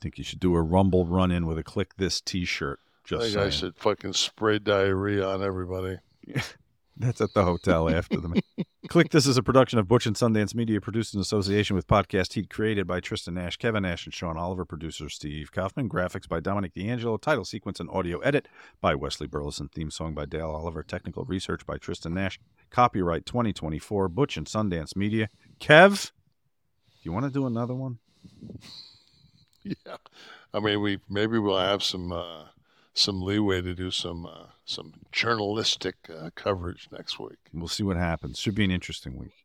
think you should do a Rumble run in with a Kliq This t shirt. I Just think I should fucking spray diarrhea on everybody. That's at the hotel after the Kliq This is a production of Butch and Sundance Media, produced in association with Podcast Heat, created by Tristan Nash, Kevin Nash, and Sean Oliver, producer Steve Kaufman, graphics by Dominic D'Angelo, title sequence and audio edit by Wesley Burleson, theme song by Dale Oliver, technical research by Tristan Nash, copyright 2024, Butch and Sundance Media. Kev, do you want to do another one? Yeah, I mean, we maybe we'll have some uh, some leeway to do some uh, some journalistic uh, coverage next week. We'll see what happens. Should be an interesting week.